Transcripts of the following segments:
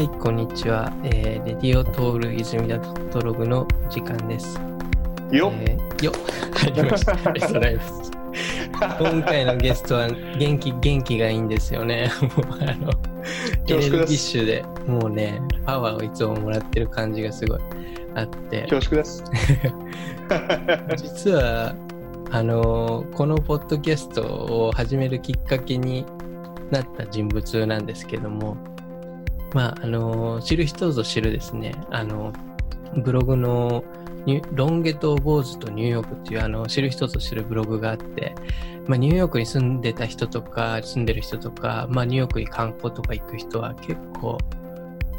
はい、こんにちは。えー、レディオトール泉田トログの時間です。よっ、えー、よっ、入りました。ありがとうございます。今回のゲストは元気、元気がいいんですよね。もうあの、エネルギッシュで、もうね、パワーをいつももらってる感じがすごいあって。恐縮です。実は、あの、このポッドキャストを始めるきっかけになった人物なんですけども、まあ、あの、知る人ぞ知るですね、あの、ブログのロンゲと坊主とニューヨークっていうあの知る人ぞ知るブログがあって、まあ、ニューヨークに住んでた人とか住んでる人とか、まあ、ニューヨークに観光とか行く人は結構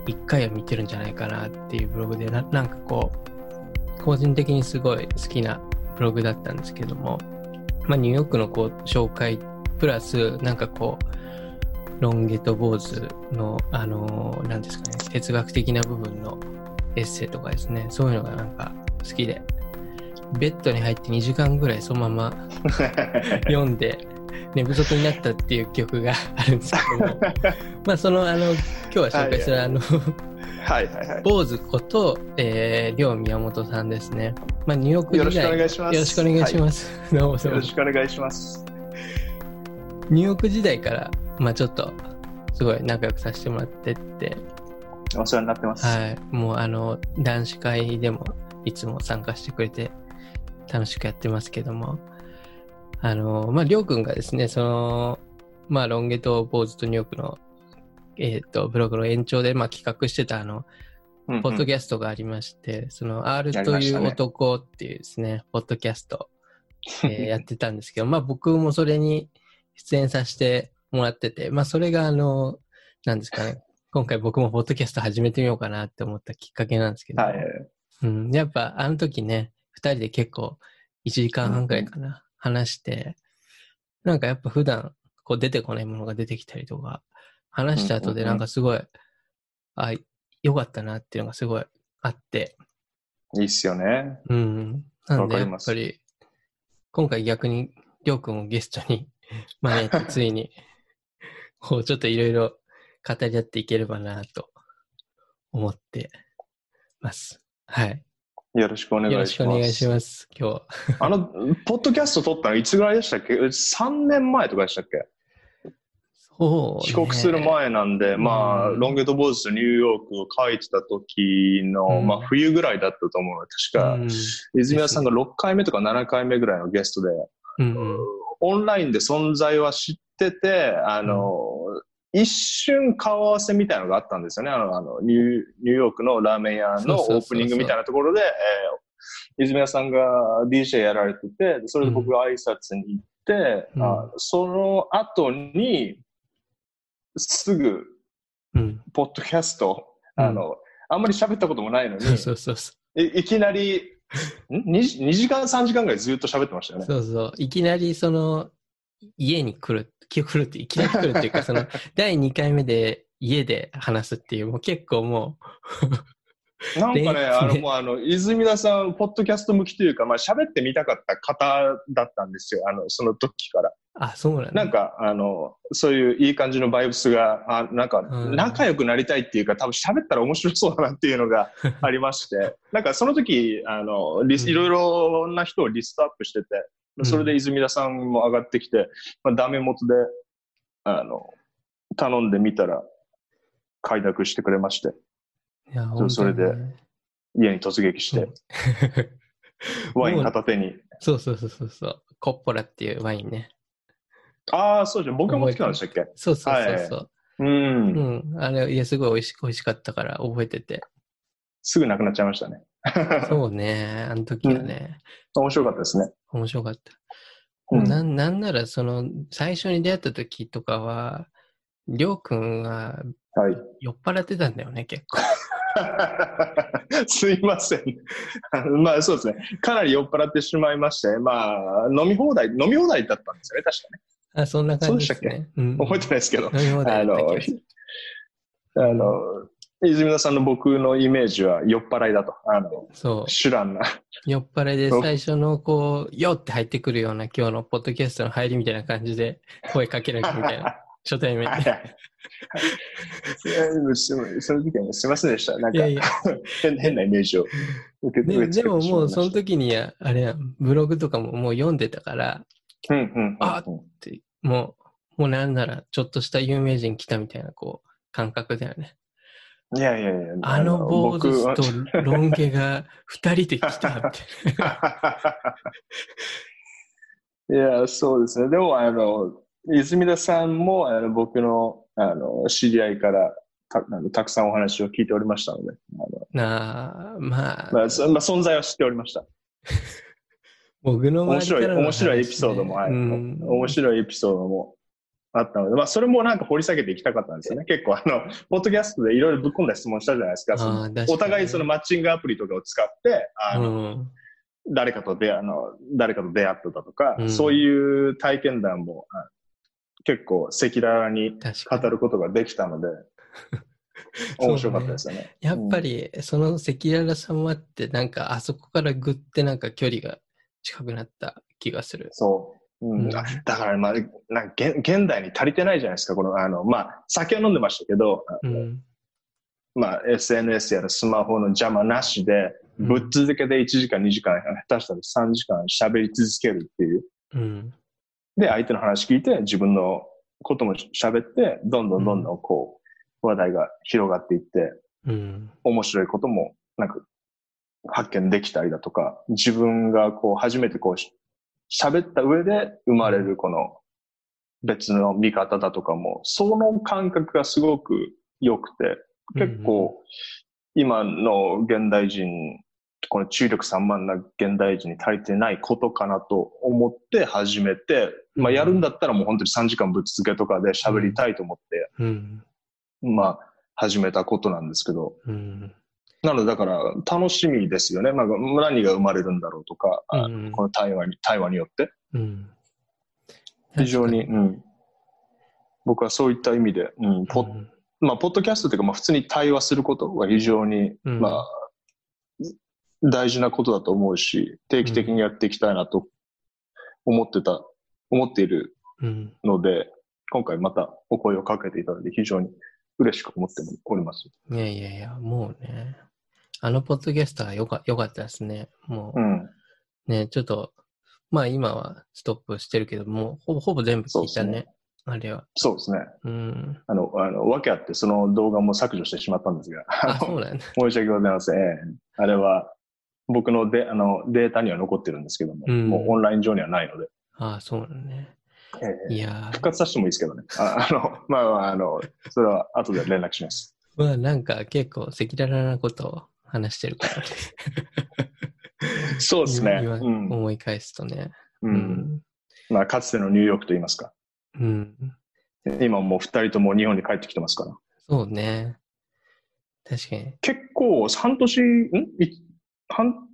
一回は見てるんじゃないかなっていうブログでななんかこう個人的にすごい好きなブログだったんですけども、まあ、ニューヨークのこう紹介プラスなんかこうロンゲと坊主のあのーなんですかね哲学的な部分のエッセイとかですねそういうのがなんか好きでベッドに入って2時間ぐらいそのまま 読んで寝不足になったっていう記憶があるんですけども まあそのあの今日は紹介するあのはいはいはい。坊主こと、えー、りょう宮本さんですね。まあ、ニューヨーク時代よろしくお願いします。よろしくお願いします。どうもどうもよろしくお願いします。ニューヨーク時代から、まあちょっと、すごい仲良くさせてもらってって、お世話になってます。はい。もうあの、男子会でもいつも参加してくれて、楽しくやってますけども、あの、まありょうくんがですね、その、まあロン毛と坊主とニューヨークの、えっ、と、ブログの延長で、まあ企画してたあの、うんうんポッドキャストがありまして、その R という男っていうですね、ポッドキャスト、えー やってたんですけど、まあ僕もそれに出演させてもらってて、まあそれがあの、なんですかね、今回僕もポッドキャスト始めてみようかなって思ったきっかけなんですけど、はい。うん、やっぱあの時ね、二人で結構1時間半くらいかな、話して、なんかやっぱ普段こう出てこないものが出てきたりとか、話した後でなんかすごい、あ、よかったなっていうのがすごいあって、いいっすよね。うん。なんでやっぱり、今回逆にりょうくんをゲストに招いてついに、こうちょっといろいろ語り合っていければなと思ってます。はい。よろしくお願よろいします。しくお願いします。今日は。あの、ポッドキャスト撮ったのいつぐらいでしたっけ ?3 年前とかでしたっけ？そう、ね。帰国する前なんで、まあ、うんロンゲとボーズとニューヨークを書いてた時の、うんまあ、冬ぐらいだったと思う確か、うん泉谷さんが6回目とか7回目ぐらいのゲストで、うんうん。オンラインで存在は知ってて、あの、一瞬顔合わせみたいなのがあったんですよね。あの、あのニューニューヨークのラーメン屋のオープニングみたいなところで、えー泉谷さんが DJ やられてて、それで僕が挨拶に行って、うん。あその後に、すぐ、うん。ポッドキャスト、うん。あの、あんまり喋ったこともないのに、いきなり、ん？2, 2時間、3時間ぐらいずっと喋ってましたよう。ね。そうそう。いきなりその、家に来る、来るって、いきなり来るっていうか、その、第2回目で家で話すっていう、もう結構も なんかね、ねあの、もうあの、泉田さん、ポッドキャスト向きというか、まあ、喋ってみたかった方だったんですよ。あの、その時から。う、あ、そうなんだ。なんか、あの、そういういい感じのバイブスが、あなんか、うん仲良くなりたいっていうか、多分喋ったら面白そうだなっていうのがありまして、なんかその時、あの、いろいろな人をリストアップしてて、んそれで泉田さんも上がってきて、まあ、ダメ元で、あの、頼んでみたら、快諾してくれまして、いや、それで家に突撃して、ワイン片手に。そうそうそうそうそう。コッポラっていうワインね。ああ、そうじゃん。僕も好きなんでしたっけ？そうそうそうそう。うん、うん。あれ、いや、すごい美味し美味しかったから覚えてて。すぐなくなっちゃいましたね。そうね。あの時はね、面白かったですね。面白かった。うんなんなんなら、その、最初に出会った時とかは、りょうくんがはい。酔っ払ってたんだよね、結構。すいません。まあそうですね。かなり酔っ払ってしまいまして、まあ飲み放題、飲み放題だったんですよね、確かね。あ、そんな感じですそうでね。うん覚えてないですけど。あのあの、泉田さんの僕のイメージは酔っ払いだと。あの、そう。シュランな。酔っ払いで最初のこう、よって入ってくるような今日のポッドキャストの入りみたいな感じで声かけなきゃみたいな。初対面で。はいはい。はいその時はねすいませんでした。なんかいやいや、変変なイメージを受けででももうその時、時には、あれや、ブログとかももう読んでたから、うんうんうんうん、あってもう、もうなんならちょっとした有名人来たみたいな、こう、感覚だよね。いやいやいや、あの坊僕主とロン毛が二人で来たって。いや、そうですね。でも、あの、泉田さんもあの僕のあの知り合いからたたくさんお話を聞いておりましたので、あのなあ、まあ、まあそまあ、存在は知っておりました。僕の面白い、面白いエピソードも、はい。うん。面白いエピソードもあったので、まあ、それもなんか掘り下げていきたかったんですよね。結構、あの、ポッドキャストでいろいろぶっ込んだ質問したじゃないですか。かにお互いそのマッチングアプリとかを使って、あの、うん。誰かと出会あの、誰かと出会っただとか、うん。そういう体験談も、あ結構赤裸々に語ることができたので、面白かったですよね。やっぱり、その赤裸々さもあって、なんか、あそこからぐってなんか距離が近くなった気がする。そう。うんうんあだから、まあ、なんか現現代に足りてないじゃないですか。この、あの、まあ、酒は飲んでましたけど、うん。まあ、SNS やらスマホの邪魔なしで、うんぶっ続けて1時間、2時間、下手したら3時間喋り続けるっていう。うん。で、相手の話聞いて、自分のことも喋って、どんどんどんどんこう、話題が広がっていって、うん。面白いことも、なんか、発見できたりだとか、自分がこう、初めてこうし、喋った上で生まれるこの、別の見方だとかも、その感覚がすごく良くて、結構、今の現代人、この注力散漫な現代人に足りてないことかなと思って始めて、まあやるんだったらもう本当に3時間ぶっ続けとかで喋りたいと思って、うん。まあ始めたことなんですけど、うん。なのでだから楽しみですよね。まあ何が生まれるんだろうとか、あうんこの対話に、対話によって。うん。非常に、確うん。僕はそういった意味で、うん、ポッまあ、ポッドキャストというか、まあ、普通に対話することが非常に、うんまあ、大事なことだと思うし、定期的にやっていきたいなと思ってた、思っているうん。ので、今回またお声をかけていただいて非常に嬉しく思っております。いやいやいや、もうね、あのポッドキャストはよかよかったですね。もうん。うね、ちょっと、まあ今はストップしてるけど、もうほぼほぼ全部聞いたね。あれは。そうですね。うん。あの、あの、わけあって、その動画も削除してしまったんですが、あ、そうなんだ。申し訳ございません。ええあれは、僕のであのデータには残ってるんですけども、うんもうオンライン上にはないので、あそうなんね。ええいやー復活させてもいいですけどね。あ あの、まあまあ、あの、それは後で連絡します。まあなんか結構赤裸々なことを話してるからね。そうですね。今うん。思い返すとね。う。うんん。まあ、かつてのニューヨークと言いますか。うん。今もう二人とも日本に帰ってきてますから。そうね。確かに。結構、半年、ん？い半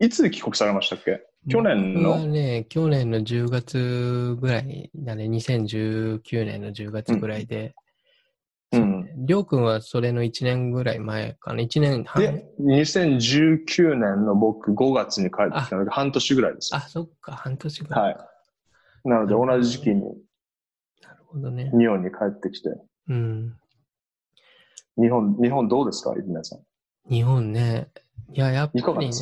いつ帰国されましたっけ？去年の？ね、去年の10月ぐらいだね。2019年の10月ぐらいで。うん。りょうくんはそれの1年ぐらい前かな？1年半。で、2019年の僕5月に帰ってきたので、半年ぐらいです。あ、そっか。半年ぐらい。はい。なので、同じ時期になるほどね。日本に帰ってきて、うん。日本、日本どうですか？皆さん。日本ね。いや、やっぱりね。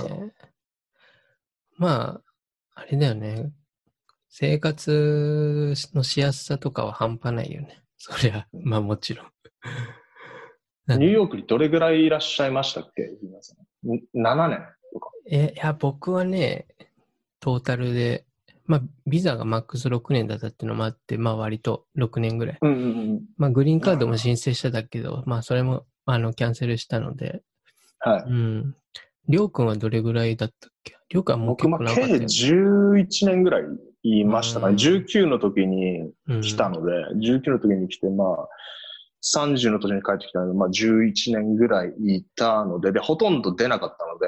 まあ、あれだよね。生活のしやすさとかは半端ないよね。そりゃ、まあもちろん。ニューヨークにどれぐらいいらっしゃいましたっけ？皆さん。ん7年とか。え、いや、僕はね、トータルで、まあ、ビザがマックス6年だったっていうのもあって、まあ割と6年ぐらい。うんうんうん。まあグリーンカードも申請しただけど、まあそれも、あの、キャンセルしたので、はい。うん。りょうくんはどれぐらいだったっけ？りょうくんはもう結構長かったよね。11年ぐらいいましたかね。うん19の時にうん来たので、19の時に来て、まあ、30の時に帰ってきたので、まあ11年ぐらいいたので、で、ほとんど出なかったので、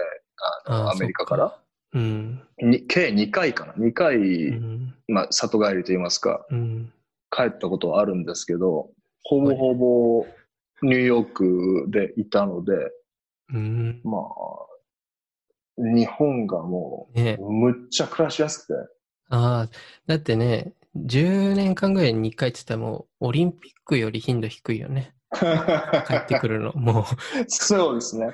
あのアメリカから。うん。に計2回かな。2回、うん。まあ、里帰りと言いますか、うん。帰ったことはあるんですけど、ほぼほぼニューヨークでいたので、うん。まあ、日本がもねう、むっちゃ暮らしやすくて、ああ、だってね、10年間ぐらいに2回って言ったらもう、オリンピックより頻度低いよね。帰ってくるの。もそうですね。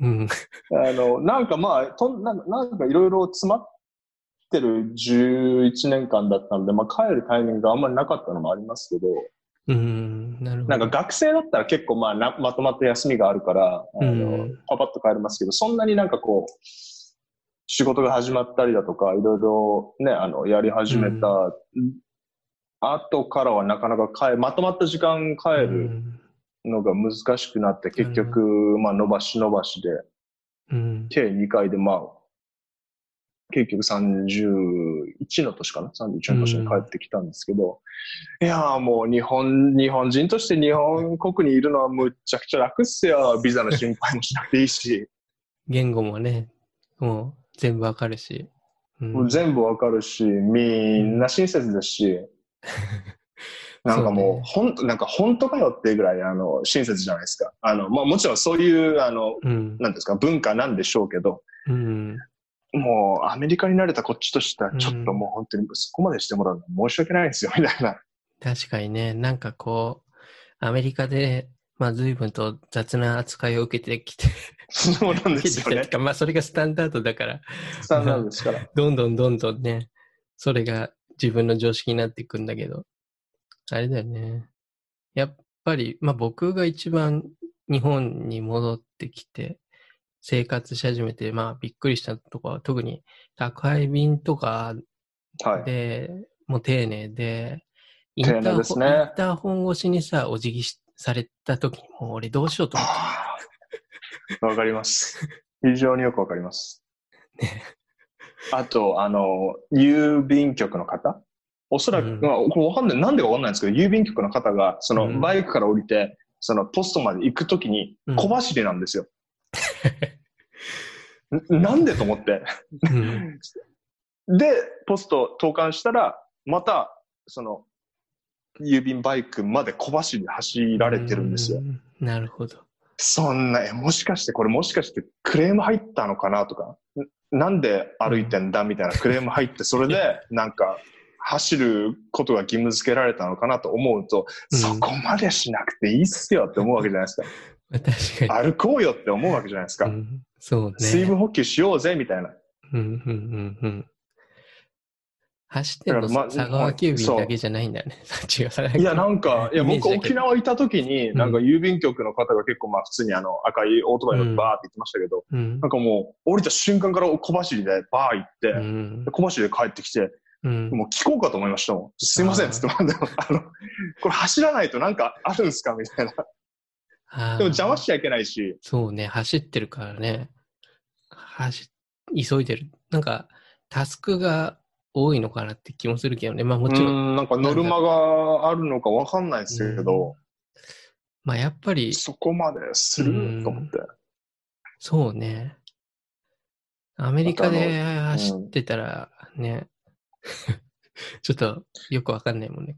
う。うん。あの、なんかまあ、とんなんかなんかいろいろ詰まってる11年間だったので、まあ帰るタイミングがあんまりなかったのもありますけど、うん、なるほど。なんか学生だったら結構まあなまとまった休みがあるから、あの、うんパパッと帰れますけど、そんなになんかこう、仕事が始まったりだとか、いろいろね、あの、やり始めた、後からはなかなか帰まとまった時間帰うるんのが難しくなって、結局、まあ伸ばし伸ばしで、うん。計2回でまあ、結局31の年かな ?31 の年に帰ってきたんですけど、いやーもう日本、日本人として日本国にいるのはむっちゃくちゃ楽っすよ。ビザの心配もしなくていいし、言語もね、もう全部わかるし。うん全部わかるし、みんな親切ですし、なんかもう、ほんと、なんか本当かよっていうぐらい、あの、親切じゃないですか。あの、まあもちろんそういう、あの、うん。なんですか、文化なんでしょうけど、うん。もうアメリカに慣れたこっちとしては、ちょっとうんもう本当にそこまでしてもらうの申し訳ないですよ、みたいな。確かにね、なんかこう、アメリカで、まあ随分と雑な扱いを受けてきて、そうなんですよね まあそれがスタンダードだから、スタンダードですから。どんどんどんどんね、それが自分の常識になっていくんだけど、あれだよね。やっぱり、まあ僕が一番日本に戻ってきて、生活し始めて、まあびっくりしたとこは、特に宅配便とかはい。で、もう丁寧で、インターホン、ねインターホン越しにさ、お辞儀しされた時に、もう俺どうしようと思って。はあわかります。非常によくわかります。あと、あの、郵便局の方？おそらく、うんまあ、これわかんない、なんでかわかんないんですけど、郵便局の方が、その、うんバイクから降りて、その、ポストまで行くときにうん、小走りなんですよ。んなんでと思って。うんで、ポスト投函したら、また、その、郵便バイクまで小走りで走られてるんですよう。んなるほど。そんな、え、もしかして、これもしかしてクレーム入ったのかなとか、んなんで歩いてんだみたいなクレーム入って、それで、なんか、走ることが義務付けられたのかなと思うと、うんそこまでしなくていいっすよって思うわけじゃないですか。ま あ確かに。歩こうよって思うわけじゃないですか。うんそうね。水分補給しようぜみたいな。うんうんうんうん。走ってるの佐川急便だけじゃないんだよね。いや、なんか、いや、僕沖縄いた時に、なんか郵便局の方が結構まあ普通にあの赤いオートバイ乗ってバーって行ってましたけど、うん。なんかもう降りた瞬間から小走りでバー行って、うん。で小走りで帰ってきて、うん。もう聞こうかと思いましたもん。すいません、つって、あの、これ走らないとなんかあるんですかみたいな。でも邪魔しちゃいけないし、そうね、走ってるからね。走、急いでる。なんか、タスクが多いのかなって気もするけどね。まあもうちろん、ん、なんかノルマがあるのかわかんないですけど、まあやっぱり、そこまですうんる？と思って。そうね。アメリカであ走ってたらね、ちょっとよくわかんないもんね。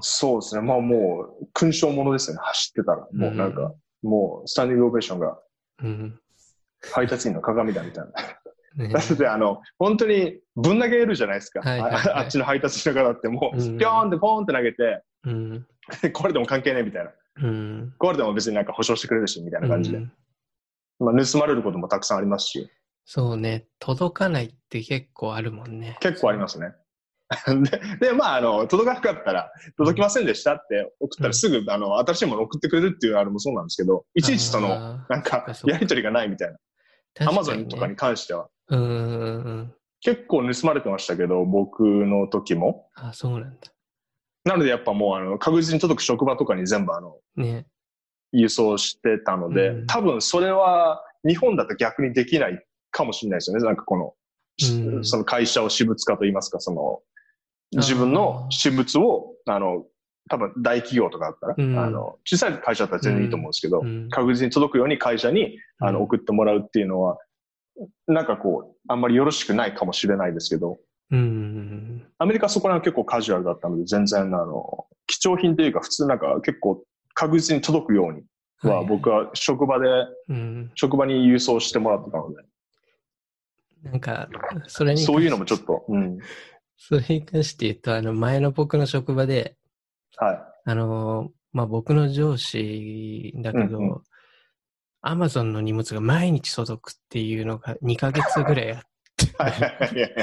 そうですね。まあもう、勲章ものですよね。走ってたら。もうなんか、もう、スタンディングオベーションがうん。配達員の鏡だみたいな。ねだってあの、本当にぶん投げるじゃないですか。はいはいはいあ あっちの配達の方ってもう、うんピョーンってポーンって投げて、うん。これでも関係ねえみたいな。うん。これでも別になんか保証してくれるし、みたいな感じで。うんまあ、盗まれることもたくさんありますし、そうね、届かないって結構あるもんね。結構ありますね。で、でまあ、あの、届かなかったら、届きませんでしたって送ったうんらすぐ、あの、新しいもの送ってくれるっていうあれもそうなんですけど、いちいちその、なんかやりとりがないみたいな。アマゾンとかに。関しては。うん。結構盗まれてましたけど、僕の時も。あ、そうなんだ。なのでやっぱもう、あの、確実に届く職場とかに全部、あの、ね。輸送してたので、うん多分それは日本だと逆にできないかもしれないですよね。なんかこの、うんその会社を私物化と言いますか、その、自分の私物を、あの、多分大企業とかだったら、うんあの、小さい会社だったら全然いいと思うんですけど、うん確実に届くように会社に、あの、うん送ってもらうっていうのは、なんかこう、あんまりよろしくないかもしれないですけど、うん。アメリカはそこら辺は結構カジュアルだったので、全然、あの、貴重品というか、普通なんか結構確実に届くようには、僕は職場で、うん。職場に郵送してもらってたので、なんか、それに。そういうのもちょっと、うん。それに関して言うと、あの、前の僕の職場で、はい。あの、まあ、僕の上司だけど、うんうアマゾンの荷物が毎日届くっていうのが2ヶ月ぐらいあって。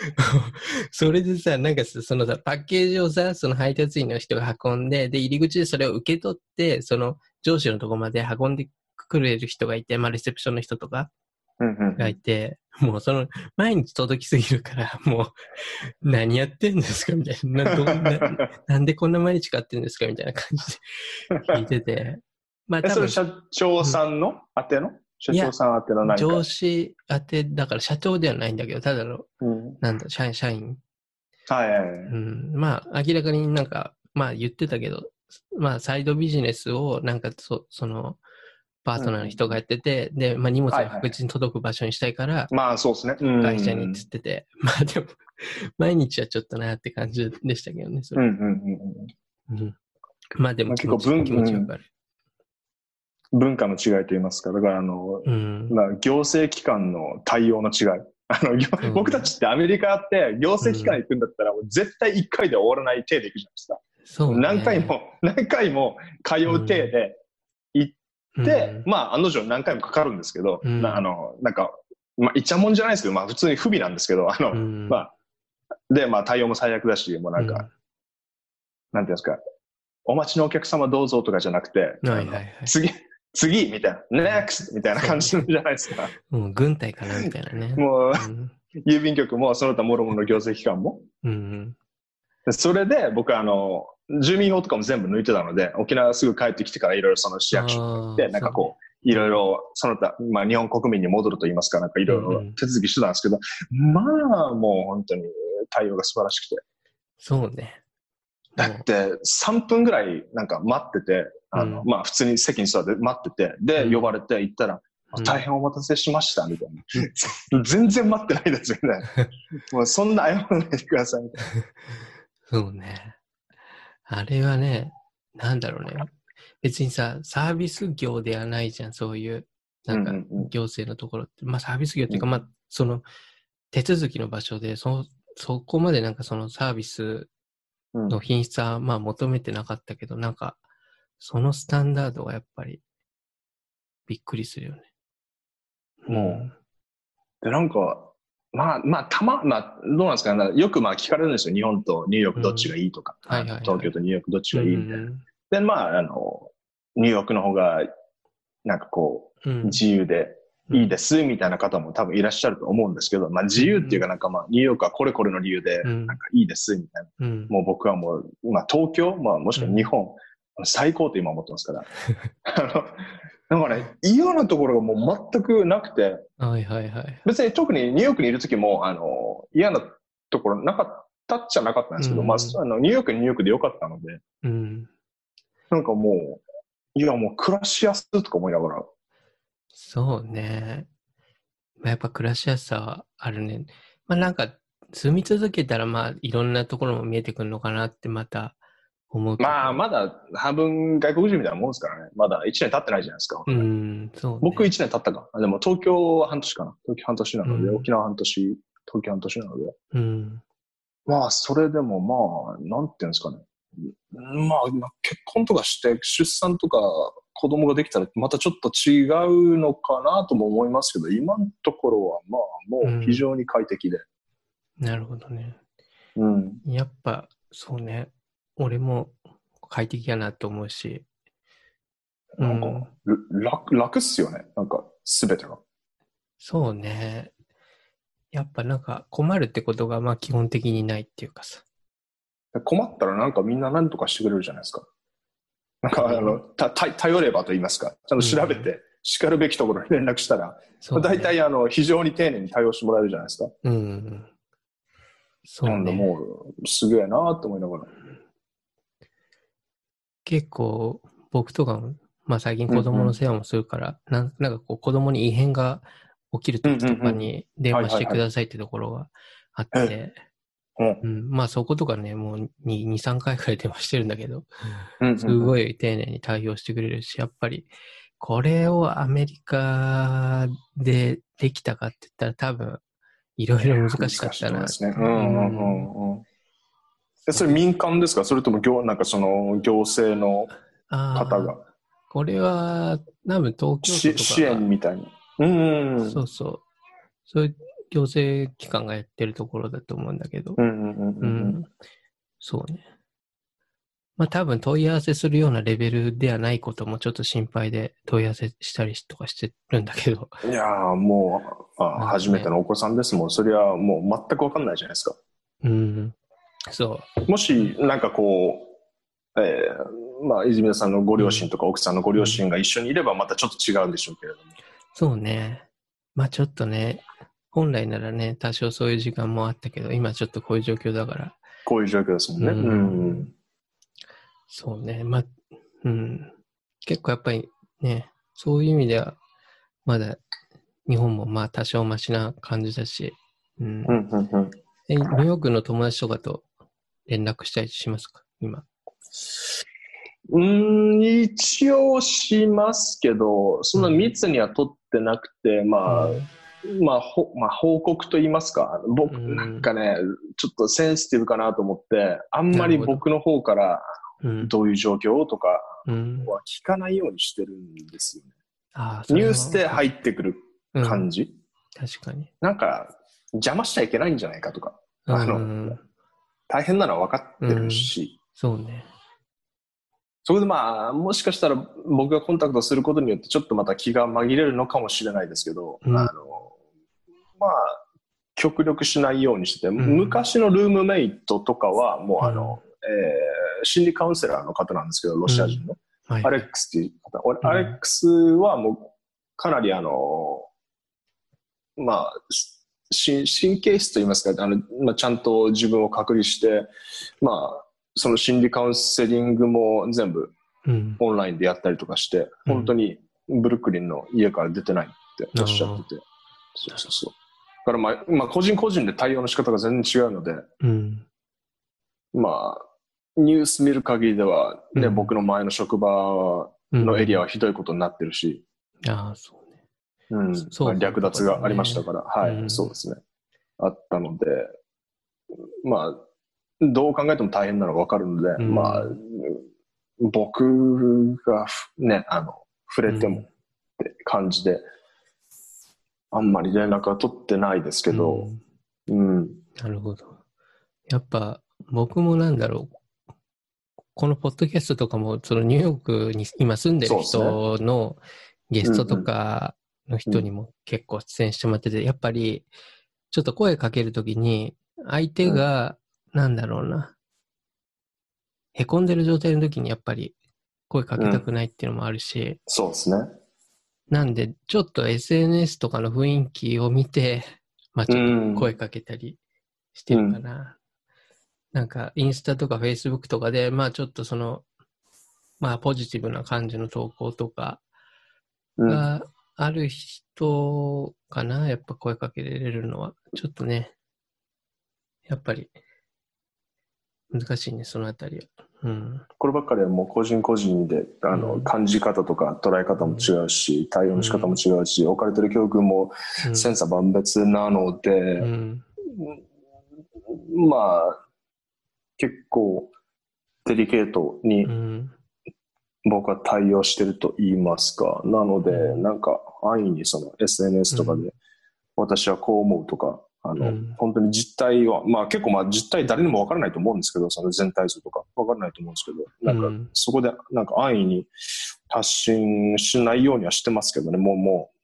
それでさ、なんかさそのさ、パッケージをさ、その配達員の人が運んで、で、入り口でそれを受け取って、その上司のとこまで運んでくれる人がいて、まあ、レセプションの人とかうんうんがいて、もうその、毎日届きすぎるから、もう、何やってんですかみたいな。なな なんでこんな毎日買ってんですかみたいな感じで聞いてて。まあそれ社長さんの？宛ての？社長さん宛ての何か？上司宛て、だから社長ではないんだけど、ただの、うんなんだ、社員、社員。はいはいはい。うん。まあ、明らかになんか、まあ言ってたけど、まあ、サイドビジネスを、なんかそ、その、パートナーの人がやってて、で、まあ荷物が確実に届く場所にしたいから、まあそうですね。うん会社にっつってて、まあでも、毎日はちょっとなって感じでしたけどね、それ。うんうんうんうんまあでも結構文気持ちわかる。うん。文化の違いと言いますか。だからあの、うん。まあ、行政機関の対応の違い。あの、行うん僕たちってアメリカって行政機関行くんだったら、もう絶対1回で終わらない体で行くじゃないですか。そう、ね。何回も、何回も通う体で行って、うんまあ、案の定何回もかかるんですけど、あの、なんか、まあ、いちゃもんじゃないですけど、まあ、普通に不備なんですけど、あの、うんまあ、で、まあ、対応も最悪だし、もうなんか、なんていうんですか、お待ちのお客様どうぞとかじゃなくて、うんはいはいはい。次、次みたいな、next! みたいな感じじゃないですか。もう軍隊かなみたいなね。もう、うん郵便局も、その他もろもろの行政機関も。うん。でそれで、僕あの、住民票とかも全部抜いてたので、沖縄すぐ帰ってきてからいろいろその市役所所で、なんかこう、いろいろ、その他、まあ日本国民に戻ると言いますか、なんかいろいろうんうん手続きしてたんですけど、まあもう本当に対応が素晴らしくて。そうね。だって3分ぐらいなんか待ってて、あの、うんまあ普通に席に座って待ってて、で、うん呼ばれて行ったら、うん大変お待たせしました、みたいな。全然待ってないですよね。もうそんな謝らないでください、みたいそうね。あれはね、なんだろうね。別にさ、サービス業ではないじゃん、そういう、なんか行政のところって。まあサービス業っていうか、うんまあ、その、手続きの場所で、そ、そこまでなんかそのサービスの品質はまあ求めてなかったけど、なんか、そのスタンダードがやっぱり、びっくりするよね。もで、なんか、まあ、まあ、たま、まあ、どうなんですかね。よくまあ聞かれるんですよ。日本とニューヨークどっちがいいとか。うんはいはいはい東京とニューヨークどっちうん、がいいみたいな。で、まあ、あの、ニューヨークの方が、なんかこう、うん、自由でいいです、みたいな方も多分いらっしゃると思うんですけど、まあ自由っていうかなんかまあ、ニューヨークはこれこれの理由で、うんなんかいいです、みたいな。うん。もう僕はもう、まあ東京、まあもしくは日本、最高って今思ってますから。あの、なんかね、嫌なところがもう全くなくて、はいはいはい。別に特にニューヨークにいる時も、あの、嫌なところなかったっちゃなかったんですけど、うんまあ、あの、ニューヨークにニューヨークでよかったので、うん。なんかもう、いやもう暮らしやすいとか思いながら、そうね。まあ、やっぱ暮らしやすさはあるね。まあなんか、住み続けたらまあいろんなところも見えてくるのかなってまた思う。まあ、まだ半分外国人みたいなもんですからね。まだ1年経ってないじゃないですか。うん、そう、ね。僕1年経ったか。あでも東京は半年かな。東京半年なので、うん沖縄半年、東京半年なので。うん。まあ、それでもまあ、なんていうんですかね。まあ、まあ結婚とかして、出産とか子供ができたら、またちょっと違うのかなとも思いますけど、今のところはまあ、もう非常に快適で。なるほどね。うん。やっぱ、そうね。俺も快適やなと思うし。なんか、うんる楽、楽っすよね。なんか、すべてが。そうね。やっぱなんか困るってことがまあ基本的にないっていうかさ。困ったらなんかみんな何とかしてくれるじゃないですか。なんか、あの、た、た頼ればと言いますか。ちゃんと調べて、叱るべきところに連絡したら、そう、ね。大体あの、非常に丁寧に対応してもらえるじゃないですか。うんうん。そうなんでね。もう、すげえなと思いながら。結構僕とかも、まあ最近子供の世話もするから、なんなんかこう子供に異変が起きる時とかに電話してくださいってところがあって、うんうん、まあそことかね、もう2、2 3回くらい電話してるんだけど、うん。すごい丁寧に対応してくれるし、やっぱりこれをアメリカでできたかって言ったら多分いろいろ難しかったな。難しいですね。うんうんうんうん。えそれ民間ですか？それとも行、なんかその行政の方が？これは、多分東京都と支援みたいな。うんうん。そうそう。そういう行政機関がやってるところだと思うんだけど。うんうんうんううんん。そうね。まあ多分問い合わせするようなレベルではないこともちょっと心配で問い合わせしたりとかしてるんだけど。いやーもう、あ初めてのお子さんですもん。それはもう全くわかんないじゃないですか。うん。そう。もし、なんかこう、えーまあ、泉田さんのご両親とか奥さんのご両親が一緒にいればまたちょっと違うんでしょうけれども。そうね。まあちょっとね、本来ならね、多少そういう時間もあったけど、今ちょっとこういう状況だから、こういう状況ですもんね。ううんん。そうね。まあ、うん。結構やっぱりね、そういう意味では、まだ日本もまあ多少マシな感じだし、うんう。んうんうんえニューヨークの友達とかと連絡したりしますか？今。うーん、一応しますけど、そんな密には取ってなくて、まあ、まあ、ほまあ、報告と言いますか、僕、うんなんかね、ちょっとセンシティブかなと思って、あんまり僕の方からうん。どういう状況とかうん。は聞かないようにしてるんですよね。ああ、ニュースでい入ってくる感じ、確かに。なんか、邪魔しちゃいけないんじゃないかとか、あのうん大変なのは分かってるし、そうね。そこでまあ、もしかしたら僕がコンタクトすることによってちょっとまた気が紛れるのかもしれないですけど、うん。あの、まあ、極力しないようにしてて、ん。昔のルームメイトとかはもうあの、えー心理カウンセラーの方なんですけど、ロシア人の、はい。アレックスっていう方。アレックスはもうかなりあの、まあ、し神経質と言いますか、あのまあ、ちゃんと自分を隔離して、まあ、その心理カウンセリングも全部うん。オンラインでやったりとかして、うん本当にブルックリンの家から出てないっておっしゃってて。そうそうそう。だからまあ、まあ、個人個人で対応の仕方が全然違うので、うん。まあ、ニュース見る限りでは、ね、うん僕の前の職場のエリアはひどいことになってるし、ああ、そうね。うん、そうまあ略奪がありましたから、はい、うん。そうですね。あったので、まあ、どう考えても大変なのがわかるので、うん。まあ、僕がふね、あの、触れてもって感じで、あんまり連絡は取ってないですけど、うん。うん、なるほど。やっぱ、僕もなんだろう。このポッドキャストとかも、そのニューヨークに今住んでる人のゲストとかの人にも結構出演してもらってて、やっぱり、ちょっと声かけるときに、相手が、なんだろうな、へこんでる状態の時にやっぱり声かけたくないっていうのもあるし、そうですね。なんで、ちょっと SNS とかの雰囲気を見て、まあちょっと声かけたりしてるかな。なんか、インスタとかフェイスブックとかで、まあちょっとその、まあポジティブな感じの投稿とかうん、がある人かな、やっぱ声かけれるのは。ちょっとね、やっぱり、難しいね、そのあたりは。うん。こればっかりはもう個人個人であの、うん感じ方とか捉え方も違うし、対応の仕方も違うし、置かれてる教訓もうん千差万別なので、うん。まあ、結構デリケートにうん。僕は対応してると言いますか。なので、うんなんか安易にその SNS とかで、私はこう思うとか、あの、うん本当に実態は、まあ結構まあ実態誰にもわからないと思うんですけど、その全体像とかわからないと思うんですけど、なんかうんそこでなんか安易に発信しないようにはしてますけどね、もうもう。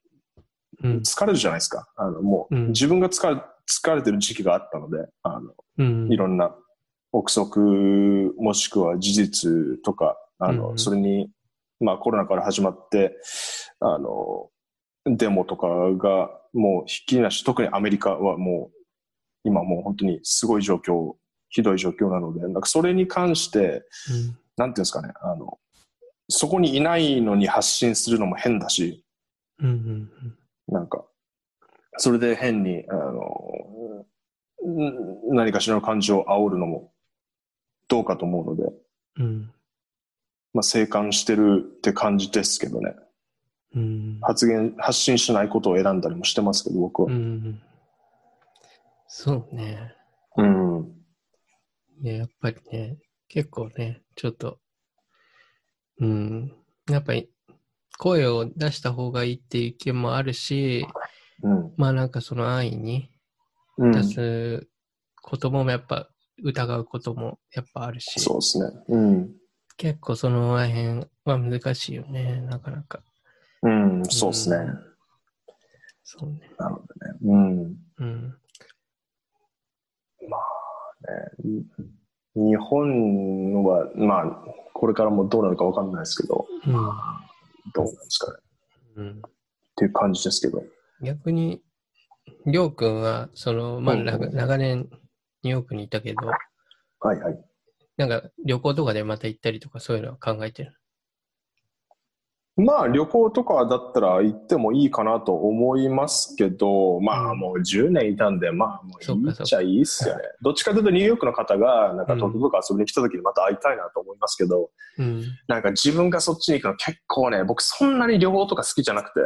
うん疲れるじゃないですか。あのもううん自分が疲れ疲れてる時期があったので、あのうん。いろんな憶測もしくは事実とか、あの、うんそれに、まあコロナから始まって、あの、デモとかがもうひっきりなし、特にアメリカはもう、今もう本当にすごい状況、ひどい状況なので、なんかそれに関して、うんなんていうんですかね、あの、そこにいないのに発信するのも変だし、うんうんなんか、それで変に、あの、ん何かしらの感情を煽るのもどうかと思うので、うん。まあ、静観してるって感じですけどね。うん。発言、発信しないことを選んだりもしてますけど、僕は。うん。そうね。うん。いや、やっぱりね、結構ね、ちょっと、うん、やっぱり声を出した方がいいっていう意見もあるし、うん。まあなんかその安易にうん。出すこともやっぱ疑うこともやっぱあるし、そうですね。うん。結構その辺は難しいよね、なかなか。うん、そうですね。うんそうね。なるほどね。うん。うん。日本は、まあ、これからもどうなるかわかんないですけど、うん。どうなんですかね。うん、っていう感じですけど。逆に、りょうくんは、その、まあ、長年ニューヨークにいたけど、はいはい。なんか旅行とかでまた行ったりとかそういうのは考えてる？まあ旅行とかだったら行ってもいいかなと思いますけど、まうんあもう10年いたんで、まあもそういいっちゃいいっすよね。どっちかというとニューヨークの方が、なんか東京とか遊びに来た時にまた会いたいなと思いますけど、うん。なんか自分がそっちに行くの結構ね、僕そんなに旅行とか好きじゃなくて、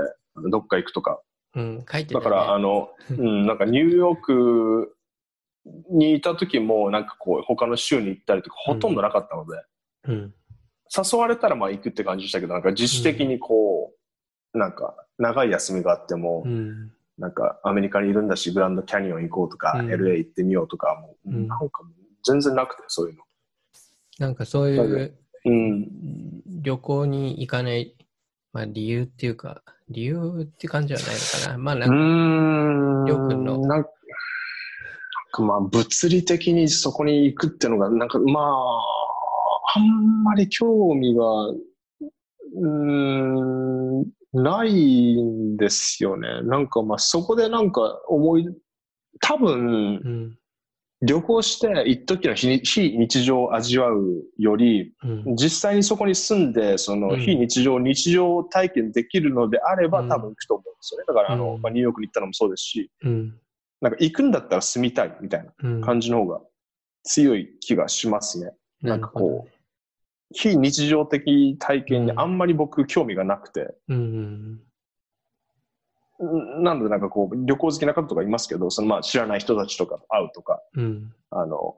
どっか行くとか。うん。書いてたねだから、あの、うん、なんかニューヨークにいた時も、なんかこう、他の州に行ったりとかほとんどなかったので、うん。誘われたらまあ行くって感じでしたけど、なんか自主的にこう、なんか長い休みがあっても、うん。なんかアメリカにいるんだし、グランドキャニオン行こうとか、うん LA 行ってみようとか、もう、うんなんか全然なくて、そういうの。なんかそういううん。旅行に行かない、まあ理由っていうか、理由って感じはないのかな。まあなんか、ん。りょうくんのなんかまあ、物理的にそこに行くっていうのが、なんかまあ、あんまり興味が、うーん、ないんですよね。なんかまあ、そこでなんか思い、多分う、ん。旅行して一時の非非日常を味わうより、うん。実際にそこに住んで、そのうん非日常、日常体験できるのであれば、うん多分行くと思うんですよね。だから、あの、うんまあ、ニューヨークに行ったのもそうですし、うん。なんか行くんだったら住みたいみたいなうん。感じの方が強い気がしますね。なんかこうね非日常的体験にあんまり僕興味がなくて、うん。んなのでなんかこう旅行好きな方とかいますけど、そのまあ知らない人たちとかと会うとか、うん。あの、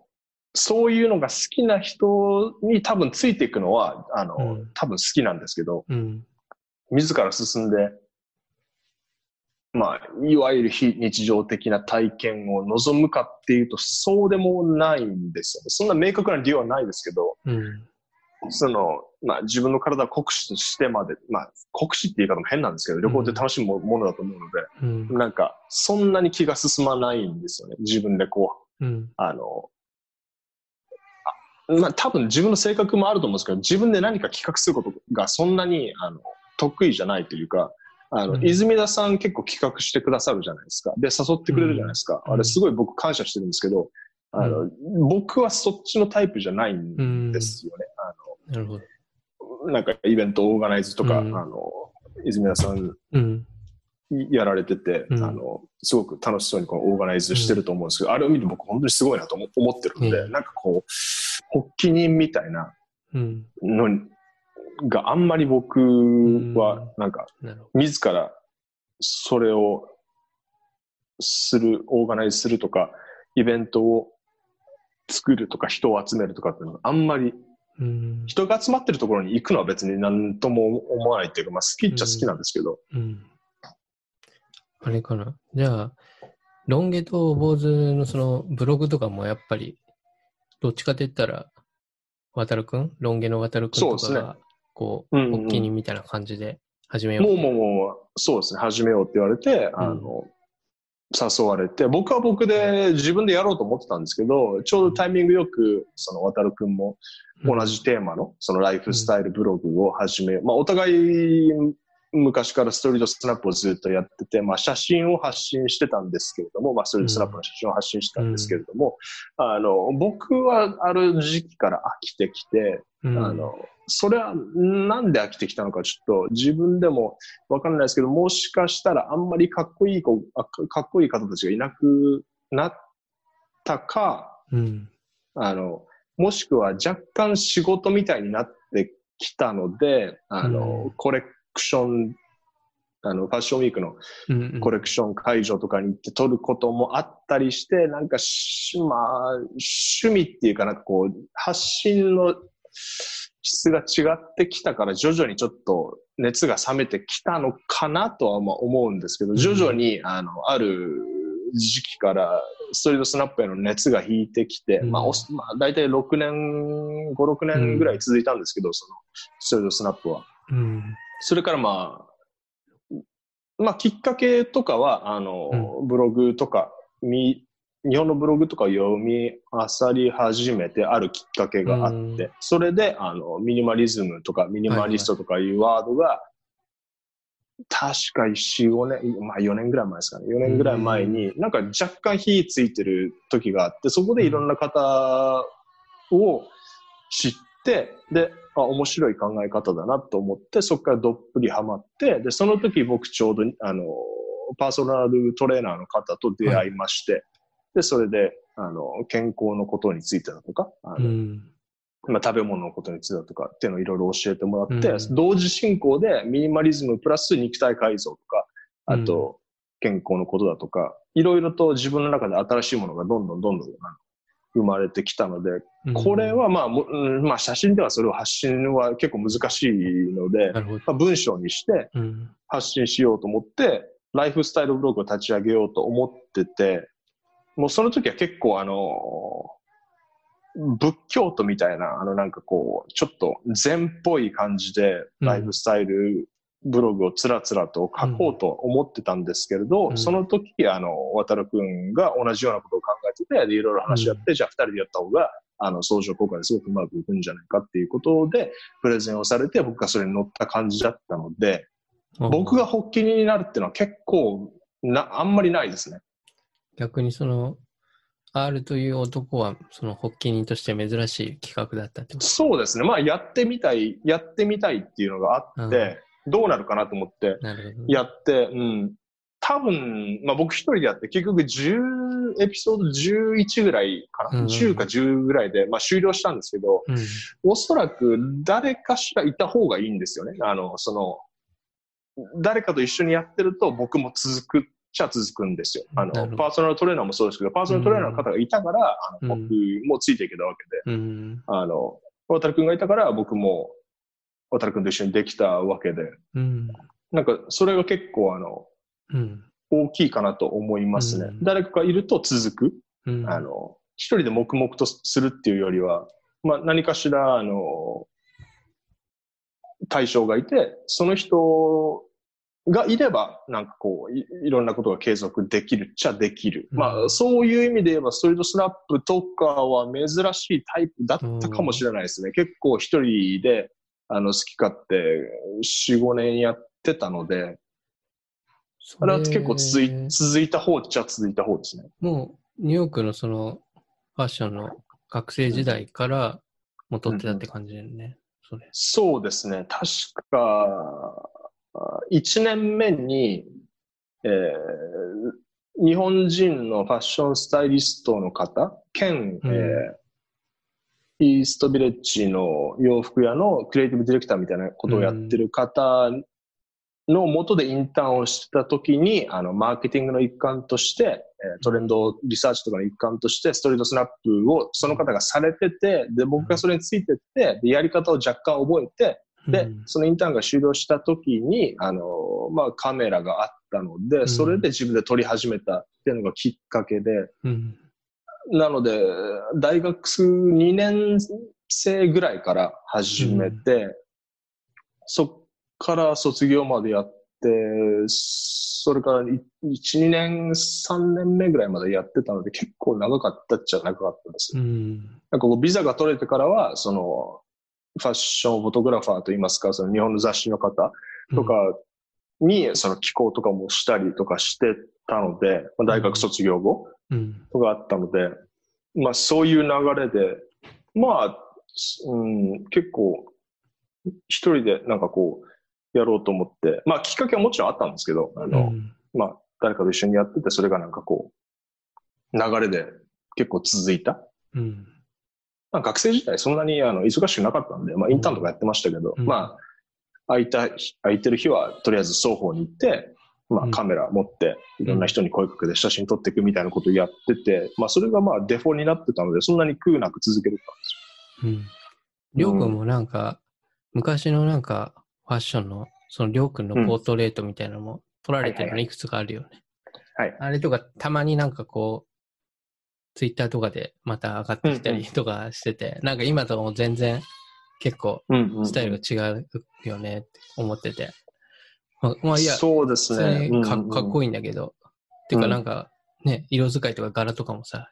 そういうのが好きな人に多分ついていくのは、あの、うん多分好きなんですけど、うん。自ら進んで、まあ、いわゆる非日常的な体験を望むかっていうと、そうでもないんですよね。そんな明確な理由はないですけど、うん。その、まあ自分の体を酷使としてまで、まあ酷使って言い方も変なんですけど、旅行って楽しむもものだと思うので、うん。なんか、そんなに気が進まないんですよね。自分でこう、うん。あの、あまあ多分自分の性格もあると思うんですけど、自分で何か企画することがそんなに、あの、得意じゃないというか、あの、うん泉田さん結構企画してくださるじゃないですか。で、誘ってくれるじゃないですか。うんあれすごい僕感謝してるんですけど、あの、僕はそっちのタイプじゃないんですよね。なるほど。あの、なんかイベントオーガナイズとか、うんあの、泉田さんうん。やられてて、うんあの、すごく楽しそうにこうオーガナイズしてると思うんですけど、あれを見て僕本当にすごいなと思思ってるんで、うんなんかこう、発起人みたいなうん。のがあんまり僕はなんか自らそれをする、オーガナイズするとか、イベントを作るとか人を集めるとかっていうのがあんまり。人が集まってるところに行くのは別に何とも思わないっていうか、まあ好きっちゃ好きなんですけど、うん。あれかな？じゃあ、ロン毛と坊主のそのブログとかもやっぱり、どっちかって言ったら、渡るくんロン毛の渡るくんとかが、こう、うんうん。発起人みたいな感じで始めよう。もうもうもう、そうですね、始めようって言われて、あの、誘われて、僕は僕で自分でやろうと思ってたんですけど、ちょうどタイミングよく、その渡るくんもうん。同じテーマの、そのライフスタイルブログを始め、まあお互い昔からストリートスナップをずっとやってて、まあ写真を発信してたんですけれども、まあストリートスナップの写真を発信してたんですけれども、あの、僕はある時期から飽きてきて、うん、あの、それはなんで飽きてきたのかちょっと自分でもわかんないですけど、もしかしたらあんまりかっこいい子、あかかっこいい方たちがいなくなったか、うん。あの、もしくは若干仕事みたいになってきたので、あの、うんコレクションあの、ファッションウィークのうんうんコレクション会場とかに行って撮ることもあったりして、なんかし、まあ、趣味っていうかなんかこう、発信の質が違ってきたから徐々にちょっと熱が冷めてきたのかなとはまあ思うんですけど、ん。徐々に、あの、ある時期からストリートスナップへの熱が引いてきて、うん。まあ、おまあ、大体6年、5、6年ぐらい続いたんですけど、その、ストリートスナップは。うん。それからまあ、まあきっかけとかは、あの、ブログとか、み、日本のブログとかを読み漁り始めてあるきっかけがあって、うんそれで、あの、ミニマリズムとかミニマリストとかいうワードが、確か4、5年、まあ4年ぐらい前ですかね。4年ぐらい前に、なんか若干火ついてる時があって、そこでいろんな方を知って、で、あ、面白い考え方だなと思って、そこからどっぷりハマって、で、その時僕ちょうど、あの、パーソナルトレーナーの方と出会いまして、で、それで、あの、健康のことについてだとか、あのうん。まあ、食べ物のことについてだとかっていうのをいろいろ教えてもらって、うん。同時進行でミニマリズムプラス肉体改造とか、あと健康のことだとか、いろいろと自分の中で新しいものがどんどんどんどん生まれてきたので、うん。これはまあ、もうんまあ写真ではそれを発信は結構難しいので。まあ、文章にしてうん。発信しようと思って、ライフスタイルブログを立ち上げようと思ってて、もうその時は結構あの、仏教徒みたいな、あのなんかこう、ちょっと禅っぽい感じで、うん。ライフスタイルブログをつらつらと書こうと思ってたんですけれど、うん。その時、あの、渡るくんが同じようなことを考えてて、で、いろいろ話し合って、じゃあ二人でやった方が、あの、相乗効果ですごくうまくいくんじゃないかっていうことで、プレゼンをされて、僕がそれに乗った感じだったので、僕が発起人になるっていうのは結構な、あんまりないですね。逆にその、R という男は、その発起人として珍しい企画だったってこと？そうですね。まあ、やってみたい、やってみたいっていうのがあって、どうなるかなと思って。やって、うん。多分、まあ僕一人でやって、結局10、エピソード11ぐらいかな、うん ?10 か10ぐらいで、まあ終了したんですけど、うん。おそらく誰かしらいた方がいいんですよね。あの、その、誰かと一緒にやってると僕も続くっちゃ続くんですよ。あの、パーソナルトレーナーもそうですけど、パーソナルトレーナーの方がいたから、あのうん僕もついていけたわけで、うん。あの、渡るくんがいたから僕も渡るくんと一緒にできたわけで、うん。なんかそれが結構あの、うん。大きいかなと思いますね。うん誰かがいると続く。うん。あの、一人で黙々とするっていうよりは、まあ何かしら、あの、対象がいて、その人がいれば、なんかこうい、いろんなことが継続できるっちゃできる。うんまあ、そういう意味で言えば、ストリートスナップとかは珍しいタイプだったかもしれないですね。結構一人で、あの、好き勝手、4、5年やってたので、そあれは結構続いれ続いた方っちゃ続いた方ですね。もう、ニューヨークのその、ファッションの学生時代から、もう撮ってたって感じだよね。そうですね。確か、1年目に、えー日本人のファッションスタイリストの方、兼、うん。えーイーストビレッジの洋服屋のクリエイティブディレクターみたいなことをやってる方の元でインターンをしてた時に、あの、マーケティングの一環として、えートレンドリサーチとかの一環として、ストリートスナップをその方がされてて、で、僕がそれについてって、で、やり方を若干覚えて、で、うんそのインターンが終了した時に、あの、まあ、カメラがあったので、んそれで自分で撮り始めたっていうのがきっかけで、うん。なので、大学2年生ぐらいから始めて、そっから卒業までやって、それから1、2年、3年目ぐらいまでやってたので、結構長かったっちゃ長かったです。うん。なんかこう、ビザが取れてからは、その、ファッションフォトグラファーといいますか、その日本の雑誌の方とかに、その寄稿とかもしたりとかしてたので、まあ大学卒業後うん。とかあったので、まあそういう流れで、まあ、うん、結構、一人でなんかこう、やろうと思って、まあきっかけはもちろんあったんですけど、あの、うんまあ誰かと一緒にやってて、それがなんかこう、流れで結構続いた。うん。まあ、学生時代そんなにあの忙しくなかったんで、まあ、インターンとかやってましたけど、うんま空いた、空いてる日は、とりあえず双方に行って、まあうんカメラ持って、いろんな人に声かけて写真撮っていくみたいなことをやってて、まあそれがまあデフォになってたので、そんなに苦なく続けてたんですよ。うん。りょうくんもなんか、昔のなんか、ファッションの、そのりょうくんのポートレートみたいなのも撮られてるのいくつかあるよね。はい。あれとか、たまになんかこう、ツイッターとかでまた上がってきたりとかしてて、なんか今とかも全然結構うんうんうんスタイルが違うよねって思ってて。まあ、まあいや、そうですね。にかかっこいい。んだけど。ていうかうんなんか、ね、色使いとか柄とかもさ、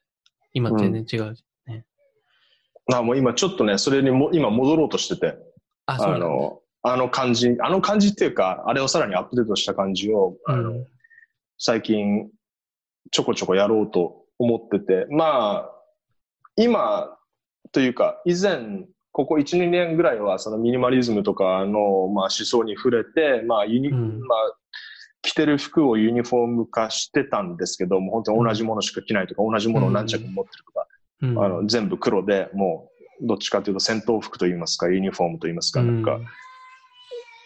今全然違う。あもう今ちょっとね、それにも今戻ろうとしてて、あ、そうあな。の、あの感じ、あの感じっていうか、あれをさらにアップデートした感じを、あの、うん最近ちょこちょこやろうと思ってて、まあ、今というか、以前、ここ1、2年ぐらいはそのミニマリズムとかの、まあ、思想に触れて、まあユニうん。まあ、着てる服をユニフォーム化してたんですけど、もう本当に同じものしか着ないとか、同じものを何着も持ってるとか、うん。あの全部黒で、もうどっちかというと戦闘服といいますか、ユニフォームといいますか、なんか、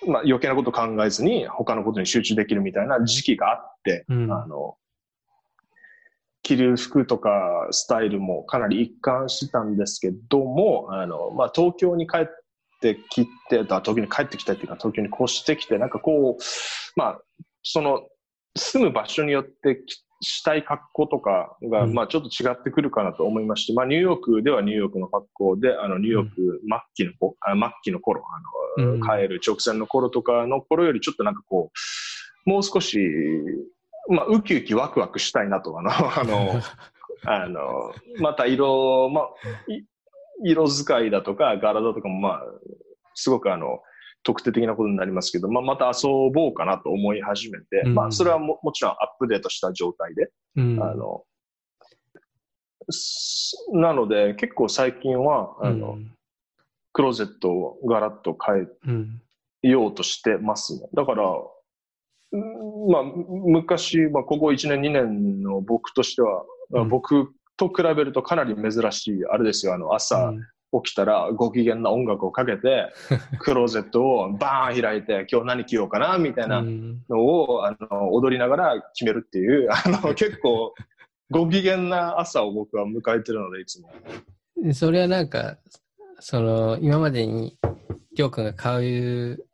まあ、余計なこと考えずに他のことに集中できるみたいな時期があって、うん。あの、着る服とかスタイルもかなり一貫してたんですけども、あの、まあ、東京に帰ってきて、あ東京に帰ってきたっていうか、東京に越してきて、なんかこう、まあ、その、住む場所によってきしたい格好とかが、うん。まあちょっと違ってくるかなと思いまして、まあニューヨークではニューヨークの格好で、あのニューヨーク末期の子、あ末期の頃、あの、うん。帰る直線の頃とかの頃よりちょっとなんかこう、もう少し、まあウキウキワクワクしたいなと、あの、あの、あの、また色、まあ、い色使いだとか柄だとかもまあ、すごくあの、特定的なことになりますけど、まあ、また遊ぼうかなと思い始めて、うん。まあ、それはももちろんアップデートした状態で、うん。あの、すなので、結構最近は、あの、うん。クローゼットをガラッと変うん。えようとしてますね。だから、うんまあ、昔、まあ、ここ1年、2年の僕としては、うん。僕と比べるとかなり珍しい、あれですよ、あの、朝起きたらご機嫌な音楽をかけて、クローゼットをバーン開いて、今日何着ようかな、みたいなうん。のを、あの、踊りながら決めるっていう、あの、結構、ご機嫌な朝を僕は迎えてるので、いつも。うんそれはなんか、その、今までに、りょうくんが買う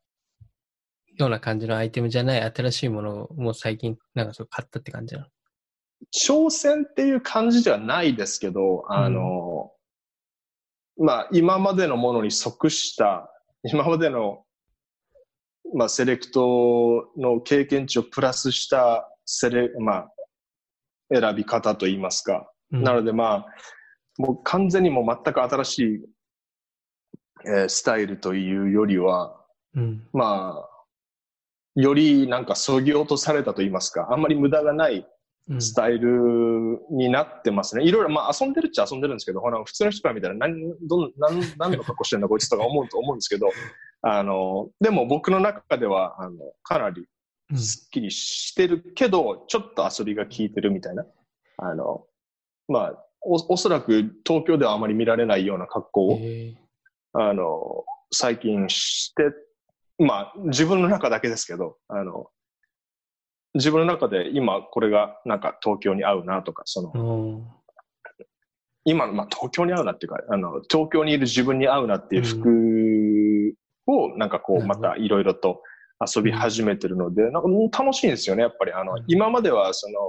ような感じのアイテムじゃない新しいものをもう最近、なんかそう買ったって感じなの？挑戦っていう感じではないですけど、あの、まあ、今までのものに即した、今までの、まあ、セレクトの経験値をプラスしたセレ、まあ、選び方といいますか。うんなのでまあ、もう完全にもう全く新しい、えースタイルというよりは、うん。まあ、よりなんか削ぎ落とされたと言いますか、あんまり無駄がないうんスタイルになってますね。いろいろ、まあ遊んでるっちゃ遊んでるんですけど、ほら、普通の人から見たら何、どん、何、何の格好してんだこいつとか思うと思うんですけど、あの、でも僕の中では、あの、かなりうんすっきりしてるけど、ちょっと遊びが効いてるみたいな。あの、まあ、お、おそらく東京ではあまり見られないような格好を、へあの、最近して、まあ、自分の中だけですけど、あの、自分の中で今これがなんか東京に合うなとか、その今の、まあ東京に合うなっていうか、あの、東京にいる自分に合うなっていう服をなんかこう、またいろいろと遊び始めてるので、なんかもう楽しいんですよね、やっぱり。あの、今まではその、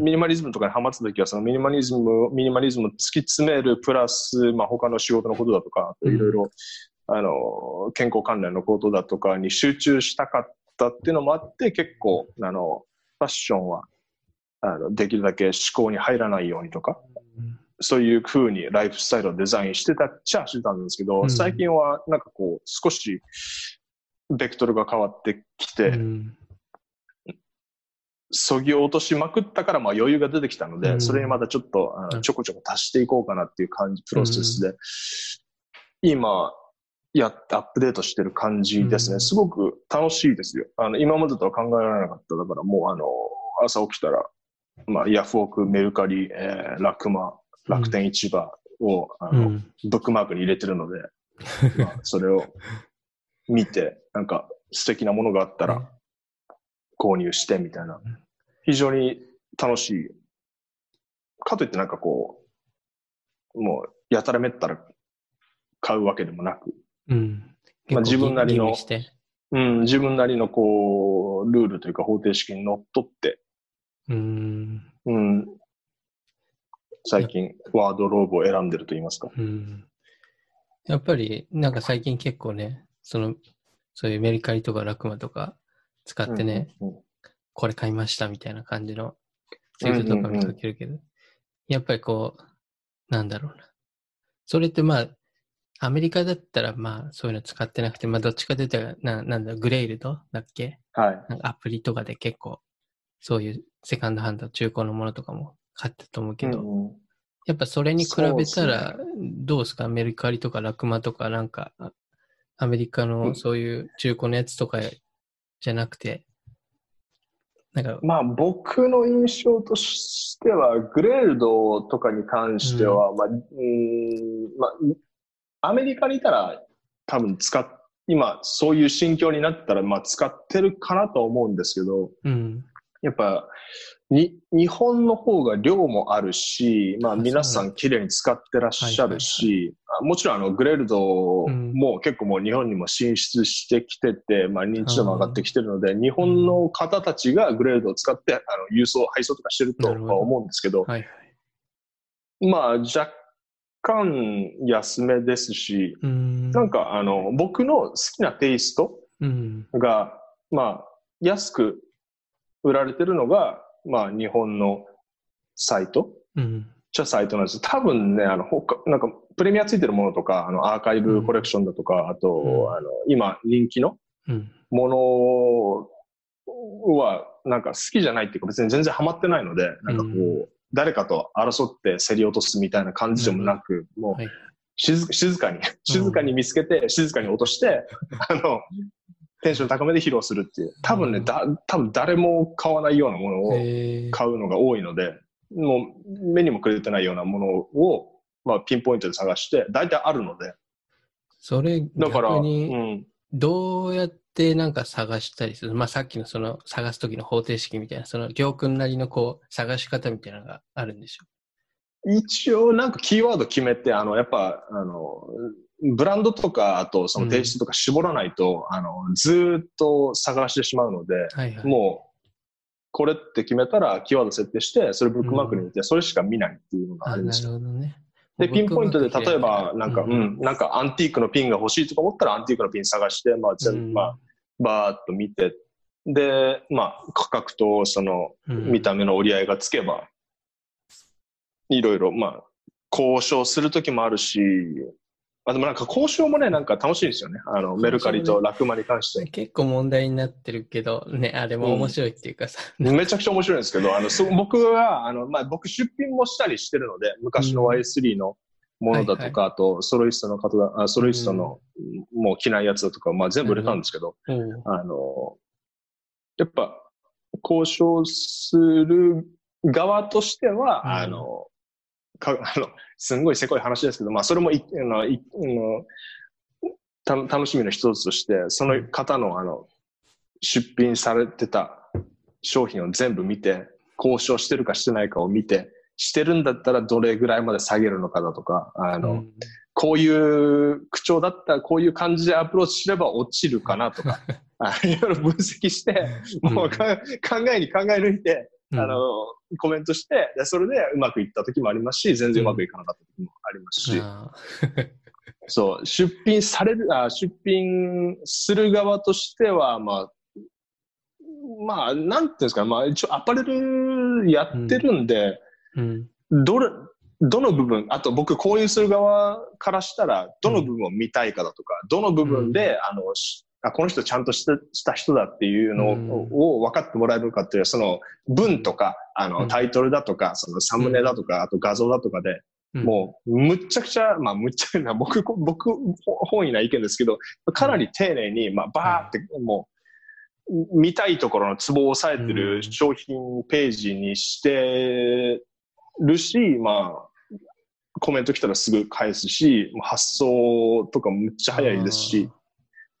ミニマリズムとかにハマってた時は、そのミニマリズム、ミニマリズムを突き詰めるプラス、まあ他の仕事のことだとか、うん。いろいろ、あの、健康関連のことだとかに集中したかったっていうのもあって、結構、あの、ファッションは、あの、できるだけ思考に入らないようにとか、うんそういう風にライフスタイルをデザインしてたっちゃしてたんですけど、うん。最近はなんかこう、少し、ベクトルが変わってきて、うん。そぎ落としまくったからまあ余裕が出てきたので、うん。それにまたちょっとあうん。のちょこちょこ足していこうかなっていう感じ、プロセスで、今、やってアップデートしてる感じですね。うんすごく楽しいですよ。あの、今までとは考えられなかった。だからもうあの、朝起きたら、まあ、ヤフオク、メルカリ、えー、ラクマ、楽天市場を、あの、うんブックマークに入れてるので、まあ、それを見て、なんか素敵なものがあったねら購入してみたいなうん。非常に楽しい。かといってなんかこう、もうやたらめったら買うわけでもなく、うん。まあ自分なりの。うん、自分なりのこう、ルールというか方程式にのっとって、うん。うん、最近ワードローブを選んでると言いますか。うん。やっぱり、なんか最近結構ね、その、そういうメルカリとかラクマとか使ってね、うんうんこれ買いましたみたいな感じのツイートとか見かけるけど、やっぱりこう、なんだろうな。それってまあ、アメリカだったらまあそういうの使ってなくて、まあどっちかというと、ななんだ、グレイルド？だっけ？はい。なんかアプリとかで結構、そういうセカンドハンド、中古のものとかも買ってたと思うけど、うんうん。やっぱそれに比べたらどうですか？メルカリとかラクマとかなんか、あアメリカうん。のそういう中古のやつとかじゃなくて、なんか、まあ僕の印象としては、グレールドとかに関しては、まあ、うーん、まあ、アメリカにいたら多分使っ、今そういう心境になったら、まあ使ってるかなとは思うんですけど、うん、やっぱ、に、日本の方が量もあるし、まああ皆さんん綺麗に使ってらっしゃるし、あもちろんあのグレールドうん。も結構もう日本にも進出してきてて、まあ認知度も上がってきてるので、日本の方たちがグレールドを使ってあの郵送、配送とかしてるとは思うんですけど、はいはい。まあ若干安めですし、うん。なんかあの僕の好きなテイストうん、が、まあ、安く売られてるのが、まあ、日本のサイト、うん、じゃサイトなんです。多分ね、あの、他、なんか、プレミアついてるものとか、あの、アーカイブコレクションだとか、あと、うん。あの、今、人気のうん、ものは、なんか好きじゃないっていうか、別に全然ハマってないので、なんかこう、うん誰かと争って競り落とすみたいな感じでもなく、もうはい、静静かに、静かに見つけて、静かに落として、あの、テンション高めで披露するっていう。多分ね、うんだ、多分誰も買わないようなものをえー、買うのが多いので、もう目にもくれてないようなものを、まあ、ピンポイントで探して、大体あるので。それ、だから、う逆に、ん。どうやってなんか探したりする。まあさっきのその探す時の方程式みたいな、その行君なりのこう探し方みたいなのがあるんでしょ？一応、なんかキーワード決めて、あの、やっぱ、あの、ブランドとか、あとそのテイストとか絞らないと、あの、ずーっと探してしまうので、はいはい。もう、これって決めたら、キーワード設定して、それブックマークに入れて、それしか見ないっていうのがあるるんですよ。ほどね。で、ピンポイントで、僕例えば、なんか、ううん。ん、なんかアンティークのピンが欲しいとか思ったら、アンティークのピン探して、まあ、全まあ、バーっと見て、で、まあ、価格とその、うん見た目の折り合いがつけば、いろいろ、まあ、交渉するときもあるし、あ、でもなんか交渉もね、なんか楽しいんですよね。あの、メルカリとラクマに関して。結構問題になってるけど、ね、あれも面白いっていうかさ。めちゃくちゃ面白いんですけど、あの、そ僕は、あの、まあ、僕出品もしたりしてるので、昔のうん Y3 のものだとか、あと、ソロイストの方が、あソロイストの、もう着ないやつだとか、まあ、全部売れたんですけど、おうあの、やっぱ、交渉する側としては、うん。あの、かあの、すんごいせこい話ですけど、まあ、それもい、あの、いあのた楽しみの一つとして、その方の、あの、出品されてた商品を全部見て、交渉してるかしてないかを見て、してるんだったらどれぐらいまで下げるのかだとか、あの、うん。こういう口調だったらこういう感じでアプローチすれば落ちるかなとか、あいろいろ分析して、もうか、考えに考え抜いて、うん。あの、コメントして、でそれでうまくいった時もありますし、全然うまくいかなかった時もありますし、あそう、出品される、あ出品する側としては、まあ、まあ、なんていうんですか、まあ一応アパレルやってるんで、ーうん。どれ、どの部分、あと僕購入する側からしたら、どの部分を見たいかだとか、どの部分で、あの、しあこの人ちゃんとしたした人だっていうのを,、分かってもらえるかっていう、その文とか、あの、うん。タイトルだとか、そのサムネだとか、あと画像だとかで、うん。もう、むっちゃくちゃ、まあ、むっちゃな、僕、僕、本意な意見ですけど、かなり丁寧に、まあ、バーって、もう、見たいところのツボを押さえてうん。る商品ページにしてるし、まあ、コメント来たらすぐ返すし、発送とかむっちゃ早いですし、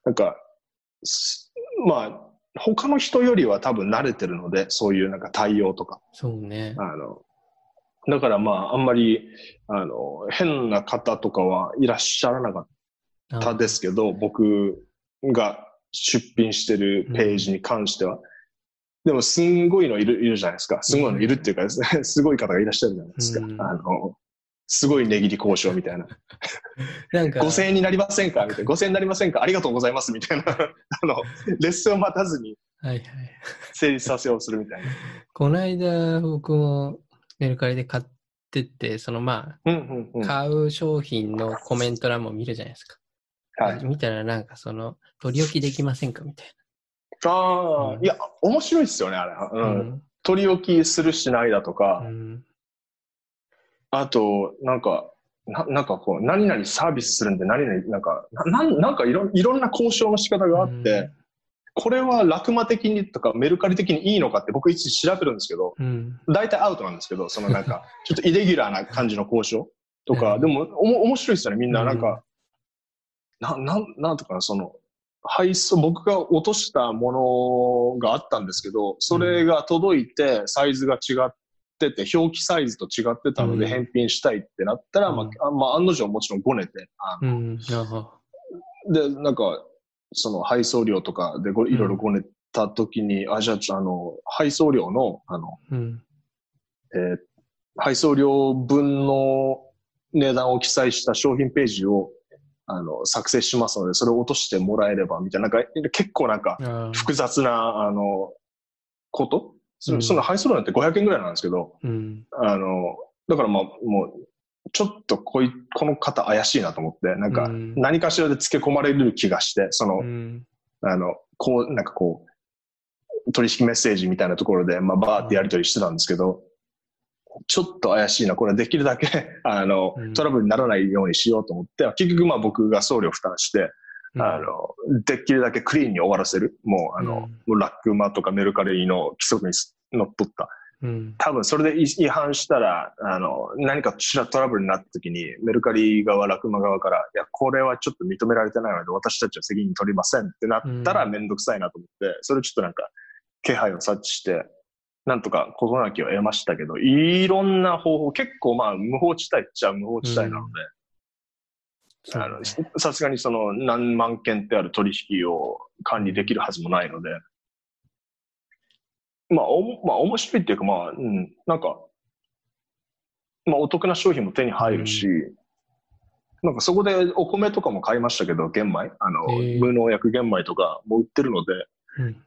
なんか、すまあ、他の人よりは多分慣れてるので、そういうなんか対応とか。そうね。あの、だからまあ、あんまり、あの、変な方とかはいらっしゃらなかったですけど、僕が出品してるページに関しては。でも、すんごいのいるいるじゃないですか。すごいのいるっていうか、すごい方がいらっしゃるじゃないですか。うんあの、すごい値切り交渉みたいな。なんか、5000円になりませんか？みたいな。5000円になりませんか？ありがとうございますみたいな。あの、レッスンを待たずにはいはい。成立させようとするみたいな。この間、僕もメルカリで買ってって、そのまうんうんうあ、ん。買う商品のコメント欄も見るじゃないですか。はい。見たらなんかその、取り置きできませんか？みたいああ、うんいや、面白いですよね、あれ。うな。ん。取り置きするしないだとか、うん。あと、なんか、ななんかこう、何々サービスするんで、何々、なんか、ななんなんかいろいろんな交渉の仕方があって、これはラクマ的にとかメルカリ的にいいのかって僕一時調べるんですけど、うん。大体アウトなんですけど、そのなんか、ちょっとイレギュラーな感じの交渉とか、うんでも、おも面白いですよね、みんな。うんなんか、な、なん、なんとかな、その、配送、僕が落としたものがあったんですけど、それが届いて、サイズが違ってて、表記サイズと違ってたのでうん返品したいってなったら、うんまあ、あまあ、案の定もちろんごねて、あのうん。あで、なんか、その配送料とかでごいろいろごねた時に、あ、じゃあ、あの、配送料の、あの、うん。えー配送料分の値段を記載した商品ページをあの作成しますので、それを落としてもらえればみたいな、なんか結構なんかあ複雑なあのこと、そうん。その配送料なんて500円ぐらいなんですけど、うん。あのだからまあもう、ちょっとこいこの方怪しいなと思って、なんかうん。何かしらで付け込まれる気がして、その、うん。あの、こう、なんかこう、取引メッセージみたいなところで、まあ、バーってやり取りしてたんですけど、ちょっと怪しいな。これはできるだけ、あのうん、トラブルにならないようにしようと思って、結局まあ僕が送料負担して、あの、できるだけクリーンに終わらせる。もう、あの、うんもうラックマとかメルカリの規則にのっとった。うん。多分それで違違反したら、あの、何かしらトラブルになった時に、メルカリ側、ラクマ側から、いや、これはちょっと認められてないので、私たちは責任取りませんってなったらうんめんどくさいなと思って、それちょっとなんか、気配を察知して、なんとか事なきを得ましたけど、いろんな方法、結構まあ、無法地帯っちゃ無法地帯なので、あのさすがにその何万件ってある取引を管理できるはずもないので、まあ、おもまあ、面白いっていうか、まあ、うん、なんか、まあ、お得な商品も手に入るし、なんかそこでお米とかも買いましたけど、玄米、あの、無農薬玄米とかも売ってるので、うん。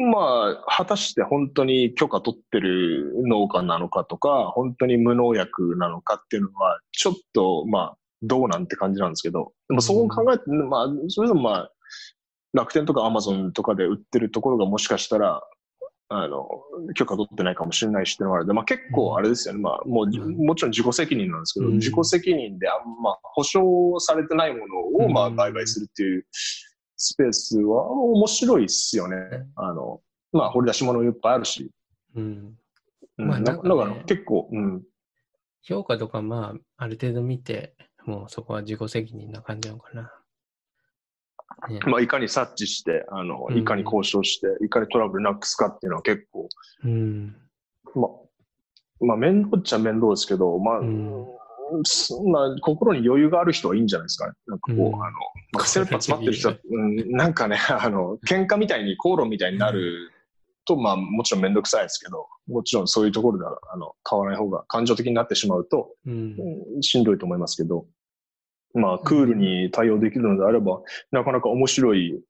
まあ、果たして本当に許可取ってる農家なのかとか、本当に無農薬なのかっていうのは、ちょっと、まあ、どうなんて感じなんですけど、でもそう考えて、まあ、それでもまあ、楽天とかアマゾンとかで売ってるところがもしかしたら、あの、許可取ってないかもしれないしっていうのがあるので、まあ結構あれですよね。まあもう、うん。もちろん自己責任なんですけど、うん。自己責任であんま保証されてないものをまあうん。売買するっていうスペースは面白いっすよね。あの、まあ掘り出し物いっぱいあるし。うん。うんまあなんかねだだから結構、うん。評価とかまあ、ある程度見て、もうそこは自己責任な感じなのかな。ねまあいかに察知して、あの、うんいかに交渉して、いかにトラブルなくすかっていうのは結構、うん。まあ、まあ面倒っちゃ面倒ですけど、まあ、うんそんな心に余裕がある人はいいんじゃないですかね。なんかこう、うんあの、まあ、切羽詰まってる人は、うん、なんかね、あの、喧嘩みたいに口論みたいになると、まあもちろん面倒くさいですけど、もちろんそういうところでは、あの、変わらない方が感情的になってしまうと、うん。うんしんどいと思いますけど、まあ、クールに対応できるのであれば、なかなか面白い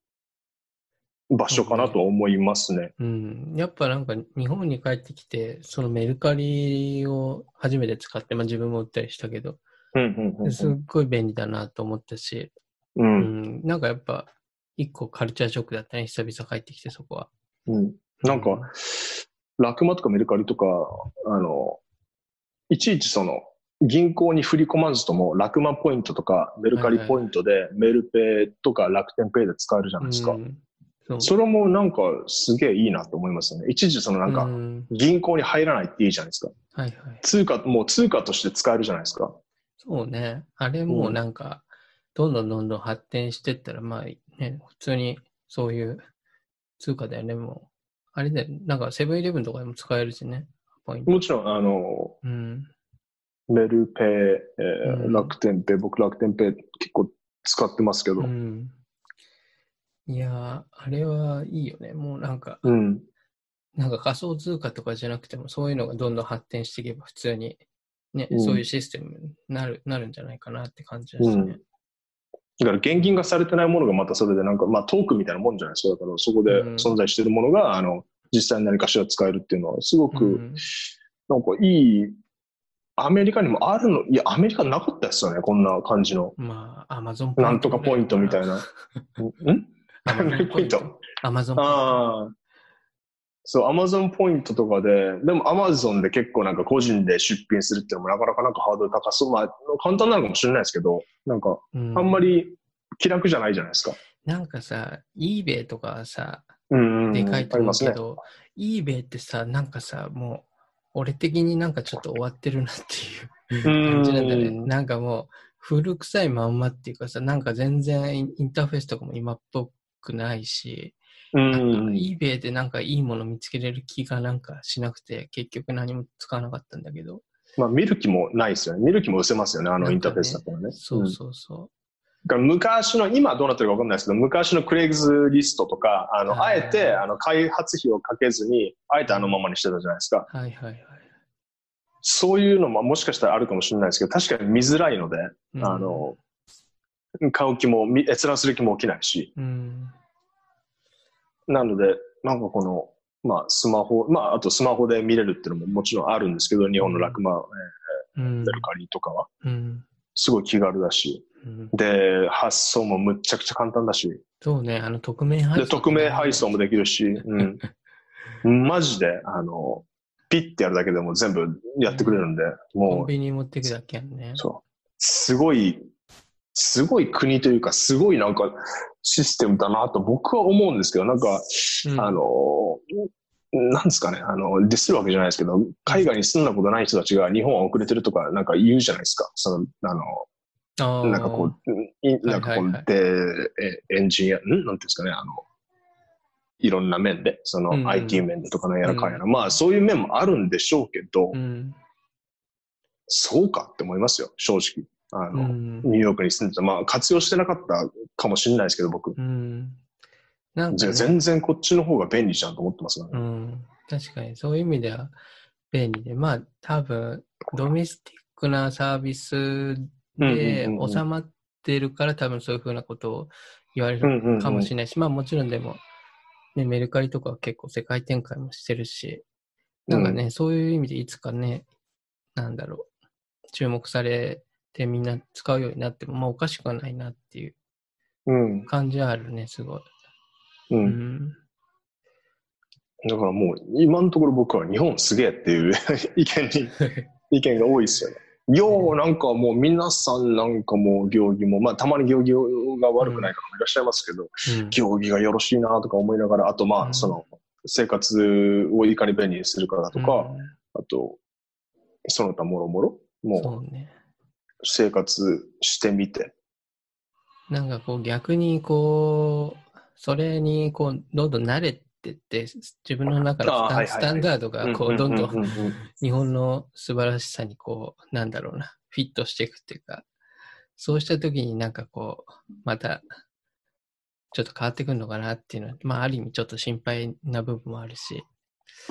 場所かなと思いますね。うん。やっぱなんか日本に帰ってきて、そのメルカリを初めて使って、まあ自分も売ったりしたけど、うん、うん、うんすっごい便利だなと思ったし、う。うんん。なんかやっぱ一個カルチャーショックだったね、久々帰ってきてそこは。うん。なんか、ラクマとかメルカリとか、あの、いちいちその、銀行に振り込まずとも、ラクマポイントとか、メルカリポイントで、メルペイとか楽天ペイで使えるじゃないですか。うんそうそれもなんかすげえいいなと思いますよね。いちいちそのなんか、うん銀行に入らないっていいじゃないですか。はいはい。通貨、もう通貨として使えるじゃないですか。そうね。あれもうなんか、どんどんどんどん発展してったら、まあね、普通にそういう通貨だよね、もう。あれだよ、なんかセブンイレブンとかでも使えるしね。もちろん、あの、うん。メルペイ、えーうん楽天ペイ、僕楽天ペイ結構使ってますけど、うん。いやー、あれはいいよね。もうなんか、うん。なんか仮想通貨とかじゃなくても、そういうのがどんどん発展していけば、普通に、ね、うんそういうシステムになる、なるんじゃないかなって感じですね。だから現金化されてないものがまたそれでなんか、まあトークみたいなもんじゃないですか。だからそこでうん存在しているものが、あの、実際に何かしら使えるっていうのは、すごく、うんなんかいい、アメリカにもあるの、いや、アメリカなかったですよね、こんな感じの。まあ、アマゾンなんとかポイントみたいな。ん？アマゾンポイントアマゾンポイント。そう、アマゾンポイントとかで、でもアマゾンで結構なんか個人で出品するっていうのもなかなかなんかハードル高そう。まあ、簡単なのかもしれないですけど、なんか、うんあんまり気楽じゃないじゃないですか。なんかさ、eBay とかはさ、うんうん。でかいと。思うけど、eBay ってさ、なんかさ、もう、俺的になんかちょっと終わってるなっていう感じなんだね。うんなんかもう、古臭いまんまっていうかさ、なんか全然インインターフェースとかも今っぽくないし、うん eBay でなんかいいもの見つけれる気がなんかしなくて、結局何も使わなかったんだけど。まあ、見る気もないですよね。見る気も失せますよね、あのインターフェースだったらね。そううんそうそだから昔の、今どうなってるかわかんないですけど、昔のクレイグズリストとか、あの、あはいえて、あの、開発費をかけずに、あえてあのままにしてたじゃないですか。う。はいはいはい。そういうのももしかしたらあるかもしれないですけど、確かに見づらいので、うんあの、買う気も、み閲覧する気も起きないし。うん。なので、なんかこの、まあ、スマホ、まあ、あとスマホで見れるっていうのももちろんあるんですけど、日本のラクマ、えうんーメルカリとかは。うん。すごい気軽だし。うんで、発送もむっちゃくちゃ簡単だし。そうね、あの、匿名配で、送。匿名配送もできるし、うん。マジで、あの、ピッてやるだけでも全部やってくれるんで、コもう、ンビニに持っていくだけやんね。そう。すごい、すごい国というか、すごいなんかシステムだなと僕は思うんですけど、なんか、うん。あの、なんですかね、あの、ディスるわけじゃないですけど、海外に住んだことない人たちが日本は遅れてるとかなんか言うじゃないですか。その、あの、なんかこう、いなんかこうで、えエンジニア、ん？なんていうんですかね、あの、いろんな面で、そのうん。うん IT 面でとかのやらかんやら、まあそういう面もあるんでしょうけど、うん。そうかって思いますよ、正直。あの、うん。ニューヨークに住んでた。まあ活用してなかったかもしれないですけど、僕。うん。なんか、ね、全然こっちの方が便利じゃんと思ってますね。うん。確かに、そういう意味では便利で、まあ、多分、ドメスティックなサービスでうんうんうんうん収まってるから、多分そういうふうなことを言われうんうんうんるかもしれないし、まあもちろんでも、ね、メルカリとかは結構世界展開もしてるし、なんかね、そういう意味でいつかね、なんだろう、注目されてみんな使うようになっても、まあおかしくはないなっていううん。感じはあるね、すごい。う。うんん。だからもう、今のところ僕は日本すげえっていう 意見に、意見が多いですよね。よう、なんかもう皆さんなんかもう行儀も、まあたまに行儀が悪くない方もいらっしゃいますけど、うん行儀がよろしいなとか思いながら、あとまうんあその、生活をいかに便利にするかだとか、あと、その他もろもろ、うんもそううね。生活してみて。なんかこう逆にこう、それにこう、どんどん慣れてって、自分の中のスタン,、ダードがこう、どんどん日本の素晴らしさにこう、なんだろうな、フィットしていくっていうか、そうした時になんかこう、また、ちょっと変わってくるのかなっていうのは、まあある意味ちょっと心配な部分もあるし、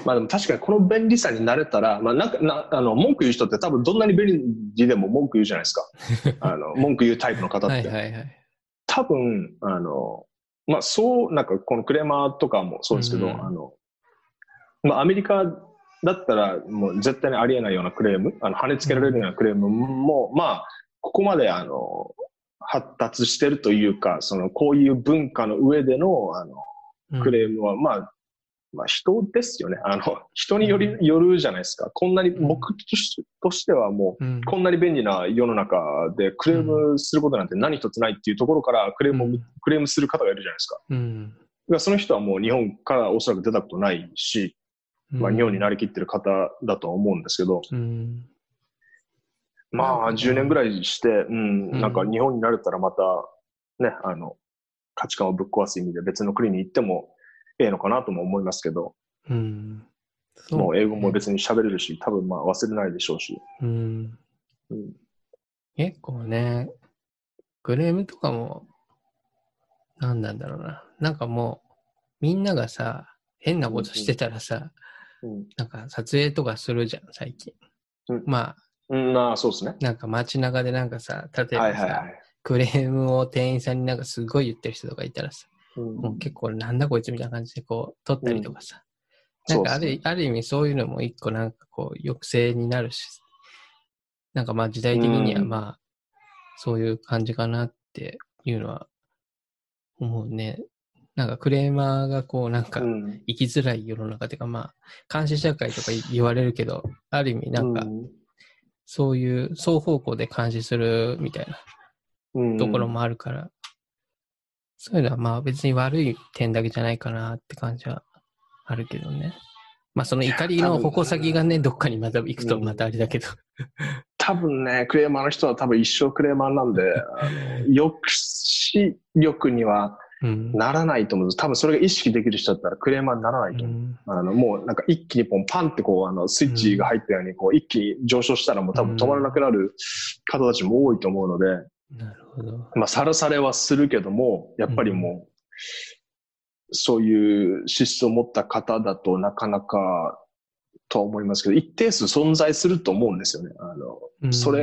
まあでも確かにこの便利さに慣れたら、まあなんか、なあの、文句言う人って多分どんなに便利でも文句言うじゃないですか。あの、文句言うタイプの方って。はいはいはい。多分、あの、まあそう、なんかこのクレーマーとかもそうですけど、うんあの、まあアメリカだったらもう絶対にありえないようなクレーム、あの、跳ねつけられるようなクレームも、まあ、ここまであの、発達してるというか、その、こういう文化の上での、あの、うんクレームは、まあ、まあ人ですよね。あの、人により、よるじゃないですか。こんなに、うん。僕としてはもう、うん。こんなに便利な世の中でクレームすることなんて何一つないっていうところからクレームを、うん。クレームする方がいるじゃないですか。うん。その人はもう日本からおそらく出たことないし、まあ日本に慣れきってる方だとは思うんですけど、うん。まあ、10年ぐらいして、うん、うん。なんか日本に慣れたらまた、ね、あの、価値観をぶっ壊す意味で別の国に行ってもええのかなとも思いますけど、うん。そもう英語も別に喋れるし、多分まあ忘れないでしょうし。うん。うん、結構ね、クレームとかも、なんなんだろうな。なんかもう、みんながさ、変なことしてたらさ、うんなんか撮影とかするじゃん、最近。うんまあ、うん、まあそうですね。なんか街中でなんかさ、例えばさ、はいはいはい。クレームを店員さんになんかすごい言ってる人とかいたらさ、うんもう結構なんだこいつみたいな感じでこう、撮ったりとかさ。うん。なんかある,、ね。ある意味そういうのも一個なんかこう、抑制になるし、なんかまあ時代的にはうん。まあ、そういう感じかなっていうのは思うね。なんかクレーマーがこうなんかうん。生きづらい世の中というかまあ、監視社会とか言われるけど、ある意味なんかうん。そういう双方向で監視するみたいなうん。ところもあるから、そういうのはまあ別に悪い点だけじゃないかなって感じはあるけどね。まあその怒りの矛先がね、どっかにまた行くとまたあれだけど。多分ね、クレーマーの人は多分一生クレーマーなんで、抑止力にはうん。ならないと思うんです。多分それが意識できる人だったらクレーマーにならないうと思う。んあのもうなんか一気にポンパンってこうあのスイッチが入ったようにこう一気に上昇したらもう多分止まらなくなる方たちも多いと思うので、なるほど。まあさらされはするけども、やっぱりもう、そういう資質を持った方だとなかなかとは思いますけど、一定数存在すると思うんですよね。あの、うんそれ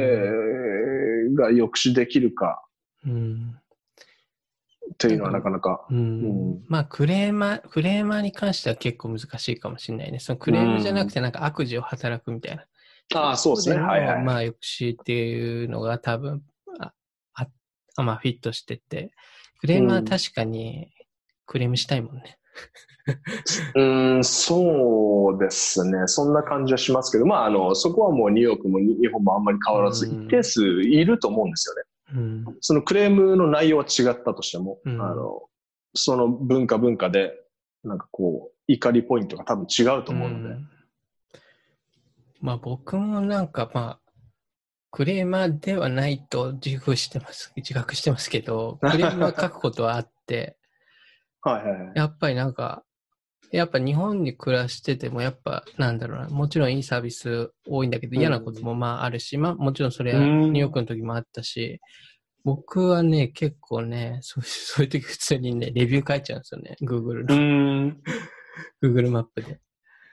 が抑止できるかうん。というのはなかなか。うんうんまあクレーマー、クレーマーに関しては結構難しいかもしれないね。そのクレームじゃなくてなんか悪事を働くみたいな。ああ、そうですね。のはいはい。まあ抑止っていうのが多分、まあフィットしてて、クレーマーは確かにクレームしたいもんね。うーん、そうですね。そんな感じはしますけど、まあ、あの、そこはもうニューヨークも日本もあんまり変わらず、うん一定数いると思うんですよね。うん。そのクレームの内容は違ったとしても、うんあの、その文化文化で、なんかこう、怒りポイントが多分違うと思うので。んまあ僕もなんかまあ、クレーマーではないと自負してます、自覚してますけど、クレームは書くことはあって、はいはいはい。やっぱりなんか、やっぱ日本に暮らしてても、やっぱなんだろうな、もちろんいいサービス多いんだけど、うん嫌なこともまああるし、まあもちろんそれはうんニューヨークの時もあったし、僕はね、結構ね、そう そういう時普通にね、レビュー書いちゃうんですよね、Google うの。Google マップで。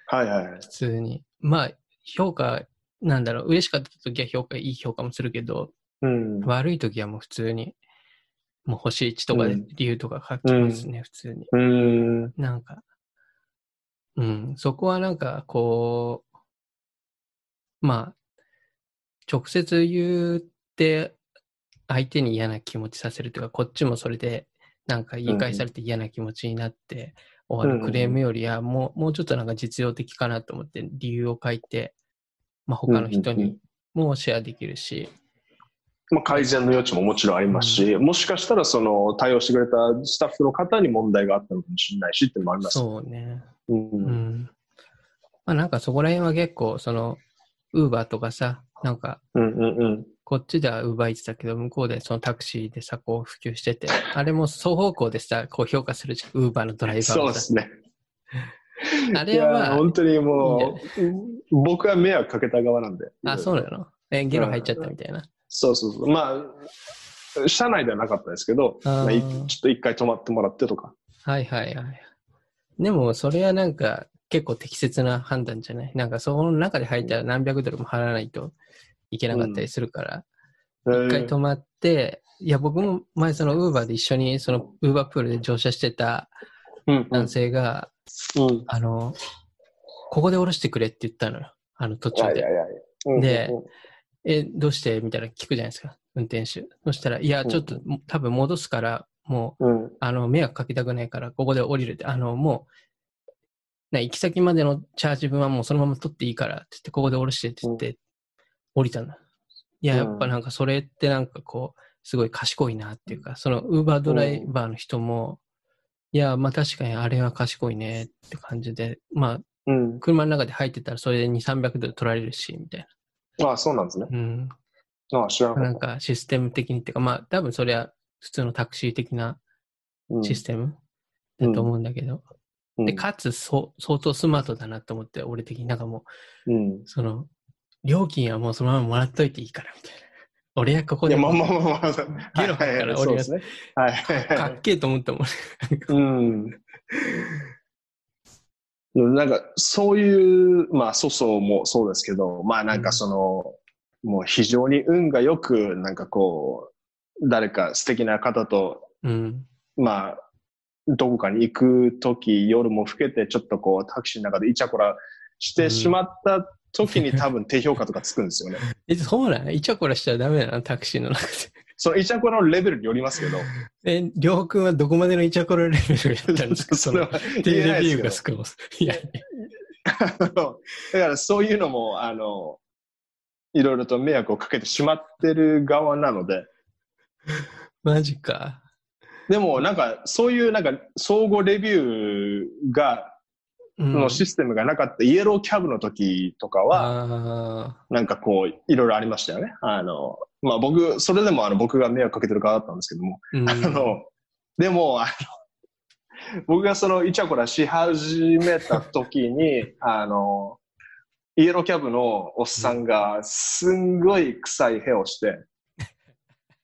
はいはいはい。普通に。まあ、評価、なんだろう、嬉しかった時は評価、いい評価もするけど、うん。悪い時はもう普通に、もう星1とかでうん理由とか書きますね、普通に。うーん。なんか、うん、そこはなんか、こう、まあ、直接言って、相手に嫌な気持ちさせるというか、こっちもそれで、なんか言い返されて嫌な気持ちになって終わるクレームよりは、もう、もうちょっとなんか実用的かなと思って理由を書いて、まあ他の人にもシェアできるし、まあ、改善の余地ももちろんありますし、もしかしたらその対応してくれたスタッフの方に問題があったのかもしれないしっていうのもあります。そうね。うんうん。まあなんかそこら辺は結構、その、ウーバーとかさ、なんか、うんうんうん。こっちではウーバーイーツだけど、向こうでそのタクシーでさ、こう普及してて、あれも双方向でさ、こう評価するじゃん、ウーバーのドライバーそう。ですね。あれはまあ、本当にもいいう、僕は迷惑かけた側なんで。あ、そうなの？え、ゲロ入っちゃったみたいな。そうそうそう。まあ、社内ではなかったですけど、あーまあいちょっと一回泊まってもらってとか。はいはいはい。でも、それはなんか、結構適切な判断じゃない？なんか、その中で入ったら何百ドルも払わないといけなかったりするから、一回泊まって、いや、僕も前そのウーバーで一緒にそのウーバープールで乗車してたうん男性が、うん。あの、ここで降ろしてくれって言ったのよ。あの途中で。でうんえ、どうして？みたいな聞くじゃないですか。運転手。そしたら、いや、ちょっと、も多分戻すから、もう、うん。あの、迷惑かけたくないから、ここで降りるって。あの、もう、な行き先までのチャージ分はもうそのまま取っていいからって言って、ここで降ろしてって言って、降りたんだ。いや、やっぱなんかそれってなんかこう、すごい賢いなっていうか、そのウーバードライバーの人も、いや、まあ確かにあれは賢いねって感じで、まあ、うん。車の中で入ってたらそれで2、300ドル取られるし、みたいああ、そうなんですね。な。うん。ああ、知らなかった。なんかシステム的にっていうか、まあ多分それは普通のタクシー的なうんシステムだと思うんだけど、うんで、かつそう相当スマートだなと思って、俺的になんかもう、うん。その、料金はもうそのままもらっといていいから、みたいな。俺はここでいや、まあまあまあまあ。ゲロ吐くから俺はそうですね。はいはいかはい。っけえと思ったもん。うん。なんか、そういう、まあ、粗相もそうですけど、まあなんかその、もう非常に運がよく、なんかこう、誰か素敵な方と、うん。まあ、どこかに行くとき、夜も更けて、ちょっとこう、タクシーの中でイチャコラしてしまった時に多分低評価とかつくんですよね。え、そうなのイチャコラしちゃダメなのタクシーの中で。そのイチャコラのレベルによりますけど、え、りょうくんはどこまでのイチャコラレベルをやったんですか？それはテ言えなレビューいですけどが少ない。いや、あのだからそういうのも、あの、いろいろと迷惑をかけてしまってる側なので、マジか。でもなんかそういうなんか相互レビューが、うんのシステムがなかったイエローキャブの時とかは、あなんかこう、いろいろありましたよね。あの、まあ僕、それでもあの僕が迷惑かけてる側だったんですけども、ーうん。あの、でも、あの、僕がそのイチャコラし始めた時に、あの、イエローキャブのおっさんがすんごい臭い部をして、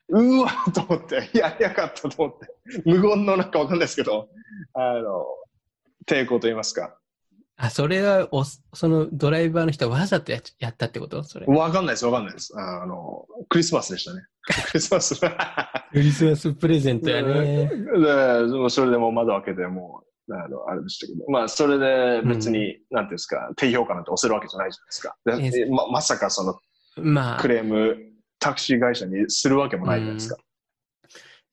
うわと思って、やりやがったと思って、無言のなんかわかんないですけど、あの、抵抗と言いますか。あ、それはお、そのドライバーの人はわざとやっやったってこと？それ。わかんないです、わかんないです。あの、クリスマスでしたね。クリスマス。クリスマスプレゼントやね。で、それでもう窓開けて、もう、あの、あれでしたけど。まあ、それで別に、なんていうんですか、低評価なんて押せるわけじゃないじゃないですか。でえま、まさかそのまあク、レーム、タクシー会社にするわけもないじゃないですか。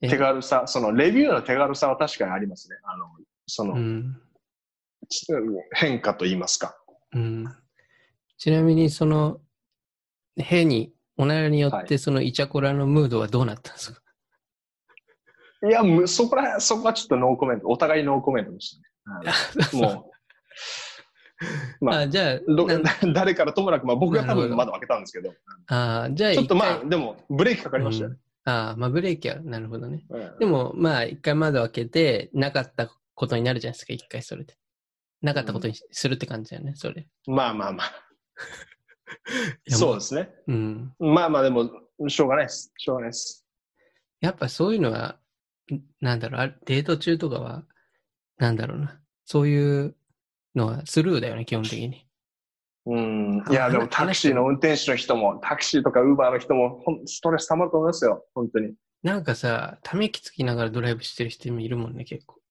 え手軽さ、そのレビューの手軽さは確かにありますね。あの、その、うん。ち変化と言いますか。うん。ちなみに、その、変に、おならによっはて、そのイチャコラのムードはどうなったんですか、いや、むそこら、そこはちょっとノーコメント、お互いノーコメントでしたね。もう、まあ、あ、じゃあ、誰からともなく、まあ僕が多分窓開けたんですけど、あじゃあちょっとまあ、でも、ブレーキかかりましたよね。ああ、まあブレーキは、なるほどね。うんでも、まあ、一回窓開けて、なかったことになるじゃないですか、一回それで。なかったことにするって感じだよね、それ。まあまあ まあ。そうですね。うん。まあまあでも、しょうがないです。しょうがないです。やっぱそういうのは、んなんだろう、あデート中とかは、なんだろうな。そういうのはスルーだよね、基本的に。うん。あいや、でも話タクシーの運転手の人も、タクシーとかウーバーの人も、ほんストレス溜まると思いますよ。本当に。なんかさ、ため息つきながらドライブしてる人もいるもんね、結構。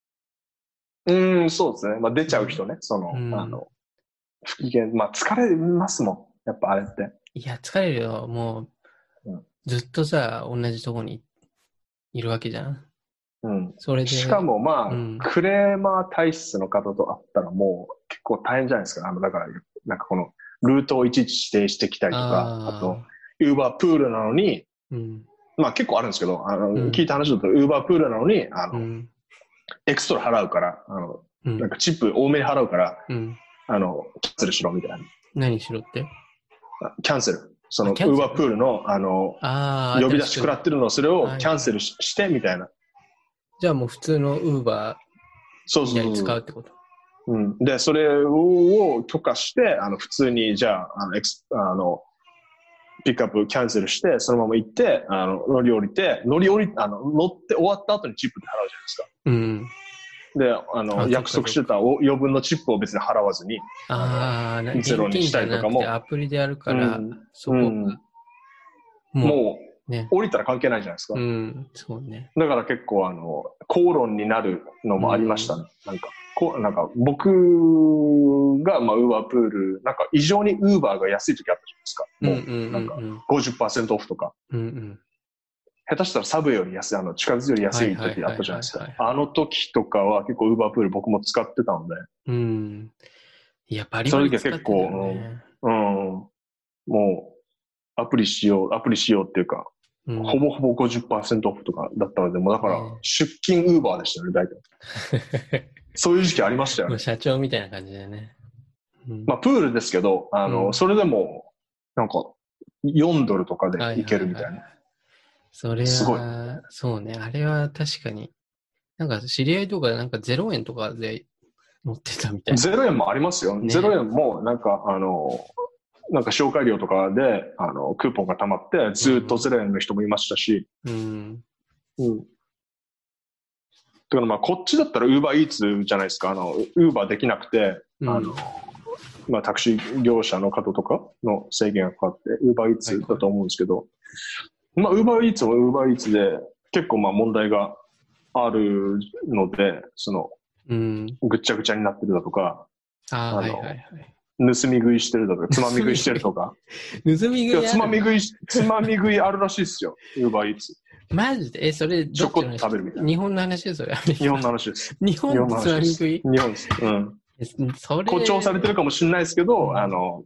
うん、そうですね。まあ出ちゃう人ね。その、うんあの、不機嫌。まあ疲れますもん。やっぱあれって。いや、疲れるよ。もう、うんずっとさ、同じとこにいるわけじゃん。うん。それで。しかもまあ、うんクレーマー体質の方と会ったらもう結構大変じゃないですか。あの、だから、なんかこの、ルートをいちいち指定してきたりとか、ああと、ウーバープールなのに、ーうん。まあ結構あるんですけど、あの、ん聞いた話だと、ウーバープールなのに、あの、うん。エクストラ払うから、あの、うんなんかチップ多めに払うから、うん。あの、キャンセルしろみたいな。何しろって？あキャンセル。その、ウーバープールの、あの、ああ。呼び出し食らってるのを、それをはいキャンセルしして、みたいな。じゃあもう普通のウーバーにそうそう。使うってこと？うん。で、それを許可して、あの、普通に、じゃあ、あの、エクス、あの、ピックアップキャンセルして、そのまま行って、あの、乗り降りて、乗り降り、あの、乗って終わった後にチップって払うじゃないですか。うん。で、あの、か約束してたお余分のチップを別に払わずに、ああ、なゼロにしたりとかもアプリでやるから、うんそこ、うんもう、もねう、降りたら関係ないじゃないですか。うん、そうね。だから結構、あの、口論になるのもありましたね。なんか、こう、なんか、僕が、まあ、ウーバープール、なんか、異常にウーバーが安い時あったじゃないですか。もう、うんうんなんか、うん50%オフとか。うんうん。下手したらサブより安い、あの、地下鉄より安い時あったじゃないですか。あの時とかは結構ウーバープール僕も使ってたので、うん。いや、ってたよその時はね。うん、もう、アプリしよう、アプリしようっていうか、うんほぼほぼ50%オフとかだったので、もうだからうん、出勤ウーバーでしたよね、大体。そういう時期ありましたよね。社長みたいな感じだよね。うんまあ、プールですけど、あの、うんそれでも、なんか、4ドルとかで行けるみたいな。はははそれすごいは、そうね。あれは確かに。なんか知り合いとかでなんか0円とかで乗ってたみたいな。0円もありますよ。ね0円もなんか、あの、なんか紹介料とかで、あの、クーポンが溜まって、ずっと0円の人もいましたし、うん。うん。だからまあ、こっちだったら Uber Eats じゃないですか。あの、Uber できなくて、うんあの、まあ、タクシー業者の方とかの制限がかかって、Uber Eats だと思うんですけど、まあ、Uber Eats も Uber Eats で結構まあ問題があるので、その、うん。ぐっちゃぐちゃになってるだとか、ああ、あのはいはいはい。盗み食いしてるだとか、つまみ食いしてるとか。盗み食いつまみい。食いし、つまみ食いあるらしいですよ。Uber Eats。マジで？え、それ、ちょこっと食べるみたいな日本の話ですそれ。日本の話です。日本のつまみ食い？日本です。うん。えそれ。誇張されてるかもしれないですけど、あの、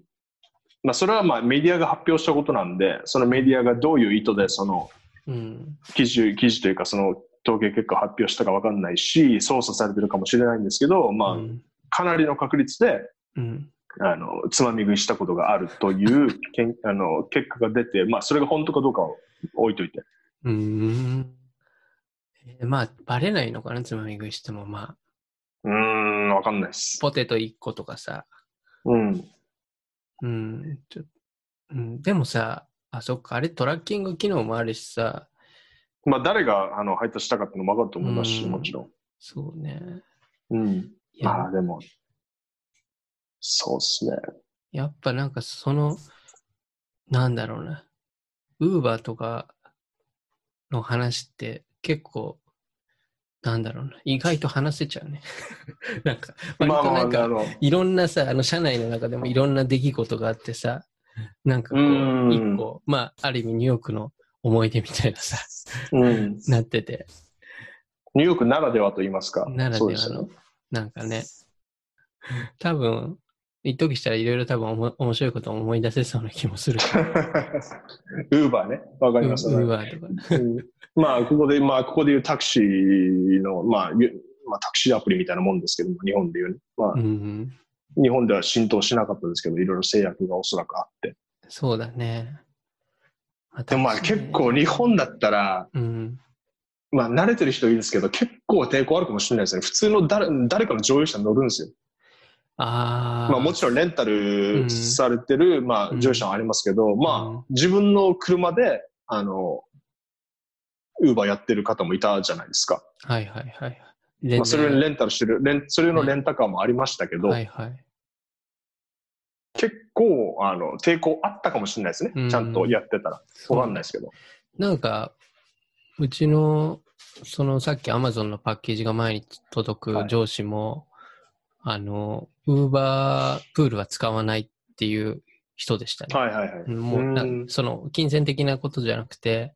まあ、それはまあメディアが発表したことなんで、そのメディアがどういう意図でそのうん。記事、記事というかその統計結果を発表したかわかんないし、操作されてるかもしれないんですけど、まあ、うん。かなりの確率で、うん。あの、つまみ食いしたことがあるというけんあの結果が出て、まあ、それが本当かどうかを置いといて。うーん。えまあ、バレないのかな、つまみ食いしても。まあ、うーん、わかんないです。ポテト1個とかさ。うん。うん。ちょうん、でもさ、あ、そっか、あれトラッキング機能もあるしさ、まあ、誰があの配達したかってのもわかると思いますし、うんもちろん。そうね。うん。いや、まあ、でも、そうですね。やっぱなんかその、なんだろうな。ウーバーとかの話って結構、なんだろうな。意外と話せちゃうね。なんか、割となんか、いろんなさ、あの、社内の中でもいろんな出来事があってさ、なんかこう、うん一個、まあ、ある意味ニューヨークの思い出みたいなさ、うん。なってて、ニューヨークならではと言いますか。ならではのね。、なんかね、多分、一時したらいろいろ多分おも面白いことを思い出せそうな気もする。ウーバーね。わかりますね。ウーバーとか。うんまあ、ここで、まあ、ここでいうタクシーの、まあ、ゆまあ、タクシーアプリみたいなもんですけども、日本でいう、ね、まあう、ん、日本では浸透しなかったですけど、いろいろ制約がおそらくあって。そうだね。でもまあ、結構日本だったら、うん。まあ、慣れてる人いいですけど、結構抵抗あるかもしれないですね。普通の誰誰かの乗用車に乗るんですよ。ああ。まあ、もちろんレンタルされてる、まあ、うん乗用車はありますけど、うんまあ、自分の車で、あの、ウーバーやってる方もいたじゃないですか。はいはいはい。全まあ、それをレンタルしてる、レンそれのレンタカーもありましたけど、はいはい。結構、あの、抵抗あったかもしれないですね。うんちゃんとやってたら。わかんないですけど。なんか、うちの、そのさっきアマゾンのパッケージが前に届くはい上司も、あの、ウーバープールは使わないっていう人でしたね。はいはいはい。もうその、金銭的なことじゃなくて、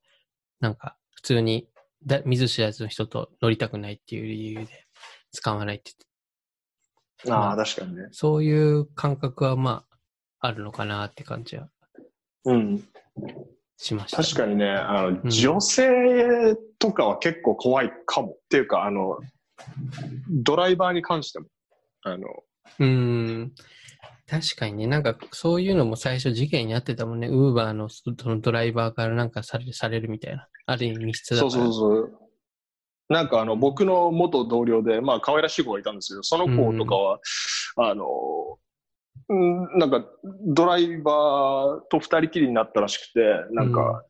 なんか、普通にだ見ず知らずの人と乗りたくないっていう理由で使わないって言って、ああ、確かにね。そういう感覚はまあ、あるのかなって感じはうん。しました、確かにね、あの、ん女性とかは結構怖いかも。っていうか、あの、ドライバーに関しても。あの、うーん。確かにね、なんかそういうのも最初事件になってたもんね。ウーバーのそのドライバーからなんかされされるみたいな。ある意味密室だから。そうそうそう。なんかあの、僕の元同僚で、まあ、可愛らしい子がいたんですけど、その子とかは、あの、うん、なんか、ドライバーと二人きりになったらしくて、なんか、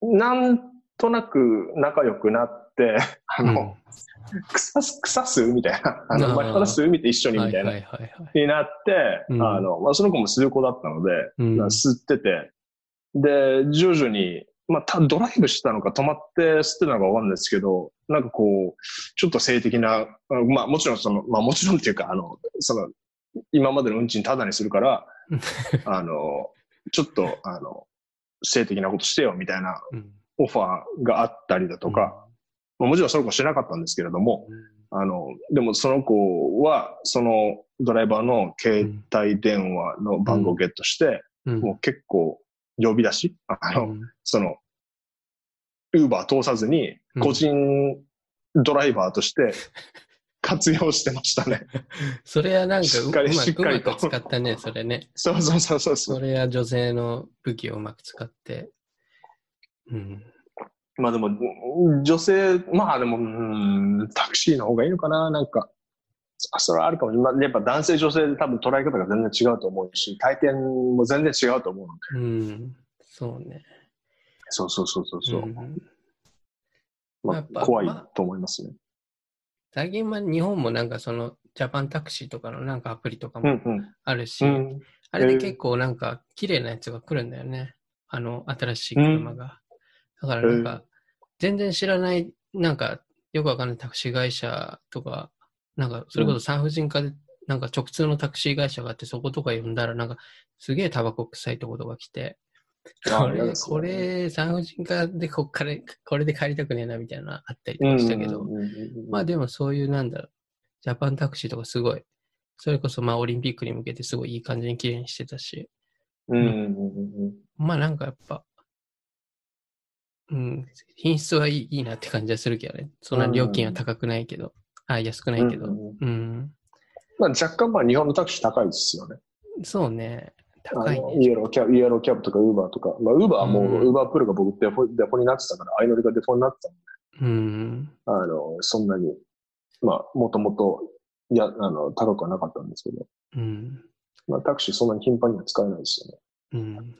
なんとなく仲良くなって、あうん、の、草す、草すみたいな。あの、前から吸うみて一緒にみたいな。になって、うん。あの、まあ、その子も吸う子だったので、うん。まあ吸ってて、で、徐々に、まあ、たドライブしてたのか止まって吸ってたのかわかんないですけど、なんかこう、ちょっと性的な、あまあもちろんその、まあもちろんっていうか、あの、その、今までの運賃タダにするから、あの、ちょっと、あの、性的なことしてよみたいなうん。オファーがあったりだとか、まあ、もちろんその子しなかったんですけれども、あの、でもその子は、そのドライバーの携帯電話の番号をゲットして、うん、もう結構呼び出し、あの、うんその、ウーバー通さずにうん個人ドライバーとして 活用してましたね。それはなんかしっかりうまくうましっかりとく使ったね、それね。そうそうそうそうそ。れは女性の武器をうまく使って。うん。まあでも、うん女性、まあでも、うん、タクシーの方がいいのかな、なんか。あそれはあるかもしれない。まあやっぱ男性女性で多分捉え方が全然違うと思うし、体験も全然違うと思うので。うん。そうね。そうそうそうそうそう。んまあやっぱ怖いまあと思いますね。最近は日本もなんかそのジャパンタクシーとかのなんかアプリとかもうんうん。あるし、うん。あれで結構なんか綺麗なやつが来るんだよね。あの新しい車が。だからなんか全然知らないなんかよくわかんないタクシー会社とか、なんかそれこそ産婦人科でなんか直通のタクシー会社があってそことか呼んだらなんかすげえタバコ臭いとことが来て、あこれ、これ産婦人科でこっからこれで帰りたくねえなみたいなのあったりとうんかしたけど、まあでもそういうなんだろう、ジャパンタクシーとかすごい、それこそまあオリンピックに向けてすごいいい感じに綺麗にしてたし、うんうん。まあなんかやっぱ、うん、品質はいいいいなって感じはするけどね。そんな料金は高くないけど、あ、安くないけど、うんうんうん。まあ、若干まあ日本のタクシー高いですよね。そうね、高いね。イエローキャブ、イエローキャブとかウーバーとか。まあ、ウーバーはもう、うんウーバープールが僕デフォデフォになってたから、相乗りがデフォになってたうん。ので、あの、そんなに、まあ、もともと、いや、あの、高くはなかったんですけど、うん。まあ、タクシーそんなに頻繁には使えないですよね。うん。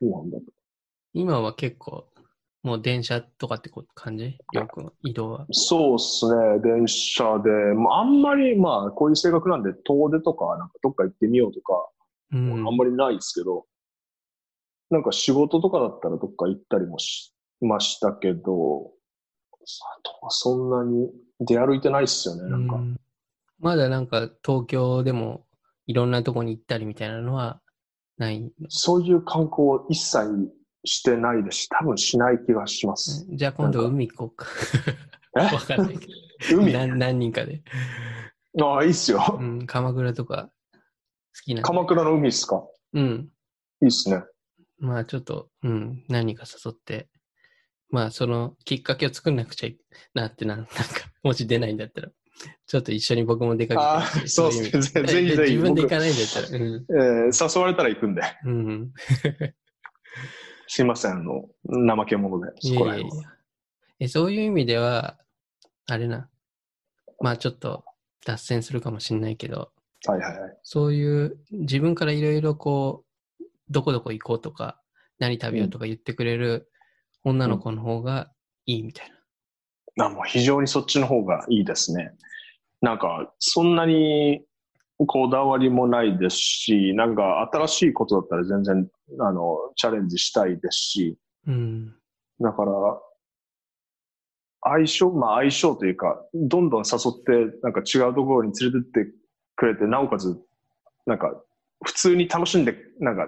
日本だと。今は結構、もう電車とかってこ感じ？よく移動は。そうですね、電車で、まあ、あんまり、まあ、こういう性格なんで、遠出とか、なんかどっか行ってみようとか、うん。あんまりないですけど、なんか仕事とかだったらどっか行ったりもしましたけど、あとはそんなに出歩いてないっすよね、なんか。うんまだなんか東京でもいろんなとこに行ったりみたいなのはないの？そういう観光を一切してないですし、多分しない気がします。じゃあ今度海行こうか。え？わかんないけど。海？何何人かで。ああ、いいっすよ。うん、鎌倉とか好きな。鎌倉の海っすか？うん。いいっすね。まあちょっと、うん、何人か誘って、まあそのきっかけを作んなくちゃいなってな、なんか、もし出ないんだったら、ちょっと一緒に僕も出かけてああそうっすねい意味ぜぜひぜひ自分で行かないんだったら、うん。えー誘われたら行くんで。うん。すいません、あの、怠け者で、いそこら辺は。えそういう意味では、あれな、まあちょっと脱線するかもしれないけど、はいはいはい。そういう自分からいろいろこう、どこどこ行こうとか、何食べようとか言ってくれる女の子の方がいいみたいな。あもう非常にそっちの方がいいですね。なんか、そんなにこだわりもないですし、なんか新しいことだったら全然、あの、チャレンジしたいですし、うん。だから、相性、まあ相性というか、どんどん誘って、なんか違うところに連れてってくれて、なおかつ、なんか、普通に楽しんで、なんか、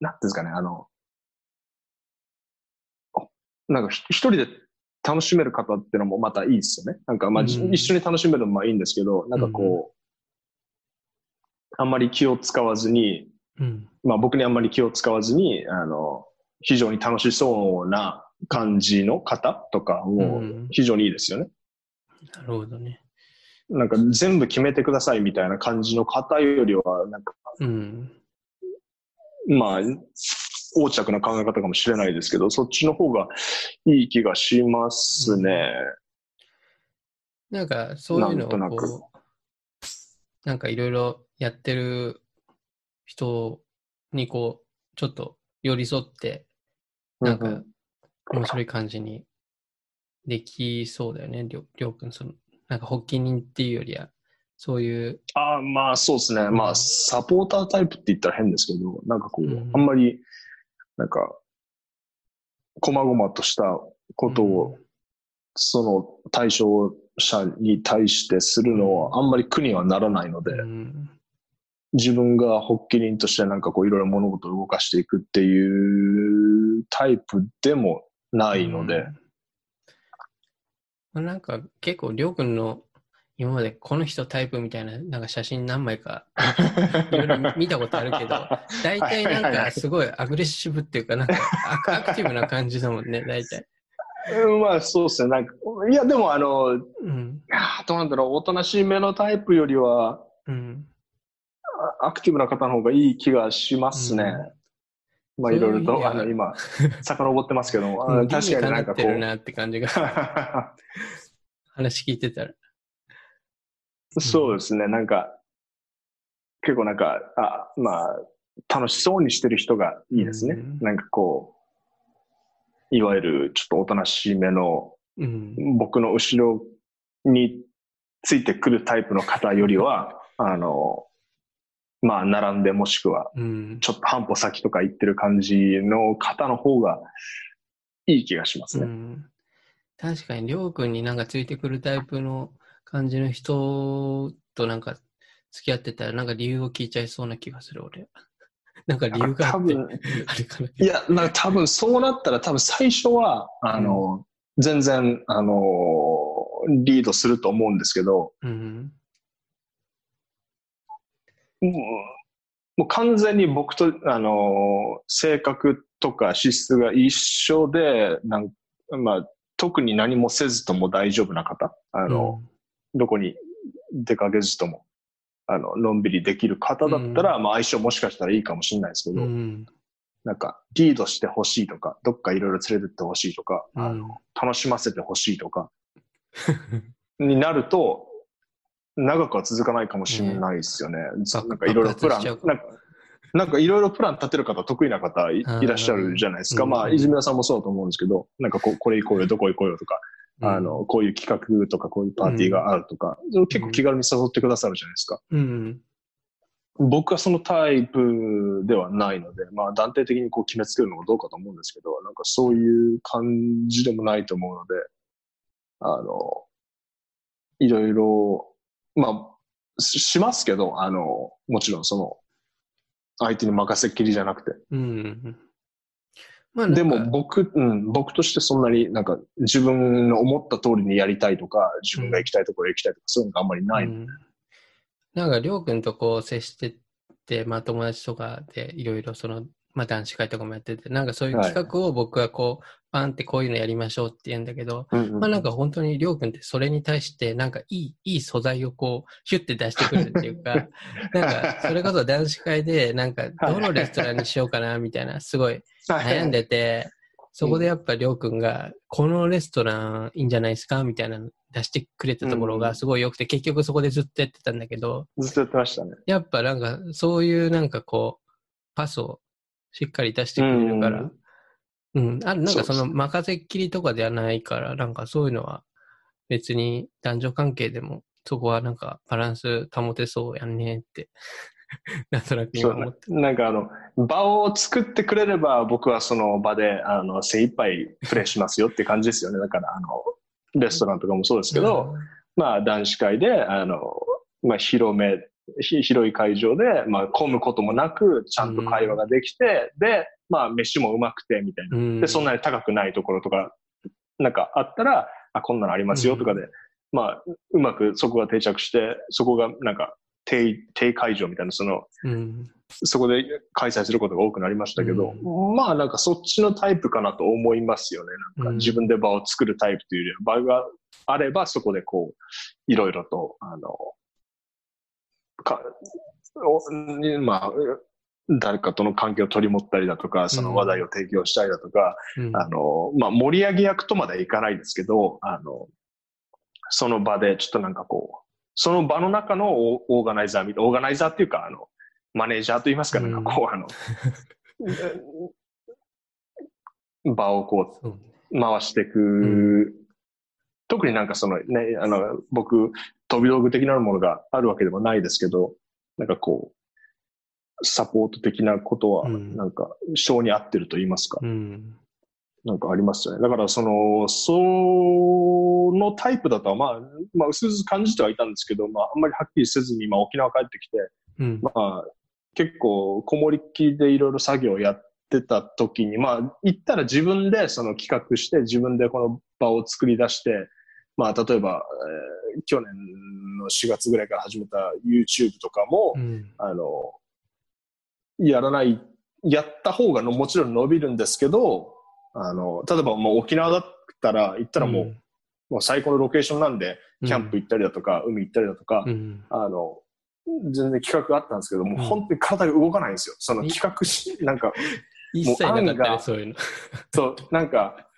なんていうんですかね、あの、なんかひ一人で楽しめる方ってのもまたいいですよね。なんか、まあ、じうん一緒に楽しめるのもまあいいんですけど、なんかこう、あんまり気を使わずに、うん。まあ僕にあんまり気を使わずに、あの、非常に楽しそうな感じの方とかもうん非常にいいですよね。なるほどね。なんか全部決めてくださいみたいな感じの方よりは、なんか、うん。まあ、横着な考え方かもしれないですけど、そっちの方がいい気がしますね。なんか、そういうのをこう、なんかいろいろやってる人にこう、ちょっと寄り添って、なんかうん。うん、面白い感じにできそうだよね、りょりょうくん。その、なんか発起人っていうよりは、そういう、ああ、まあそうですね。まあ、サポータータイプって言ったら変ですけど、なんかこう、うんあんまり、なんか、細々としたことを、その対象者に対してするのはあんまり苦にはならないので、うん、自分が発起人としてなんかこういろいろ物事を動かしていくっていうタイプでもないので、うんまあなんか結構、りょうくんの今までこの人タイプみたいななんか写真何枚かいろいろ見たことあるけど、大体なんかすごいアグレッシブっていうか、なんかアクティブな感じだもんね、大体。うんまあそうですね。なんか、いやでもあの、うん。どうなんだろう、おとなしい目のタイプよりは、うん。あアクティブな方の方がいい気がしますね。まあいろいろと、あの、今、遡ってますけども、あうんの確かになんかこう、るなって感じが 話聞いてたら。そうですね、なんか、結構なんか、あ、まあ、楽しそうにしてる人がいいですね。うんなんかこう、いわゆるちょっとおとなしめの、うん。僕の後ろについてくるタイプの方よりは、あの、まあ、並んでもしくは、うん。ちょっと半歩先とか行ってる感じの方の方がいい気がしますね。うん、確かに、りょうくんになんかついてくるタイプの感じの人となんか付き合ってたら、なんか理由を聞いちゃいそうな気がする、俺。なんか理由があって、多分、あれかな。いや、なんか多分そうなったら多分最初は、あの、全然、あの、リードすると思うんですけど、うん。もう完全に僕と、あの、性格とか資質が一緒で、なんまあ、特に何もせずとも大丈夫な方、あの、どこに出かけずとも、あの、のんびりできる方だったら、まあ相性もしかしたらいいかもしれないですけうど、ん。なんか、リードしてほしいとか、どっかいろいろ連れてってほしいとか、あの、楽しませてほしいとか、になると、長くは続かないかもしれないですよね。爆なんかいろいろプランなんか、いろいろプラン立てる方得意な方いらっしゃるじゃないですか。うんまあ、泉田さんもそうだと思うんですけど、なんかここれ行こうよ、どこ行こうよとか、あの、こういう企画とか、こういうパーティーがあるとか、結構気軽に誘ってくださるじゃないですか。うん。僕はそのタイプではないので、まあ断定的にこう決めつけるのもどうかと思うんですけど、なんかそういう感じでもないと思うので、あの、いろいろ、まあ、ししますけど、あの、もちろんその、相手に任せっきりじゃなくて。うん。まあ、でも僕、うん、僕としてそんなになんか自分の思った通りにやりたいとか、自分が行きたいところへ行きたいとか、そういうのがあんまりない。うんなんか、りょうくんとこう接してって、まあ友達とかでいろいろその、まあ男子会とかもやってて、なんかそういう企画を僕はこう、パンってこういうのやりましょうって言うんだけど、うんうんまあなんか本当にりょうくんってそれに対してなんかいい、いい素材をこう、ヒュッて出してくるっていうか、なんかそれこそ男子会でなんかどのレストランにしようかなみたいな、すごい悩んでて、そこでやっぱりょうくんが、このレストランいいんじゃないですかみたいなの出してくれたところがすごい良くて、結局そこでずっとやってたんだけど、ずっとやってましたね。やっぱなんかそういうなんかこう、パスをしっかり出してくれるから、うん、あなんかその任せっきりとかではないから、なんかそういうのは別に男女関係でもそこはなんかバランス保てそうやんねって、なんとなく今思って。なんかあの、場を作ってくれれば僕はその場であの精一杯プレイしますよって感じですよね。だからあの、レストランとかもそうですけど、まあ男子会で、あの、まあ広め、ひ広い会場で、まあ混むこともなく、ちゃんと会話ができて、で、まあ飯もうまくてみたいな。うん、で、そんなに高くないところとか、なんかあったら、あ、こんなのありますよとかで、まあ、うまくそこが定着して、そこがなんか、定、定会場みたいな、その、うん、そこで開催することが多くなりましたけど、まあなんかそっちのタイプかなと思いますよね。なんかうん。自分で場を作るタイプというよりは、場があればそこでこう、いろいろと、あの、か、まあ、誰かとの関係を取り持ったりだとか、その話題を提供したりだとか、うん。あの、まあ盛り上げ役とまではいかないですけど、あの、その場でちょっとなんかこう、その場の中のオオーガナイザーみたいな、オーガナイザーっていうか、あの、マネージャーと言いますか、うん。なんかこう、あの、場をこそう回していく、ん。特になんかそのね、あの、僕、飛び道具的なものがあるわけでもないですけど、なんかこう、サポート的なことは、うんなんか、性に合ってると言いますか。うん。なんかありますよね。だから、その、そのタイプだとは、まあ、まあ、薄々感じてはいたんですけど、まあ、あんまりはっきりせずに、まあ、沖縄帰ってきて、うん。まあ、結構、こもりっきりでいろいろ作業をやってた時に、まあ、言ったら自分でその企画して、自分でこの場を作り出して、まあ、例えば、えー去年の4月ぐらいから始めた YouTube とかも、うん。あの、やらない、やった方がのもちろん伸びるんですけど、あの、例えばもう沖縄だっったら、行ったらもう、もう最高のロケーションなんで、キャンプ行ったりだとか、海行ったりだとか、うん。あの、全然企画があったんですけど、もう本当に体が動かないんですよ。その企画し、なんか、一切なかったね、案がそういうの。そう、なんか、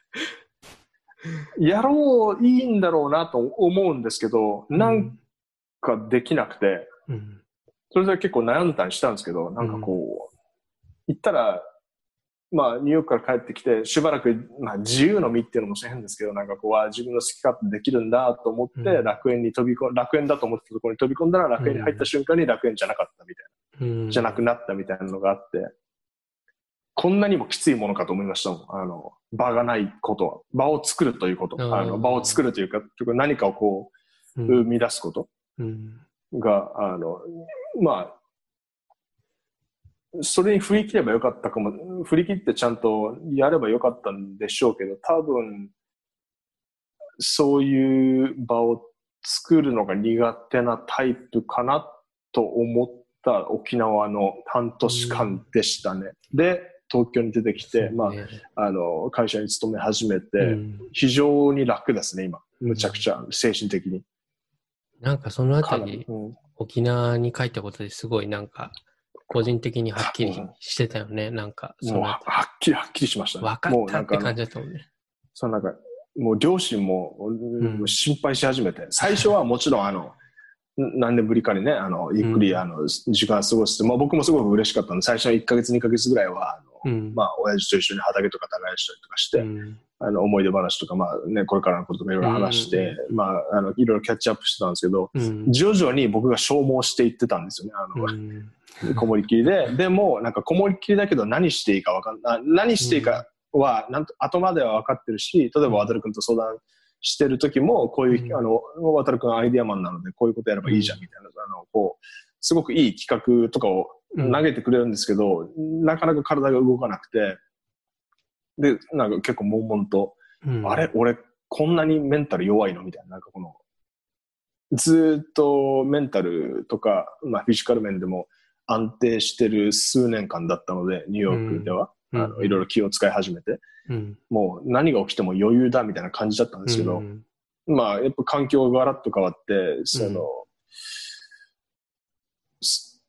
やろう、いいんだろうなと思うんですけど、なんかできなくて、うん。それで結構悩んだりしたんですけど、なんかこう、行ったら、まあ、ニューヨークから帰ってきて、しばらく、まあ、自由の身っていうのも変ですけど、なんかこう、あ自分の好き勝手できるんだと思って、うん。楽園に飛び込ん、楽園だと思ってたところに飛び込んだら、楽園に入った瞬間に楽園じゃなかったみたいな、うん。じゃなくなったみたいなのがあって、こんなにもきついものかと思いましたもん。あの、場がないことは。場を作るということ。あの、場を作るというか、何かをこう、うん。生み出すこと。うん。が、あの、まあ、それに振り切ればよかったかも、振り切ってちゃんとやればよかったんでしょうけど、多分、そういう場を作るのが苦手なタイプかなと思った沖縄の半年間でしたね。で、東京に出てきて、まねあ、あの、会社に勤め始めて、うん非常に楽ですね、今。むちゃくちゃ、精神的に。なんかそのあたり、。うん沖縄に帰ったことですごいなんか、個人的にはっきりしてたよね。なんか、そもうのははっきりはっきりしましたね。分かったってなんかあの感じだったもんね。そうなんか、もう両親も、ん心配し始めて、最初はもちろんあの、ん何年ぶりかにね、あの、ゆっくり、うんあの、時間過ごして、まあ僕もすごく嬉しかったので、最初の1ヶ月2ヶ月ぐらいは、あの、うん。まあ親父と一緒に畑とか耕したりとかして、うんあの、思い出話とか、まあね、これからのこととかいろいろ話して、まあ、あの、いろいろキャッチアップしてたんですけど、うん。徐々に僕が消耗していってたんですよね、あの、うん。こもりっきりで、でも、なんかこもりっきりだけど何していいかわかんない。何していいかは、なんと、後までは分かってるし、例えば渡るくんと相談してる時も、こういう、うん。あの、渡るくんアイディアマンなので、こういうことやればいいじゃん、みたいな、あの、こう、すごくいい企画とかをうん。投げてくれるんですけど、なかなか体が動かなくて、で、なんか結構悶々と、うん。あれ？俺、こんなにメンタル弱いの？みたいな、なんかこの、ずーっとメンタルとか、まあフィジカル面でも安定してる数年間だったので、ニューヨークでは、うんあのいろいろ気を使い始めて、うん。もう何が起きても余裕だみたいな感じだったんですけど、うんまあやっぱ環境がガラッと変わって、その、す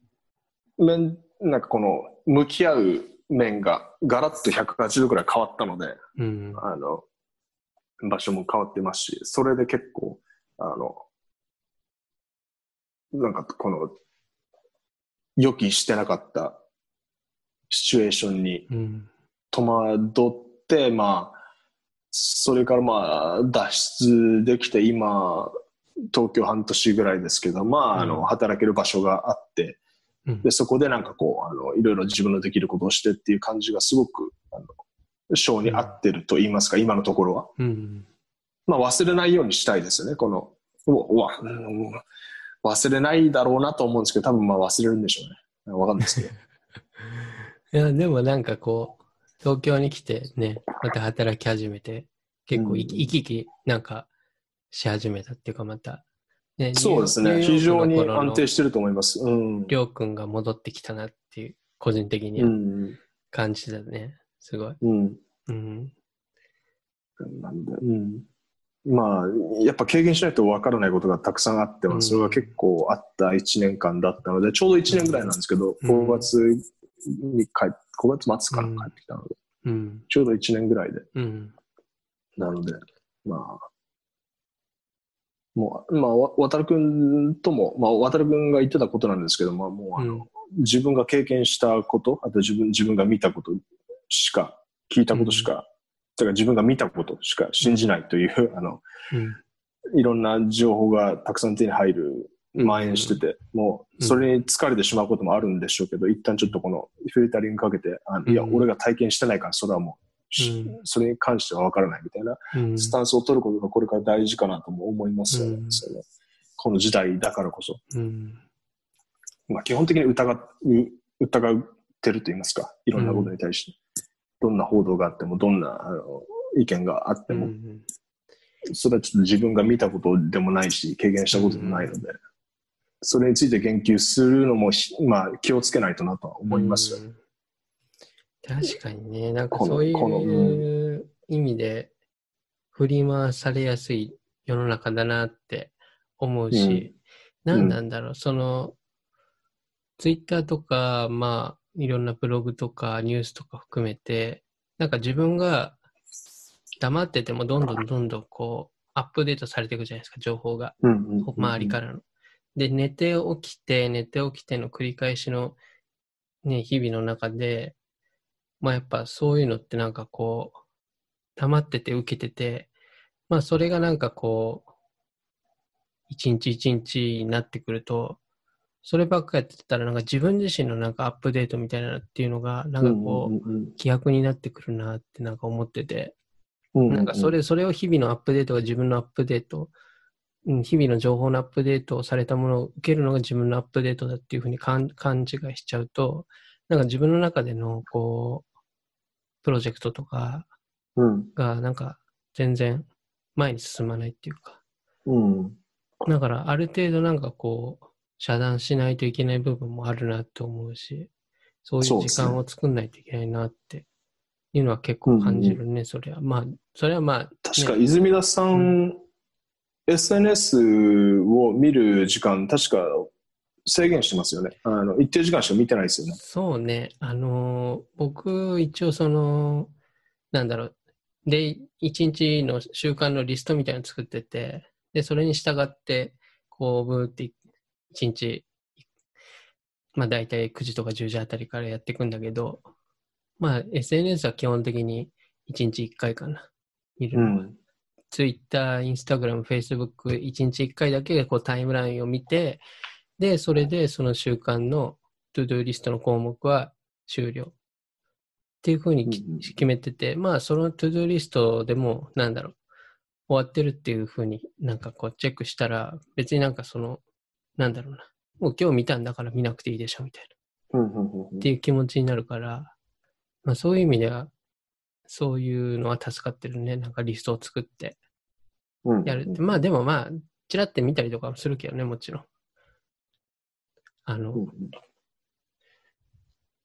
面、なんかこの、向き合う面がガラッと180度くらい変わったので、うん。あの、場所も変わってますし、それで結構、あの、なんかこの、予期してなかったシチュエーションにうん。戸惑って、まあ、それからまあ、脱出できて、今、東京半年ぐらいですけど、まあ、あうんの、働ける場所があって、うんで、そこでなんかこう、あの、いろいろ自分のできることをしてっていう感じがすごく、あの、性に合ってると言いますか、今のところは。うん。まあ忘れないようにしたいですよね、この、うわ、忘れないだろうなと思うんですけど、多分まあ忘れるんでしょうね。わかんないですけど。いや、でもなんかこう、東京に来てね、また働き始めて、結構生きうん生きなんかし始めたっていうか、また、ね、そうですね。非常に安定してると思います。うん。りょうくんが戻ってきたなっていう、個人的にはうん。感じだね。すごい。うん。うん。なんで、うん。まあ、やっぱ経験しないとわからないことがたくさんあって、うんそれが結構あった1年間だったので、ちょうど1年ぐらいなんですけど、うん5月に帰っ、5月末からうん帰ってきたので、うん。ちょうど1年ぐらいで、うん。なので、まあ、もう、まあ、わ渡るくんとも、まあ、渡るくんが言ってたことなんですけど、まあ、もう、あの、うん自分が経験したこと、あと自分、自分が見たことしか、聞いたことしか、だから自分が見たことしか信じないという、あの、うん。いろんな情報がたくさん手に入る、蔓延してて、もう、それに疲れてしまうこともあるんでしょうけど、一旦ちょっとこのフィルタリングかけて、あいや、うん俺が体験してないから、それはもう、それに関しては分からないみたいなうん。スタンスを取ることがこれから大事かなとも思いますよね。うんそのこの時代だからこそ。うん。まあ、基本的に疑う疑ってると言いますか、いろんなことに対して。どんな報道があっても、どんなあの意見があっても、うん。それはちょっと自分が見たことでもないし、経験したことでもないので、それについて言及するのもひ、まあ、気をつけないとなとは思いますよね。うん確かにね、なんかそういう意味で、振り回されやすい世の中だなって思うし、何なんだろう、その、ツイッターとか、まあ、いろんなブログとかニュースとか含めて、なんか自分が黙っててもどんどんどんどんこう、アップデートされていくじゃないですか、情報が。うんうんうんうん周りからの。で、寝て起きて、寝て起きての繰り返しの、ね、日々の中で、まあやっぱそういうのってなんかこう、溜まってて受けてて、まあそれがなんかこう、一日一日になってくると、そればっかやってたらなんか自分自身のなんかアップデートみたいなのっていうのが、なんかこう、うんうん希薄になってくるなってなんか思ってて、うん。なんかそれ、それを日々のアップデートが自分のアップデート、うん日々の情報のアップデートをされたものを受けるのが自分のアップデートだっていうふうに勘勘違いしちゃうと、なんか自分の中でのこう、プロジェクトとかうん。がなんか全然前に進まないっていうか、うん。だからある程度なんかこう、遮断しないといけない部分もあるなと思うし、そういう時間を作んないといけないなっていうのは結構感じるね、それは。まあ、それはまあ、確か、ね泉田さん、SNS を見る時間、確か制限してますよね。あの、一定時間しか見てないですよね。そうね。あのー僕、一応その、なんだろう。で、一日の習慣のリストみたいなの作ってて、で、それに従って、こう、ブーって一日、まあ大体9時とか10時あたりからやっていくんだけど、まあ SNS は基本的に1日1回かな。見るうのは。ん。Twitter、Instagram、Facebook、1日1回だけこうタイムラインを見て、で、それでその習慣の to-do list の項目は終了。っていうふうに決めてて、まあその to-do list でも、なんだろう、終わってるっていうふうになんかこうチェックしたら、別になんかその、なんだろうな、もう今日見たんだから見なくていいでしょみたいな。っていう気持ちになるから、まあそういう意味では、そういうのは助かってるね。なんかリストを作ってうんやるって。まあでもまあ、ちらって見たりとかもするけどね、もちろん。あの、うんうん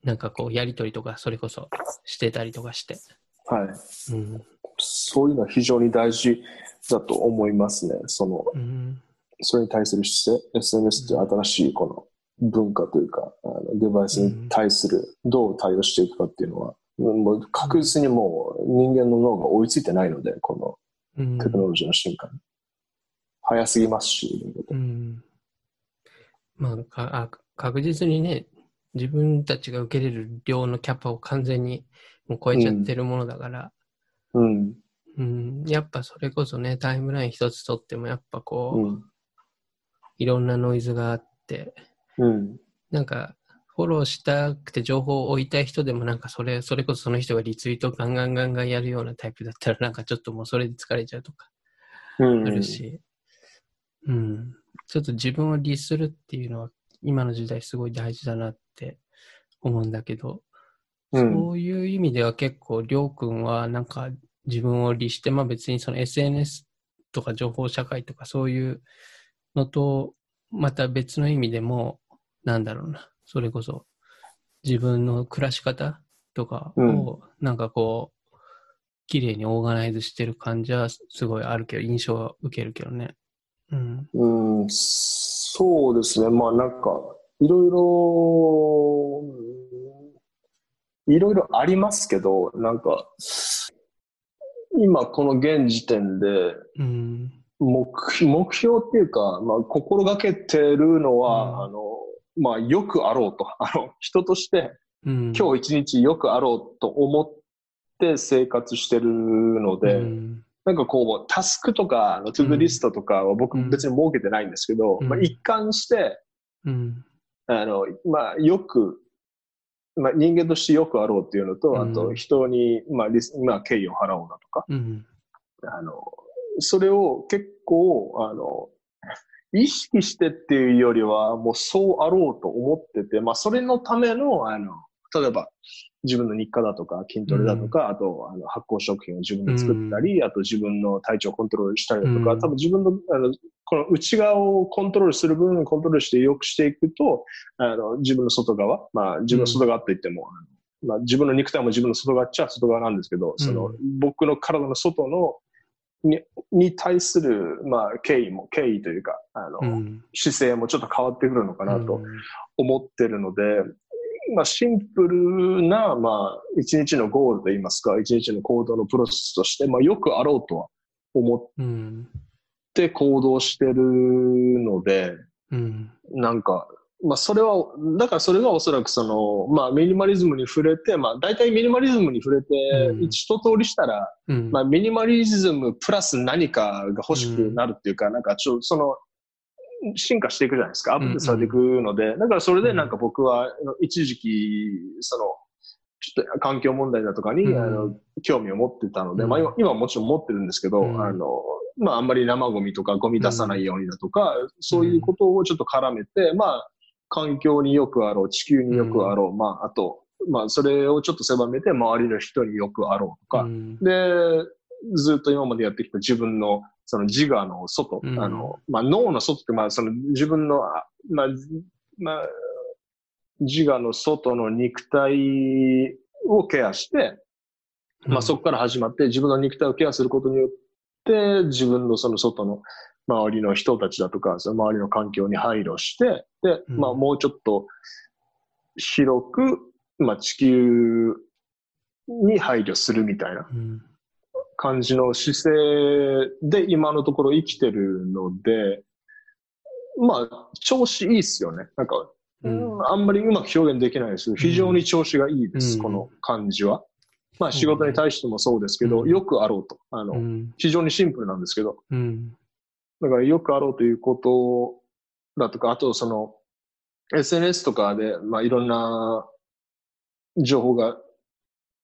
なんかこう、やりとりとか、それこそしてたりとかして。はい。うん。そういうのは非常に大事だと思いますね。その、うん。それに対する姿勢、SNS って新しいこの文化というか、あのデバイスに対するどう対応していくかっていうのは、もう確実にもう人間の脳が追いついてないので、こうんのテクノロジーの進化に。早すぎますし、うん。まあかあ、確実にね、自分たちが受けれる量のキャパを完全にもう超えちゃってるものだから、うん。うん、やっぱそれこそね、タイムライン一つとっても、やっぱこう、うん。いろんなノイズがあって、うん。なんか、フォローしたくて情報を置いたい人でも、なんかそれ、それこそその人がリツイートガンガンガンガンやるようなタイプだったら、なんかちょっともうそれで疲れちゃうとかうん。あるし、うん、ちょっと自分を律するっていうのは、今の時代すごい大事だなって思うんだけど、うん。そういう意味では結構、りょうくんはなんか自分を律して、まあ別にその SNS とか情報社会とかそういうのと、また別の意味でも、なんだろうな、それこそ自分の暮らし方とかを、なんかこう、綺麗にオーガナイズしてる感じはすごいあるけど、印象は受けるけどね。うん。うん、そうですね。まあなんか、いろいろ、いろいろありますけど、なんか、今この現時点でうん。目目標っていうか、まあ心がけてるのは、うんあの、まあよくあろうと、あの、人としてうん。今日一日よくあろうと思って生活してるので、うんなんかこう、タスクとか、トゥーリストとかは僕うん別に設けてないんですけど、うんまあ一貫して、うん。あの、まあよく、まあ人間としてよくあろうっていうのと、うんあと人に、まあリス、まあ敬意を払おうだとか、うん。あの、それを結構、あの、意識してっていうよりは、もうそうあろうと思ってて、まあそれのための、あの、例えば、自分の日課だとか、筋トレだとか、あと、あの、発酵食品を自分で作ったり、あと自分の体調をコントロールしたりだとか、うん。多分自分の、あの、この内側をコントロールする分、コントロールして良くしていくと、あの、自分の外側、まあ、自分の外側って言っても、まあ、自分の肉体も自分の外側っちゃ外側なんですけど、そのう、僕の体の外の、にに対する、まあ、敬意も、敬意というか、あの、うん姿勢もちょっと変わってくるのかなとうん思ってるので、まあ、シンプルな、まあ、一日のゴールといいますか、一日の行動のプロセスとして、まあ、よくあろうとは思っうん。て行動してるので、うん。なんか、まあ、それは、だからそれがおそらくその、まあ、ミニマリズムに触れて、まあ、大体ミニマリズムに触れてう、ん。一通りしたら、うん。まあ、ミニマリズムプラス何かが欲しくなるっていうか、なんかちょ、その、進化していくじゃないですか。アップされていくので、だからそれでなんか僕は、一時期、その、ちょっと環境問題だとかに、うん。あの興味を持ってたので、うん。まあ今今はもちろん持ってるんですけど、うん。あの、まああんまり生ゴミとかゴミ出さないようにだとか、そういうことをちょっと絡めて、まあ環境によくあろう、地球によくあろう、まああと、まあそれをちょっと狭めて周りの人によくあろうとか、うん。で、ずっと今までやってきた自分のその自我の外、うん。あの、まあ脳の外って、まあその自分の、あまあ、まあ、自我の外の肉体をケアして、まあそこから始まって自分の肉体をケアすることによって、自分のその外の周りの人たちだとか、その周りの環境に配慮して、で、うんまあもうちょっと広く、まあ地球に配慮するみたいなうん。感じの姿勢で今のところ生きてるので、まあ、調子いいっすよね。なんか、うんうんあんまりうまく表現できないですけど、非常に調子がいいです、うんこの感じは。まあ仕事に対してもそうですけど、うんよくあろうと。あの、うん。非常にシンプルなんですけど、うん。だからよくあろうということだとか、あとその、SNS とかで、まあいろんな情報が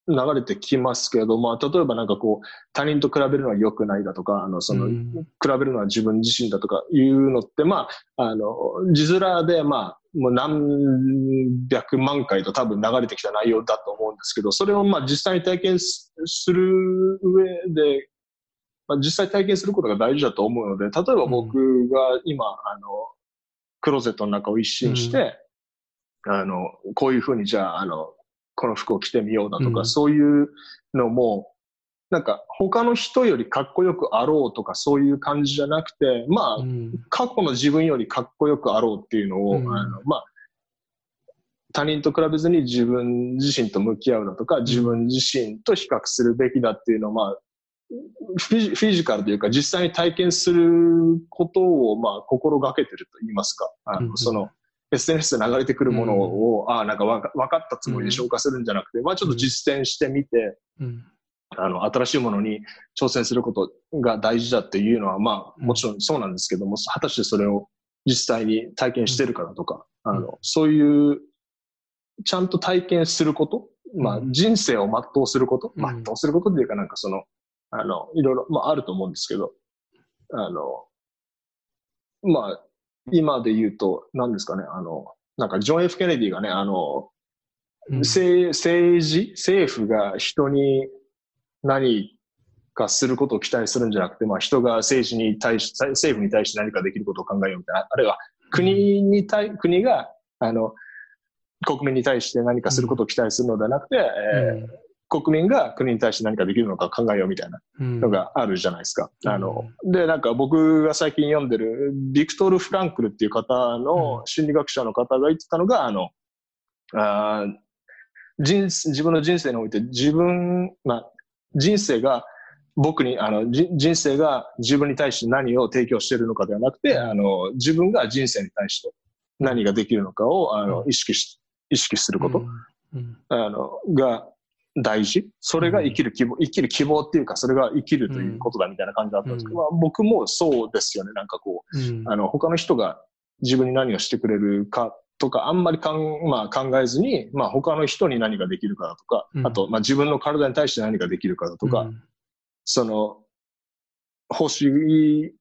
流れてきますけど、まあ例えばなんかこう、他人と比べるのは良くないだとか、あの、その、うん。比べるのは自分自身だとかいうのって、まあ、あの、字面で、まあ、もう何百万回と多分流れてきた内容だと思うんですけど、それをまあ実際に体験すする上で、まあ、実際体験することが大事だと思うので、例えば僕が今、あの、クローゼットの中を一新して、あの、こういうふうにじゃあ、あの、この服を着てみようだとか、うん。そういうのも、なんか他の人よりかっこよくあろうとかそういう感じじゃなくて、まあ、うん。過去の自分よりかっこよくあろうっていうのを、うん。あの、まあ、他人と比べずに自分自身と向き合うだとか、自分自身と比較するべきだっていうのを、まあ、フィジフィジカルというか実際に体験することを、まあ、心がけてると言いますか。あの、うんその、SNS で流れてくるものを、ああ、なんか分かったつもりで消化するんじゃなくて、まあちょっと実践してみて、うん。あの、新しいものに挑戦することが大事だっていうのは、まあ、もちろんそうなんですけども、果たしてそれを実際に体験してるかだとか、ん。あの、そういう、ちゃんと体験すること、まあう、ん。人生を全うすること、うん。全うすることっていうかなんかその、あの、いろいろ、まあ、あると思うんですけど、あの、まあ、今で言うと、何ですかね、あの、なんかジョン・ F・ ケネディがね、あの、うん。政政治、政府が人に何かすることを期待するんじゃなくて、まあ人が政治に対し、政府に対して何かできることを考えようみたいな、あるいは国に対、国が、あの、国民に対して何かすることを期待するのではなくて、えー国民が国に対して何かできるのか考えようみたいなうん。のがあるじゃないですか。うん。あの、で、なんか僕が最近読んでるビクトル・フランクルっていう方の心理学者の方が言ってたのが、あの、あー人生自分の人生において自分、まあ、人生が僕に、あの、じ人生が自分に対して何を提供しているのかではなくて、あの、自分が人生に対して何ができるのかを、あの、意識し、意識すること、うん。あの、が大事？それが生きる希望、生きる希望っていうか、それが生きるということだみたいな感じだったんですけど、うん。まあ、僕もそうですよね。なんかこうあの、他の人が自分に何をしてくれるかとか、あんまりかん、まあ、考えずに、まあ、他の人に何ができるかだとか、うん。あと、まあ、自分の体に対して何ができるかだとか、うん。その、欲しい、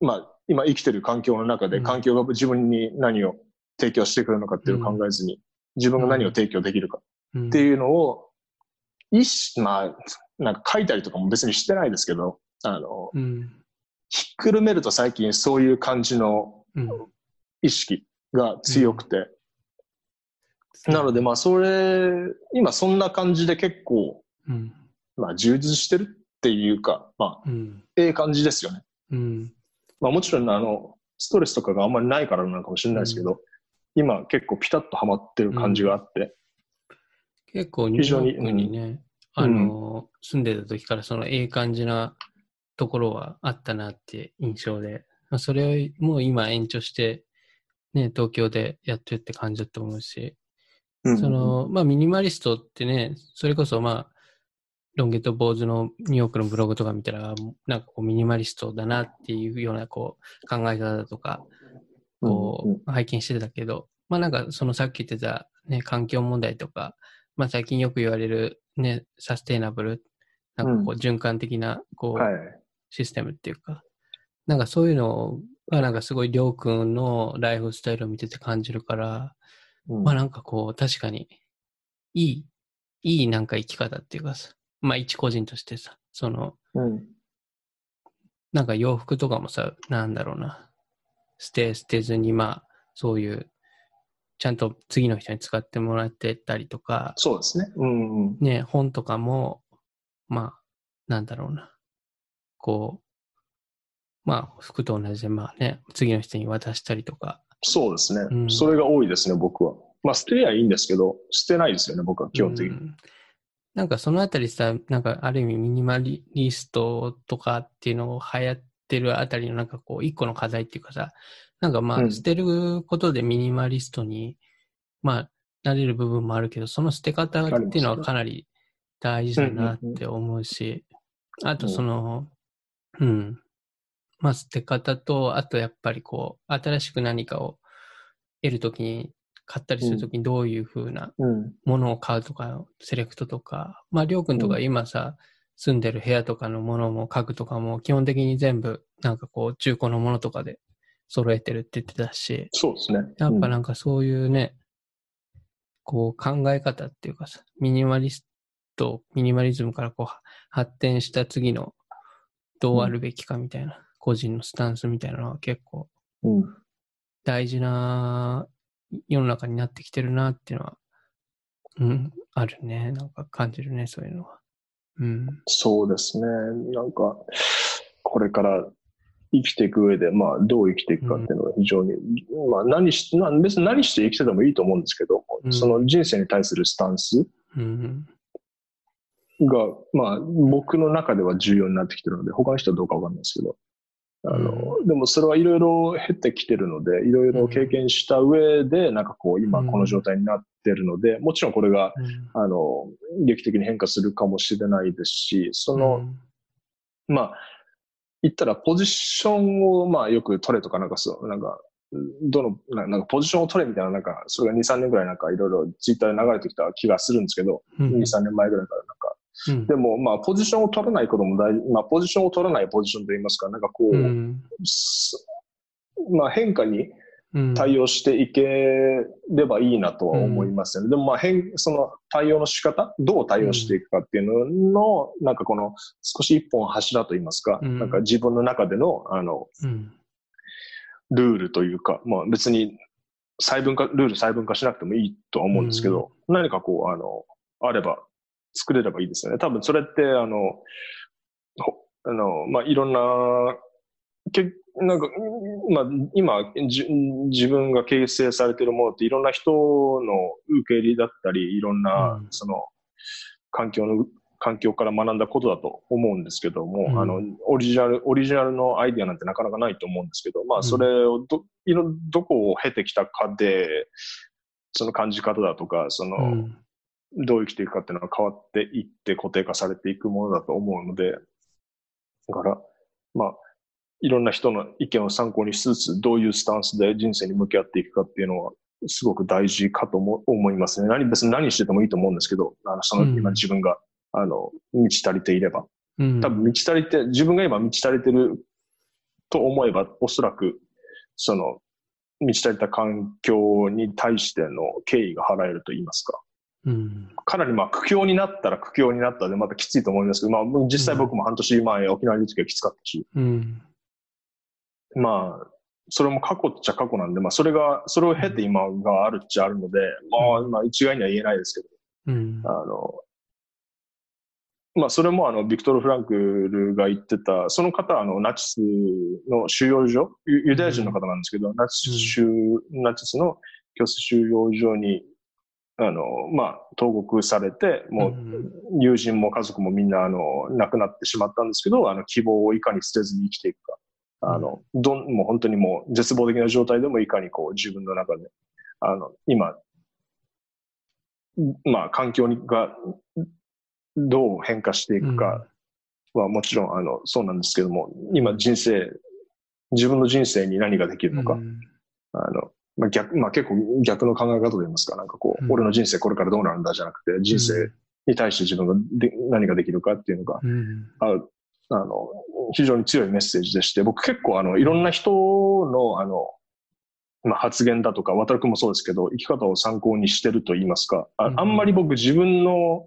まあ、今生きてる環境の中で、うん。環境が自分に何を提供してくれるのかっていうのを考えずに、自分が何を提供できるかうんっていうのを、意識、まあ、なんか書いたりとかも別にしてないですけど、あの、うん。ひっくるめると最近そういう感じのうん。意識が強くて、なのでまあそれ、今そんな感じで結構、うん。まあ充実してるっっていうか、まあ、うん。ええ感じですよね。うん。まあもちろんあの、ストレスとかがあんまりないからなのかもしれないですけど、今結構ピタッとはまってる感じがあって、結構ニューヨークにね、うん。あの、住んでた時からそのええ感じなところはあったなって印象で、まあ、それをもう今延長して、ね、東京でやってるって感じだと思うし、うんその、まあミニマリストってね、それこそまあ、ロン毛と坊主のニューヨークのブログとか見たら、なんかこうミニマリストだなっていうようなこう考え方とか、こう、拝見してたけど、まあなんかそのさっき言ってたね、環境問題とか、まあ最近よく言われるね、サステイナブル、なんかこう循環的なこう、はい。システムっていうか、なんかそういうのがなんかすごいりょうくんのライフスタイルを見てて感じるから、うんまあなんかこう確かにいい、いいなんか生き方っていうかさ、まあ一個人としてさ、そのうんなんか洋服とかもさ、なんだろうな。捨て、捨てずに、まあ、そういう、ちゃんと次の人に使ってもらってたりとか、そうですね。うんうん。ね、本とかも、まあ、なんだろうな。こう、まあ、服と同じで、まあね、次の人に渡したりとか、そうですね、うんそれが多いですね、僕は。まあ、捨てりゃいいんですけど、捨てないですよね、僕は基本的に。うんなんかそのあたりさ、なんかある意味ミニマリストとかっていうのを流行ってるあたりのなんかこう一個の課題っていうかさ、なんかまうん。あ捨てることでミニマリストに、まあなれる部分もあるけど、その捨て方っていうのはかなり大事だなって思うし、あとその、うん、まあ捨て方と、あとやっぱりこう、新しく何かを得るときに、買ったりするときにどういうふうなうん。ものを買うとか、セレクトとか、まあ、りょうくんとか今さ、住んでる部屋とかのものも家具とかも基本的に全部、なんかこう、中古のものとかで揃えてるって言ってたし、そうですね。やっぱなんかそういうね、こう考え方っていうかさ、ミニマリスト、ミニマリズムからこう発展した次のどうあるべきかみたいな、個人のスタンスみたいなのは結構うん。大事な世の中になってきてるなっていうのは、うん、あるね。なんか感じるね、そういうのは。うん。そうですね。なんか、これから生きていく上で、まあ、どう生きていくかっていうのは非常に、まあ、何し、な別に何して生きててもいいと思うんですけど、うん。その人生に対するスタンスうん。が、まあ、僕の中では重要になってきてるので、他の人はどうかわかんないですけど、あの、でもそれはいろいろ経てきてるので、いろいろ経験した上で、なんかこう、今この状態になってるので、もちろんこれが、うん。あの、劇的に変化するかもしれないですし、その、まあ、言ったらポジションを、まあ、よく取れとか、なんかそう、なんか、どの、ななんかポジションを取れみたいな、なんか、それが2、3年ぐらいなんかいろいろツイッターで流れてきた気がするんですけど、うん、2、3年前ぐらいからなんか、うん。でも、まあ、ポジションを取らないことも大事、まあ、ポジションを取らないポジションといいますか、なんかこう、うん。すまあ、変化にうん対応していければいいなとは思いますよね。でも、まあ、変、その対応の仕方、どう対応していくかっていうのの、なんかこの少し一本柱といいますか、うん。なんか自分の中での、あの、うん。ルールというか、まあ別に細分化、ルール細分化しなくてもいいとは思うんですけど、何かこう、あの、あれば、作れればいいですよね。多分それって、あの、ほあの、まあいろんな、けなんか、まあ今じ、自分が形成されているものっていろんな人の受け入れだったり、いろんな、うん。その、環境の、環境から学んだことだと思うんですけども、うん。あの、オリジナル、オリジナルのアイディアなんてなかなかないと思うんですけど、まあ、それをど、いろ、どこを経てきたかで、その感じ方だとか、その、うん。どう生きていくかっていうのは変わっていって固定化されていくものだと思うので、だから、まあ、いろんな人の意見を参考にしつつ、どういうスタンスで人生に向き合っていくかっていうのは、すごく大事かとも思いますね。何、別に何しててもいいと思うんですけど、あの、そのうん今自分が、あの、満ち足りていれば。うん多分満ち足りて、自分が今満ち足りてると思えば、おそらく、その、満ち足りた環境に対しての敬意が払えると言いますか。うんかなりまあ苦境になったら苦境になったでまたきついと思いますけど、まあ実際僕も半年前沖縄にいる時はきつかったし、うんまあ、それも過去っちゃ過去なんで、まあそれが、それを経て今があるっちゃあるので、まあまあ一概には言えないですけど、うん。あの、まあ、それもあの、ビクトル・フランクルが言ってた、その方はあの、ナチスの収容所、ユユダヤ人の方なんですけど、ナチス収、ナチスの強制収容所に、あの、まあ、投獄されて、もう、友人も家族もみんな、あの、亡くなってしまったんですけど、あの、希望をいかに捨てずに生きていくか。あの、どん、もう本当にもう絶望的な状態でもいかにこう自分の中で、あの、今、まあ環境がどう変化していくかはもちろんあの、そうなんですけども、今人生、自分の人生に何ができるのか、うん、あの、まあ、逆、まあ結構逆の考え方と言いますか、なんかこう、うん、俺の人生これからどうなるんだじゃなくて、人生に対して自分がで何ができるかっていうのが、うん、ああの、非常に強いメッセージでして、僕結構あの、いろんな人のあの、まあ、発言だとか、渡るくんもそうですけど、生き方を参考にしてると言いますか、ああんまり僕自分の、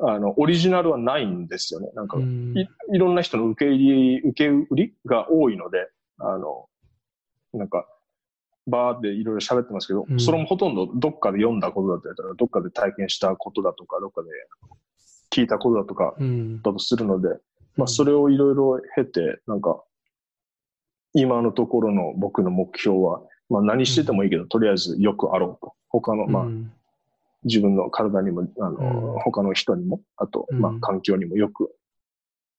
あの、オリジナルはないんですよね。なんか、いいろんな人の受け入れ、受け売りが多いので、あの、なんか、バーっていろいろ喋ってますけど、うん、それもほとんどどっかで読んだことだったりとか、どっかで体験したことだとか、どっかで聞いたことだとか、だとするので、まあ、それをいろいろ経て、なんか、今のところの僕の目標は、まあ、何しててもいいけど、とりあえずよくあろうと。他の、まあ、自分の体にも、あの、他の人にも、あと、まあ、環境にもよく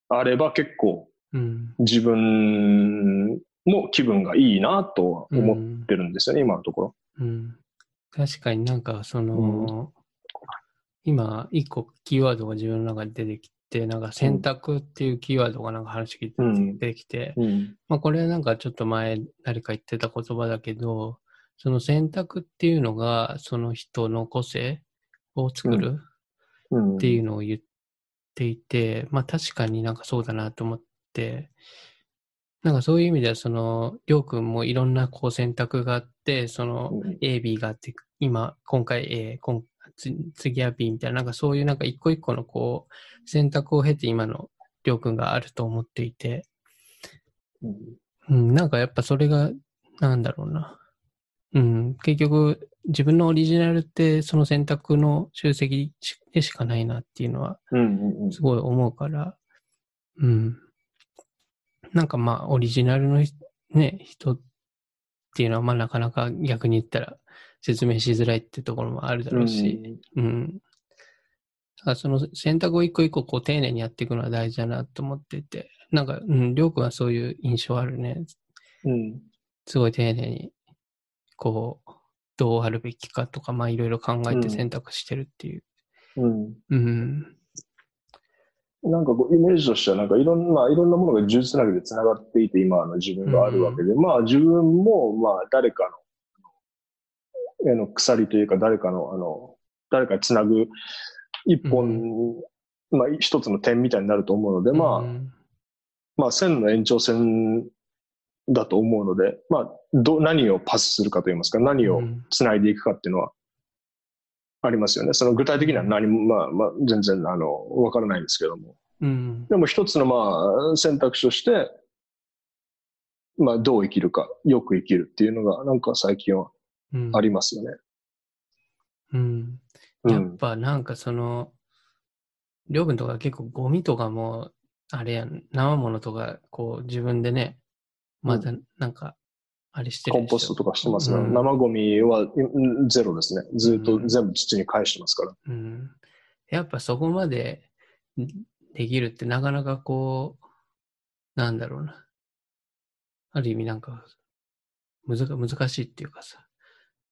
あれば結構、自分も気分がいいなと思ってるんですよね、今のところ。うん、確かになんか、その、今、一個キーワードが自分の中で出てきて、なんか選択っていうキーワードがなんか話聞いて出てきて、うん。うん、まあこれはなんかちょっと前誰か言ってた言葉だけど、その選択っていうのがその人の個性を作るっていうのを言っていて、まあ確かになんかそうだなと思って、なんかそういう意味ではその、りょうくんもいろんなこう選択があって、その A、B があって、今、今回 A、今次は B みたいな、なんかそういうなんか一個一個のこう、選択を経て今のりょうくんがあると思っていて、うん、うん、なんかやっぱそれが、なんだろうな。うん、結局、自分のオリジナルってその選択の集積でしかないなっていうのは、すごい思うから、うん。なんかまあ、オリジナルのね、人っていうのは、まあなかなか逆に言ったら、説明しづらいってところもあるだろうし、うん。うん、その選択を一個一個こう丁寧にやっていくのは大事だなと思ってて、なんか、うん、りょうくんはそういう印象あるね。うん。すごい丁寧に、こう、どうあるべきかとか、まあいろいろ考えて選択してるっていう。うん。うん。なんかこうイメージとしては、なんかいろんな、いろんなものが呪術つなぎで繋がっていて、今の自分があるわけで、うん、まあ自分も、まあ誰かのあの鎖というか誰かの、あの、誰かにつなぐ一本、うん、まあ一つの点みたいになると思うので、まあ、まあ線の延長線だと思うので、まあ、ど、何をパスするかといいますか、何をつないでいくかっていうのはありますよね。その具体的には何も、まあ、まあ、全然、あの、わからないんですけども。うん、でも一つの、まあ、選択肢として、まあ、どう生きるか、よく生きるっていうのが、なんか最近はありますよね。うん。うん、やっぱなんかその、りょうくんとか結構ゴミとかも、あれやん、生ものとか、こう自分でね、またなんか、あれしてる、コンポストとかしてますね、うん、生ゴミはゼロですね。ずっと全部土に返してますから。うん。やっぱそこまでできるってなかなかこう、なんだろうな。ある意味なんか、難難しいっていうかさ。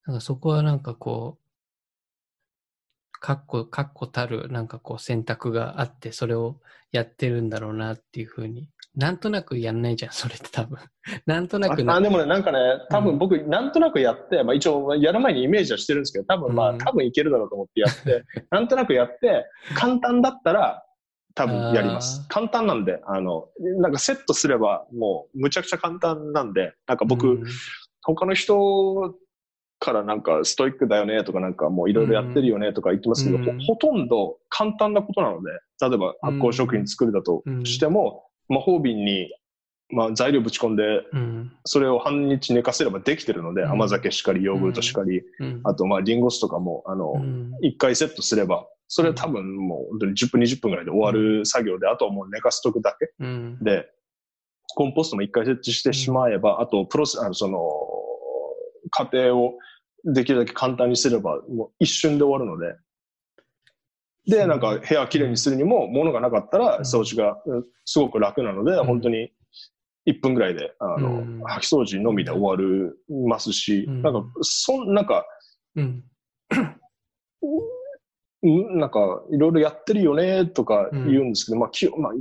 なんかそこはなんかこう、かっこ、かっこたるなんかこう選択があって、それをやってるんだろうなっていうふうに。なんとなくやんないじゃん、それって多分。なんとなくあ。あ、でもね、なんかね、多分僕、なんとなくやって、まあ一応、やる前にイメージはしてるんですけど、多分まあ、うん、多分いけるだろうと思ってやって、なんとなくやって、簡単だったら、多分やります。簡単なんで、あの、なんかセットすれば、もう、むちゃくちゃ簡単なんで、なんか僕、うん、他の人からなんかストイックだよねとかなんかもういろいろやってるよねとか言ってますけど、うん、ほとんど簡単なことなので、例えば発酵食品作るだとしても、魔法瓶にまあ、材料ぶち込んで、うん。それを半日寝かせればできてるので、うん甘酒しかり、ヨーグルトしかり、うん。あと、まあ、リンゴ酢とかも、あの、うん。一回セットすれば、それは多分もう本当に10分、20分ぐらいで終わる作業で、あとはもう寝かしとくだけうん。で、コンポストも一回設置してしまえば、あと、プロセ、あの、その、過程をできるだけ簡単にすれば、もう一瞬で終わるので、で、なんか部屋きれいにするにも、物がなかったら掃除がうんすごく楽なので、ん。本当に1分ぐらいで、あの、うん。掃き掃除のみで終わるますし、うん。なんか、そん、なんか、うん。うん。なんか、いろいろやってるよね、とか言うんですけど、まあ、きまあ、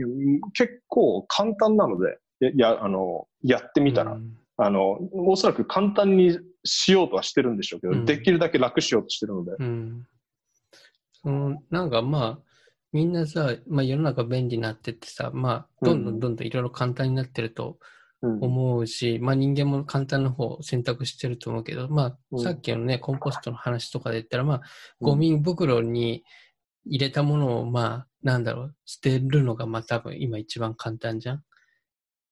結構簡単なので、や、やあの、やってみたら、うんあの、おそらく簡単にしようとはしてるんでしょうけど、うんできるだけ楽しようとしてるので。うん。そのなんかまあ、みんなさ、まあ世の中便利になってってさ、まあ、どんどんどんどんいろいろ簡単になってるとうん思うし、まあ人間も簡単な方を選択してると思うけど、まあ、うんさっきのね、コンポストの話とかで言ったら、まあ、ゴミ袋に入れたものを、まあ、なんだろう、捨てるのが、まあ多分今一番簡単じゃん。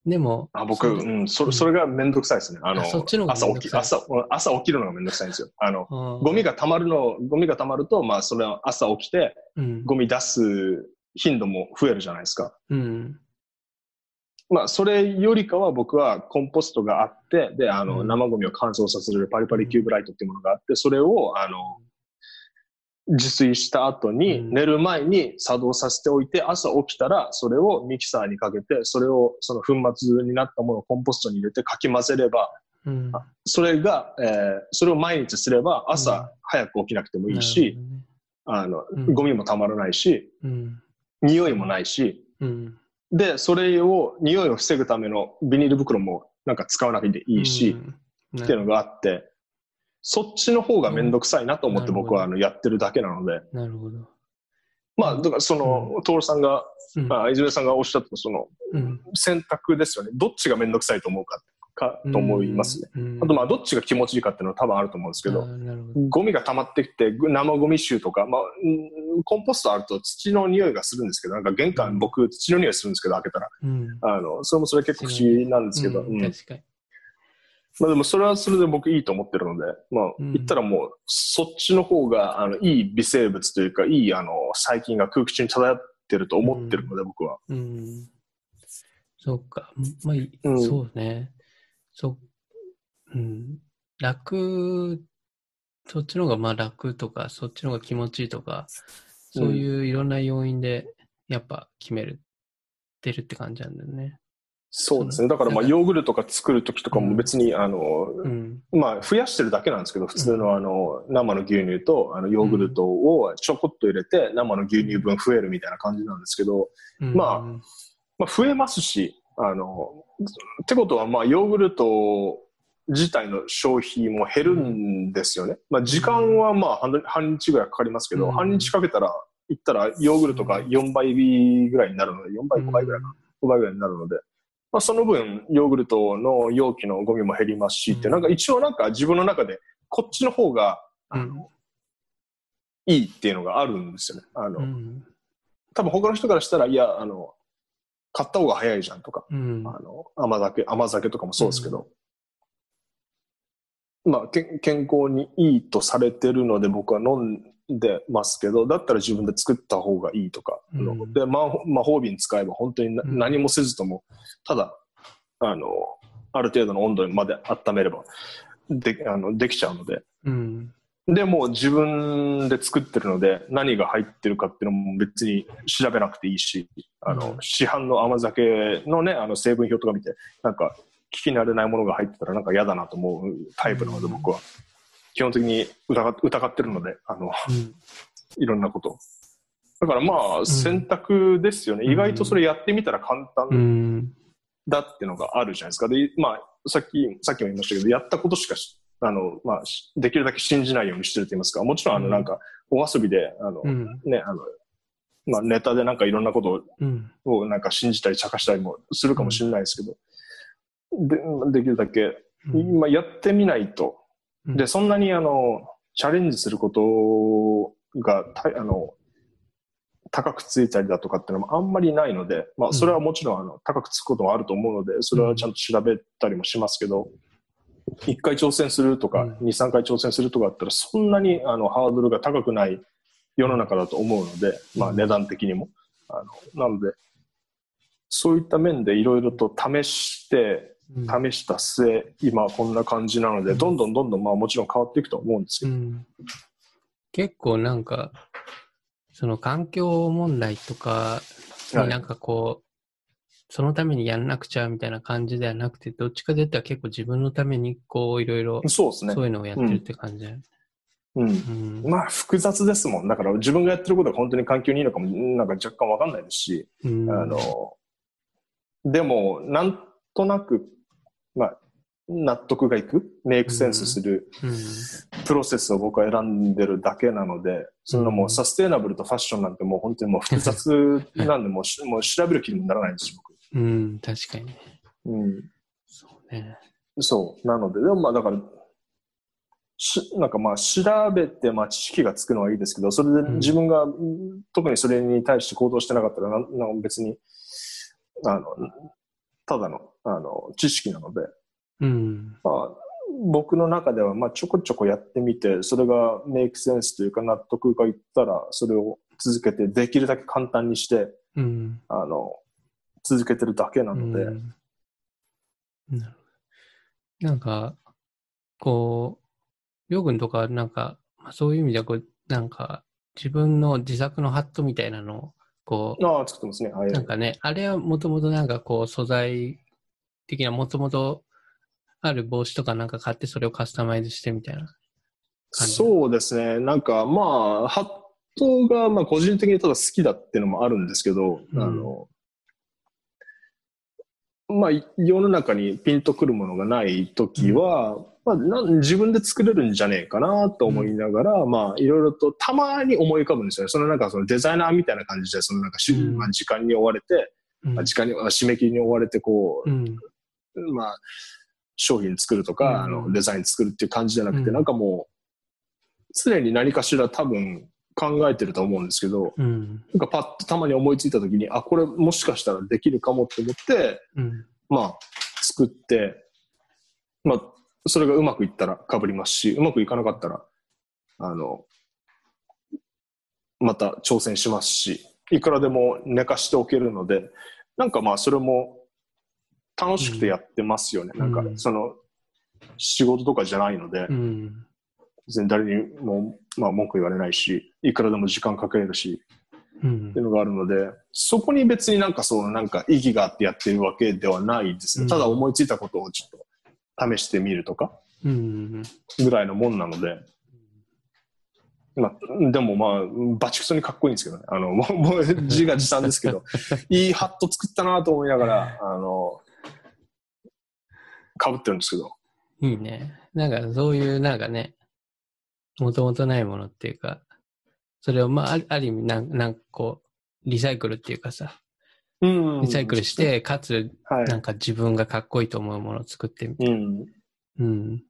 でも、あ僕、そううん、それ、それがめんどくさいですね。あの、あそっちの朝起き、朝、朝起きるのがめんどくさいんですよ。あの、ゴゴミが溜まるの、ゴミが溜まると、まあ、それは朝起きて、うん、ゴミ出す頻度も増えるじゃないですか。うん、まあ、それよりかは僕はコンポストがあって、で、あの、うん。生ゴミを乾燥させるパリパリキューブライトっていうものがあって、それを、あの、自炊した後に、うん。寝る前に作動させておいて、朝起きたら、それをミキサーにかけて、それを、その粉末になったものをコンポストに入れてかき混ぜれば、うん。それが、えーそれを毎日すれば、うん。朝早く起きなくてもいいし、あの、うん。ゴミもたまらないし、うん、匂いもないし、うん。で、それを、匂いを防ぐためのビニール袋もなんか使わなくていいし、うん、っていうのがあって、そっちの方がめんどくさいなと思ってうん僕はあのやってるだけなので、なるほど。まあ、だからその、徹さんが、うんまあ、泉さんがおっしゃったそのうん選択ですよね。どっちがめんどくさいと思うか、かと思いますね。。うんあとまあ、どっちが気持ちいいかっていうのは多分あると思うんですけあど。ゴミが溜まってきて、ぐ生ゴミ臭とか、まあ、うんコンポストあると土の匂いがするんですけど、なんか玄うん関僕土の匂いするんですけど、開けたら。うん。あの、それもそれ結構不思議なんですけど、うんうん確かに。まあでもそれはそれで僕いいと思ってるので、まあうん言ったらもうそっちの方があのいい微生物というか、いいあの細菌が空気中に漂ってると思ってるので、僕は。うん。そうか。まあ、いうんそうね。そ、うん。楽、そっちの方がまあ楽とか、そっちの方が気持ちいいとか、そういういろんな要因で、やっぱ決める、出るって感じなんだよね。そうですね。だからまあヨーグルトとか作るときとかも別にあの、うん。まあ増やしてるだけなんですけど、普通のあの生の牛乳とあのヨーグルトをちょこっと入れて生の牛乳分増えるみたいな感じなんですけど、うん。まあまあ増えますし、あの、ってことはまあヨーグルト自体の消費も減るんですよね。まあ時間はまあ半半日ぐらいかかりますけど、うん。半日かけたら、いったらヨーグルトが4倍ぐらいになるので、4倍、5倍ぐらいかな。5倍ぐらいになるので、まあ、その分、ヨーグルトの容器のゴミも減りますしって、うんなんか一応なんか自分の中で、こっちの方が、うんいいっていうのがあるんですよね。あの、うん。多分他の人からしたら、いや、あの、買った方が早いじゃんとか、うん。あの、甘酒、甘酒とかもそうですけど、まあ、け健康にいいとされてるので僕は飲んでますけど、だったら自分で作った方がいいとか、うん。で、魔法魔法瓶使えば本当に何もせずとも、ただ、あの、ある程度の温度まで温めれば、で、あの、できちゃうので、うん。で、もう自分で作ってるので、何が入ってるかっていうのも別に調べなくていいし、あの、うん。市販の甘酒のね、あの成分表とか見て、なんか、聞き慣れないものが入ってたらなんか嫌だなと思うタイプなので、うん。僕は。基本的に疑っ疑ってるので、あの、うん。いろんなこと。だからまあ、選択ですよね。うん意外とそれやってみたら簡う単ん。だっていうのがあるじゃないですか。で、まあ、さっき、さっきも言いましたけど、やったことしかし、あの、まあ、しできるだけ信じないようにしてると言いますか、もちろん、あの、うんなんか、お遊びで、あの、うん。ね、あの、まあ、ネタでなんかいろんなことうん。をなんか信じたり茶化したりもするかもしれないですけど、でできるだけ、うんまあ、やってみないと、うんで、そんなにあの、チャレンジすることが、たあの、高くついたりだとかっていうのもあんまりないので、まあ、それはもちろんあの高くつくこともあると思うので、それはちゃんと調べたりもしますけど、1回挑戦するとか、うん。2、3回挑戦するとかだったら、そんなにあのハードルが高くない世の中だと思うので、まあ、値段的にも。あのなので、そういった面でいろいろと試して、うん試した末、今こんな感じなので、どんどんどんどんまあもちろん変わっていくとは思うんですけど、うん。結構なんか、その環境問題とかなんかこう、そのためにやんなくちゃみたいな感じではなくて、どっちかといったら結構自分のためにこういろいろそうですね。そう。いうのをやってるって感じ。だよね。うん。うん。まあ複雑ですもん。だから自分がやってることが本当に環境にいいのかも、なんか若干わかんないですし、うん。あの、でも、なんとなく、まあ、納得がいく、メイクセンスするうんプロセスを僕は選んでるだけなので、そのもうサステイナブルとファッションなんてもう本当にもう複雑なんで、もうしもう調べる気にもならないんですよ、うん、確かに。うん。そうね。そう。なので、でもまあだから、しなんかまあ調べてまあ知識がつくのはいいですけど、それで自分が、うん特にそれに対して行動してなかったらな、なんか別に、あの、ただの、あの、知識なので、うん。まあ、僕の中ではまあちょこちょこやってみて、それがメイクセンスというか納得がいったら、それを続けて、できるだけ簡単にして、うん。あの、続けてるだけなので、うんなるほどなんか、こう、りょうくんとか、なんか、まあ、そういう意味ではこう、なんか、自分の自作のハットみたいなのを、こう、ああ、作ってますね。はい。なんかね、あれはもともとなんかこう、素材的な、もともとある帽子とかなんか買ってそれをカスタマイズしてみたいな。感じそうですね。なんか、まあ、ハットが、まあ、個人的にただ好きだっていうのもあるんですけど、うんあの、まあ、い世の中にピンとくるものがないときは、まあなん、自分で作れるんじゃねえかなと思いながら、まあ、いろいろとたまに思い浮かぶんですよね。そのなんかそのデザイナーみたいな感じで、そのなんかし、うんまあ、時間に追われて、うんまあ、時間に、あ締め切りに追われて、こう、うん。まあ、商品作るとか、うんあのデザイン作るっていう感じじゃなくて、うんなんかもう、常に何かしら多分考えてると思うんですけど、うん。なんかパッとたまに思いついた時に、あ、これもしかしたらできるかもって思って、うん。まあ、作って、まあ、それがうまくいったら被りますし、うまくいかなかったら、あの、また挑戦しますし、いくらでも寝かしておけるので、なんかまあ、それも楽しくてやってますよね。うんなんかう、んその、仕事とかじゃないので、うん。別に誰にも、まあ、文句言われないし、いくらでも時間かけれるし、うんっていうのがあるので、そこに別になんかそのなんか意義があってやってるわけではないですね。うんただ思いついたことをちょっと試してみるとかうん。ぐらいのもんなので、まあ、でもまあ、バチクソにかっこいいんですけどね。あの、もう、もう字が持参ですけど、いいハット作ったなと思いながら、あの、被ってるんですけど。いいね。なんかそういうなんかね、もともとないものっていうか、それをまあある意味なんなんかこう、リサイクルっていうかさ、うんリサイクルし、て、かつはい。なんか自分がかっこいいと思うものを作ってみて。うん。うん。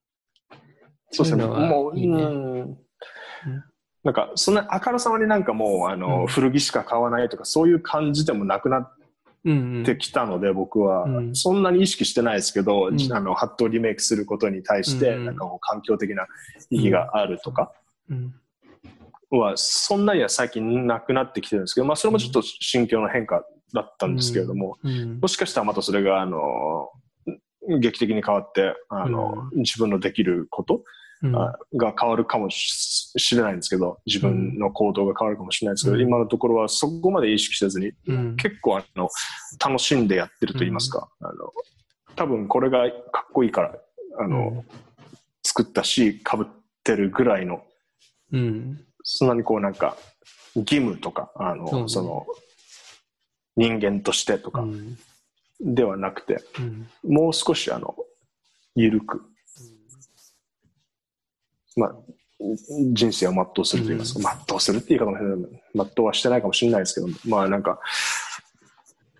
そうですね。もう、うん。なんか、そんなあからさまになんかもう、あの、うん古着しか買わないとか、そういう感じでもなくなっ。てきたので、僕は、うんそんなに意識してないですけど、うんあの、ハットをリメイクすることに対して、うんなんかもう環境的な意義があるとかうん。は、そんなには最近なくなってきてるんですけど、まあ、それもちょっと心境の変化だったんですけれども、うん。もしかしたらまたそれが、あの、劇的に変わって、あの、自分のできること、うん。あが変わるかもししれないんですけど、自分の行動が変わるかもしれないですけど、うん今のところはそこまで意識せずに、うん。結構あの、楽しんでやってると言いますか、あの、多分これがかっこいいから、あの、作ったし、被ってるぐらいの、うん。そんなにこうなんか、義務とか、あの、その、人間としてとかうん。ではなくて、うん。もう少しあの、緩く、まあ、人生を全うすると言いますか、全うするって言い方も全うはしてないかもしれないですけど、まあなんか、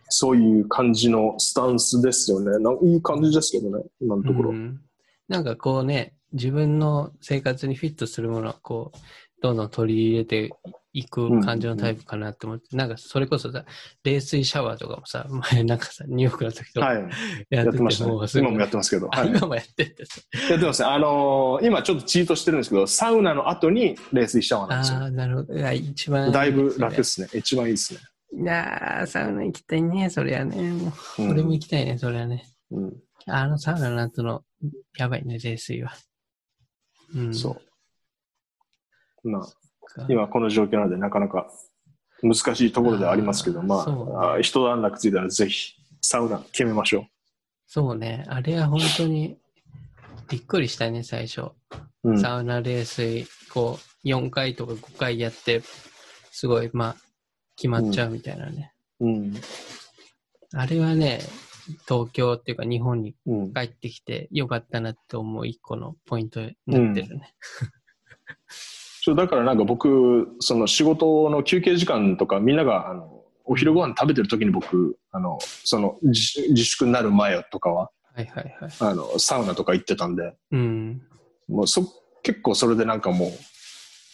そういう感じのスタンスですよね。ないい感じですけどね、今のところ。うんなんかこうね、自分の生活にフィットするものはこう、どんどん取り入れて行く感じのタイプかなって思って、なんかそれこそさ、冷水シャワーとかもさ、前なんかさ、ニューヨークの時とかはい。やってましたね今もやってますけど。あはい。今もやっててさ。やってますね。あのー今ちょっとチートしてるんですけど、サウナの後に冷水シャワーなんですよ。ああ、なるほど。一番。だいぶ楽ですね。一番いいですね。いやー、サウナ行きたいね、そりゃね。もううん俺も行きたいね、そりゃね。うん。あのサウナの後の、やばいね、冷水は。うん。そう。まあ、か今この状況なのでなかなか難しいところではありますけど、まそうねあ、あ一段落ついたらぜひサウナ決めましょそうね、あれは本当にびっくりしたね、最初。う。うん。サウナ冷水、こう、4回とか5回やって、すごい、まあ、決まっちゃうみたいなね。うん。あれはね、東京っていうか日本にうん。帰ってきてよかったなって思う一個のポイントになってるね。そうだからなんか僕、その仕事の休憩時間とかみんながあのお昼ご飯食べてる時に僕、あの、その自自粛になる前とかは、はいはいはい。あの、サウナとか行ってたんで、うん。もうそ、結構それでなんかも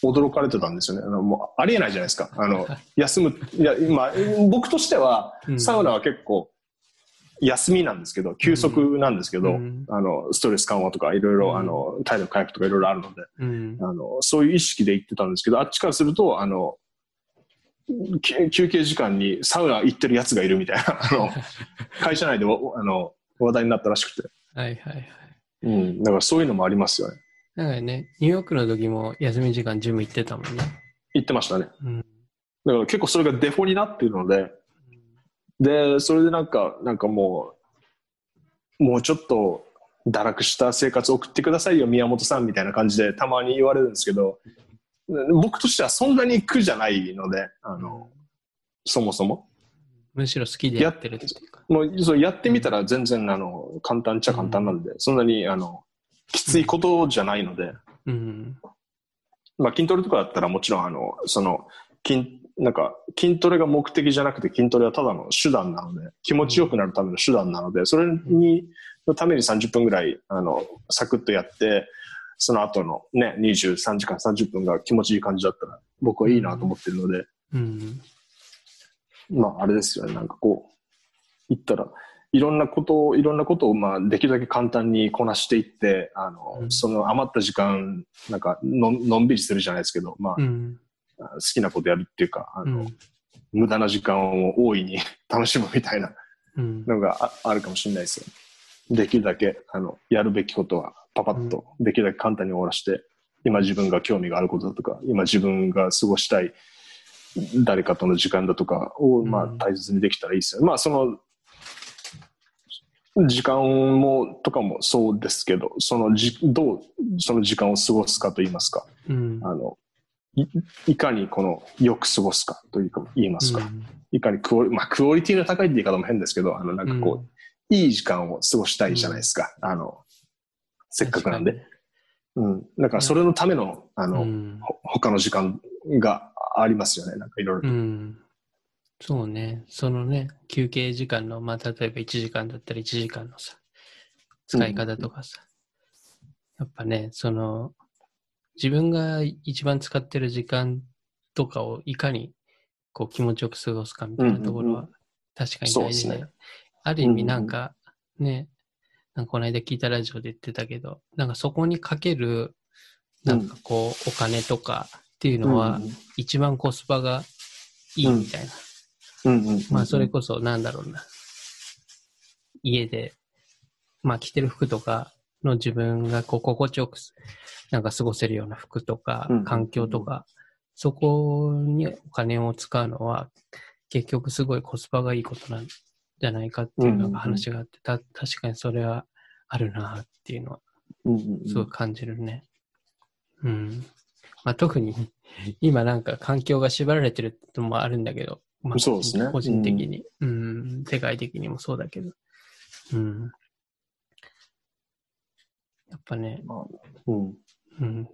う、驚かれてたんですよね。あのもうありえないじゃないですか。あの、休む、いや、今、僕としてはう、んサウナは結構、休みなんですけど、休息なんですけど、うんあの、ストレス緩和とかいろいろ、うんあの、体力回復とかいろいろあるので、うん。あの、そういう意識で行ってたんですけど、あっちからすると、あの、き休憩時間にサウナ行ってるやつがいるみたいな、あの、会社内でわあの話題になったらしくて。はいはいはい。うん。だからそういうのもありますよね。だからね、ニューヨークの時も休み時間ジム行ってたもんね。言ってましたね。うん。だから結構それがデフォになっているので、で、それでなんか、なんかもう、もうちょっと堕落した生活を送ってくださいよ、宮本さんみたいな感じでたまに言われるんですけど、僕としてはそんなに苦じゃないので、あの、そもそも。むしろ好きでやってるっていうか。もうそうやってみたら全然あの簡単っちゃ簡単なんで、そんなにあのきついことじゃないので、うん。まあ、筋トレとかだったらもちろんあのその筋なんか筋トレが目的じゃなくて筋トレはただの手段なので気持ちよくなるための手段なのでそれにのために30分ぐらいあのサクッとやってその後のね23時間30分が気持ちいい感じだったら僕はいいなと思ってるので、うん。まあ、あれですよね、なんかこう、言ったら、いろんなことを、いろんなことを、まあ、できるだけ簡単にこなしていって、あの、うんその余った時間、なんかの、のんびりするじゃないですけど、まあ、うん。好きなことやるっていうか、あの、うん。無駄な時間を大いに 楽しむみたいなうん。のがああるかもしれないですよ。できるだけ、あの、やるべきことは、パパッと、できるだけ簡単に終わらして、今自分が興味があることだとか、今自分が過ごしたい誰かとの時間だとかを、まあうん大切にできたらいいですよね。まあその、時間も、とかもそうですけど、そのじ、どうその時間を過ごすかと言いますか、うん。あの、いいかにこの、よく過ごすかというか、言いますか、いかにクオリ、まあクオリティが高いって言い方も変ですけど、あの、なんかこう、いい時間を過ごしたいじゃないですか。あの、せっかくなんで。。うん。だからそれのための、あの、他の時間がありますよね。なんかいろいろと。うん。そうね。そのね、休憩時間の、まあ、例えば1時間だったら1時間のさ、使い方とかさ。やっぱね、その、自分が一番使ってる時間とかをいかにこう気持ちよく過ごすかみたいなところは確かに大事で、ね。ある意味なんかね、なんかこの間聞いたラジオで言ってたけど、なんかそこにかける、なんかこう、お金とかっていうのは、一番コスパがいいみたいな。まあそれこそなんだろうな。家で、まあ着てる服とかの自分がこう心地よくすなんか過ごせるような服とかうん。環境とか、そこにお金を使うのは結局すごいコスパがいいことなんじゃないかっていうのが話があって、た確かにそれはあるなっていうのはすごい感じるね。うん。まあ、特に 今なんか環境が縛られてるのもあるんだけど、まあ、そうですね。個人的に、うん、世界的にもそうだけど、うん。やっぱね、まあうんうん。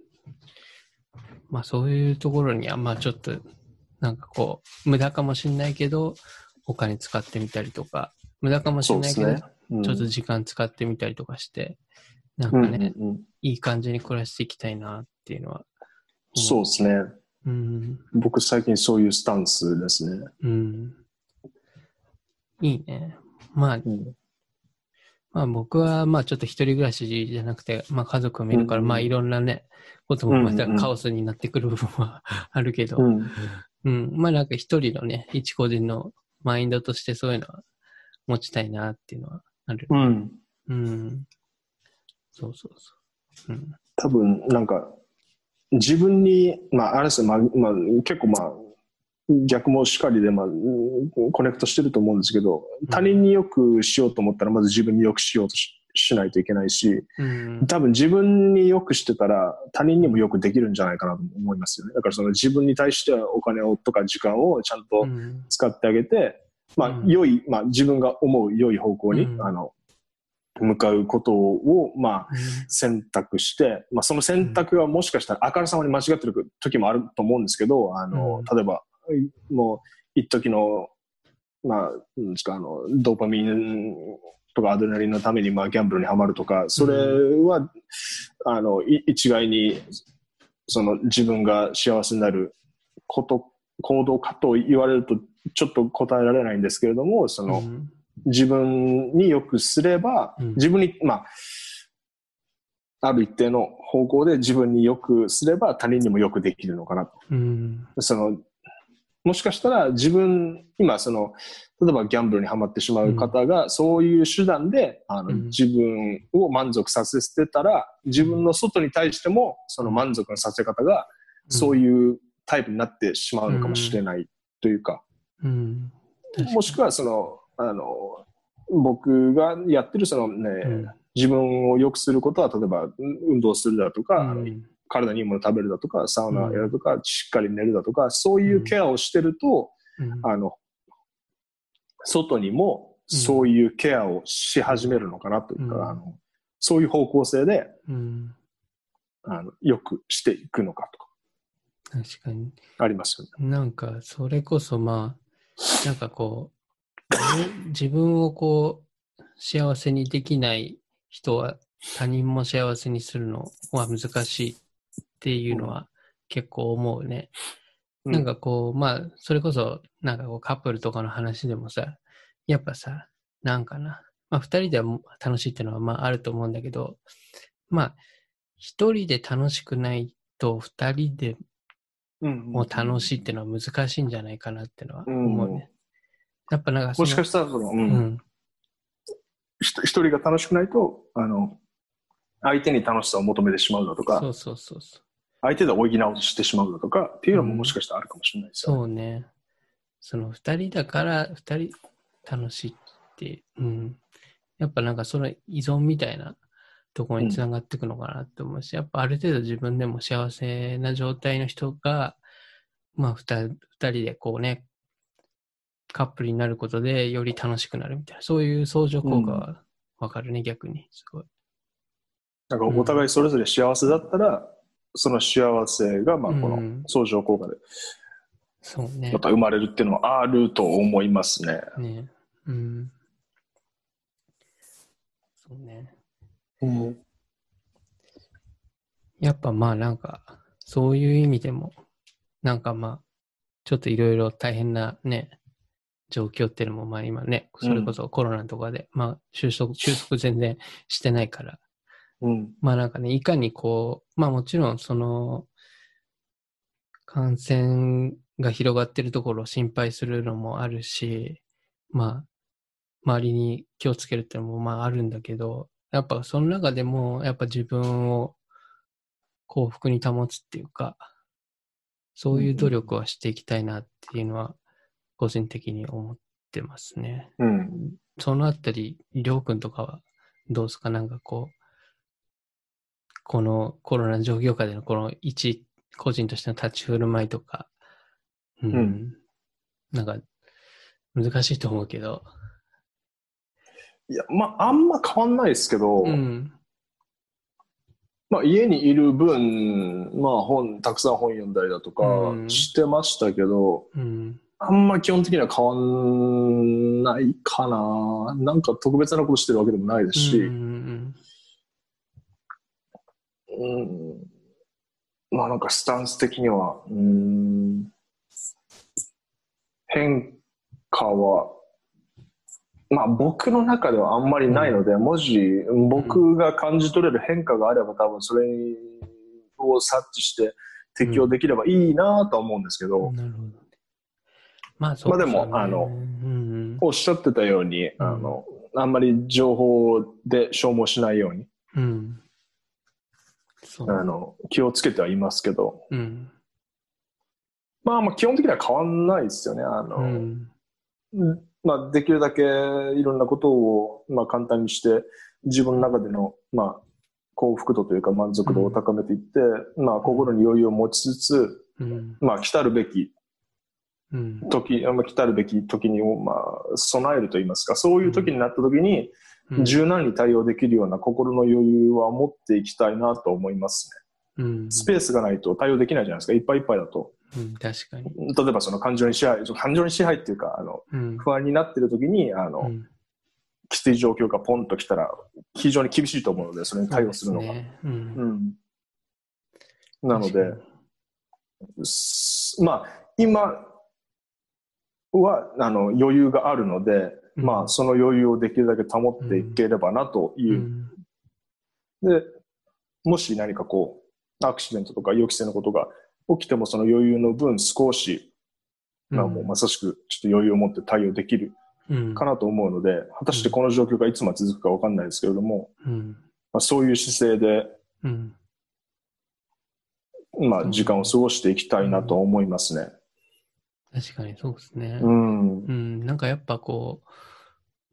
まあそういうところには、まあちょっと、なんかこう、無駄かもしんないけど、お金使ってみたりとか、無駄かもしそうですんないけど、ね。うんちょっと時間使ってみたりとかして、なんうんかね、うんうんいい感じに暮らしていきたいなっていうのは。そうですね。うん。僕最近そういうスタンスですね。うん。いいね。まあ、うん。まあ僕はまあちょっと一人暮らしじゃなくて、まあ家族もいるから、まあいろんなね、こともまたカオスになってくる部分はあるけど、うん。うん。まあなんか一人のね、一個人のマインドとしてそういうのは持ちたいなっていうのはある。うん。うん。そうそうそう。うん。多分、なんか、自分に、まあ、あれですね、まあ、まあ、結構まあ、逆もしかりで、まあ、うんコネクトしてると思うんですけど、他人によくしようと思ったら、まず自分によくしようとししないといけないし、うん。多分自分によくしてたら他人にもよくできるんじゃないかなと思いますよね。だからその自分に対してはお金をとか時間をちゃんとうん。使ってあげて、まあうん。良い、まあ自分が思う良い方向に、うん。あの、向かうことを、まあ選択して、まあその選択はもしかしたらあからさまに間違ってる時もあると思うんですけど、あの、うん。例えば、もう一時の、まあ、なんですか、あの、ドーパミンとかアドレナリンのために、まあ、ギャンブルにはまるとか、それは、あの、い一概に、その自分が幸せになること、行動かと言われると、ちょっと答えられないんですけれども、その、うん自分によくすれば、うん自分に、まあ、ある一定の方向で自分によくすれば他人にもよくできるのかなと。うん。その、もしかしたら自分、今その、例えばギャンブルにはまってしまう方が、そういう手段で、あの、うん。自分を満足させてたら、自分の外に対しても、その満足のさせ方が、そうういうタイプになってしまうのかもしれないというか、ん。うん。もしくはその、あの、僕がやってるそのね、うん。自分を良くすることは、例えばうん運動するだとか、うん体にいいもの食べるだとか、サウナやるとか、しっかり寝るだとか、そういうケアをしてると、うん。あの、外にもうん。そういうケアをし始めるのかなというか、うん。あのそういう方向性で、うん。あの、よくしていくのかとか、確かに。ありますよね。なんか、それこそまあ、なんかこう、自自分をこう、幸せにできない人は他人も幸せにするのは難しい。っていうのは結構思うね。うん。なんかこう、まあ、それこそ、なんかこうカップルとかの話でもさ、やっぱさ、なんかな、まあ二人ではも楽しいっていうのはまああると思うんだけど、まあ、一人で楽しくないと二人でうんも楽しいっていうのは難しいんじゃないかなっていうのは思うね。やっぱなんかもしかしたらその、うん。一人が楽しくないと、あの、相手に楽しさを求めてしまうだとか、そうそうそうそう。相手で補おうとしてしまうだとかっていうのももしかしたらあるかもしれないですよね。そうね。その二人だから二人楽しいって、うん。やっぱなんかその依存みたいなところにつながっていくのかなって思うし、やっぱある程度自分でも幸せな状態の人が、まあ二人二人でこうね、カップルになることでより楽しくなるみたいな、そういう相乗効果はわかるね、逆に。すごい。なんかお互いそれぞれ幸せだったら、その幸せが、まあ、このうん相乗効果で、そうねま。た生まれるっていうのはあると思いますね。ね。うん。そうね。うん。やっぱまあなんか、そういう意味でも、なんかまあ、ちょっといろいろ大変なね、状況っていうのもまあ今ね、それこそコロナとかで、まあ収束、収束全然してないから、うん。まあなんかね、いかにこう、まあもちろんその、感染が広がってるところを心配するのもあるし、まあ、周りに気をつけるっていうのもまああるんだけど、やっぱその中でも、やっぱ自分を幸福に保つっていうか、そういう努力はしていきたいなっていうのは、個人的に思ってますね。うん。そのあたり、りょうくんとかはどうですか？なんかこう、このコロナ状況下でのこの一個人としての立ち振る舞いとか、うん、うん。なんか難しいと思うけど、いや、まあ、あんま変わんないですけど、うん、まあ、家にいる分、まあ、本、たくさん本読んだりだとかうん。してましたけど、うん、あんま基本的には変わんないかな。なんか特別なことしてるわけでもないですし、うん、うん。まあなんかスタンス的には、うーん、変化は、まあ僕の中ではあんまりないので、もし僕が感じ取れる変化があれば多分それを察知して適応できればいいなとは思うんですけど、なるほど。まあそうまあでもあのうんおっしゃってたように、あの、あんまり情報で消耗しないように、うん。あの、気をつけてはいますけど、うん。まあまあ基本的には変わんないですよね。あの、うん。うんまあ、できるだけいろんなことを、まあ、簡単にして自分の中での、まあ、幸福度というか満足度を高めていって、まあ、心に余裕を持ちつつ、うん。まあ、来たるべきうん。時、まあ、来たるべき時に、まあ、備えるといいますか、そういう時になった時に、うん柔軟に対応できるような心の余裕は持っていきたいなと思いますうんね。スペースがないと対応できないじゃないですか。いっぱいいっぱいだと。うん。確かに。例えばその感情に支配、感情に支配っていうか、あの、うん。不安になってる時に、あの、うんきつい状況がポンと来たら、非常に厳しいと思うので、それに対応するのが。ねうんうん。なので、すまあ、今は、あの、余裕があるので、うんまあ、その余裕をできるだけ保っていければなというう。んで、もし何かこう、アクシデントとか予期せぬことが起きても、その余裕の分少し、まあもうまさしくちょっと余裕を持って対応できるうんかなと思うので、果たしてこの状況がいつまで続くかわかんないですけれども、うん。まあ、そういう姿勢で、うん。まあ、時間を過ごしていきたいなと思いますね。確かにそうですね。うん。うん。なんかやっぱこ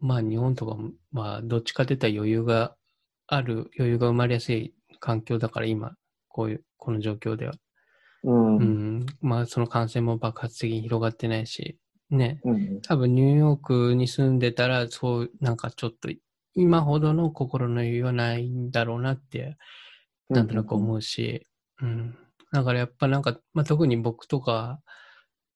う、まあ日本とかも、まあどっちかといったら余裕がある、余裕が生まれやすい環境だから今、こういう、この状況では。うん。ううん。ん。まあその感染も爆発的に広がってないし、ね。うん。多分ニューヨークに住んでたら、そう、なんかちょっと、今ほどの心の余裕はないんだろうなって、なんとなく思うし、うん。だからやっぱなんか、まあ、特に僕とか、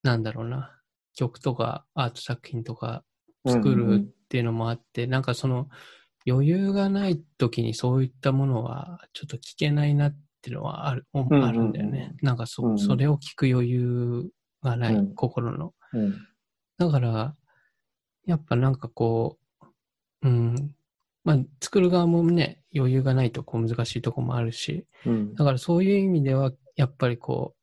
なんだろうな、曲とかアート作品とか作るっていうのもあって、なんかその余裕がない時にそういったものはちょっと聞けないなっていうのはある、あるんだよね。なんかそ,、うんそれを聞く余裕がない、うん心の。うん。だから、やっぱなんかこう、うん、まあ作る側もね、余裕がないとこう難しいとこもあるし、うん。だからそういう意味では、やっぱりこ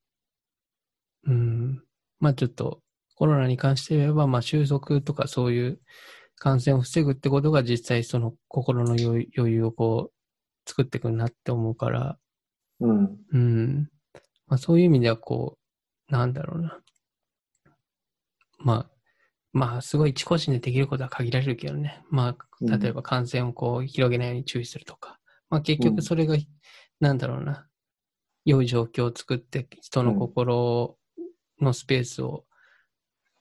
う、うん、まあちょっとコロナに関して言えば、まあ収束とかそういう感染を防ぐってことが実際その心の余裕をこう作っていくなって思うから、うん。うん、まあそういう意味ではこう、なんだろうな。まあ、まあすごい一個人でできることは限られるけどね。まうんあ、例えば感染をこう広げないように注意するとか。まあ結うん局それが、なんだろうな。良い状況を作って人の心のスペースを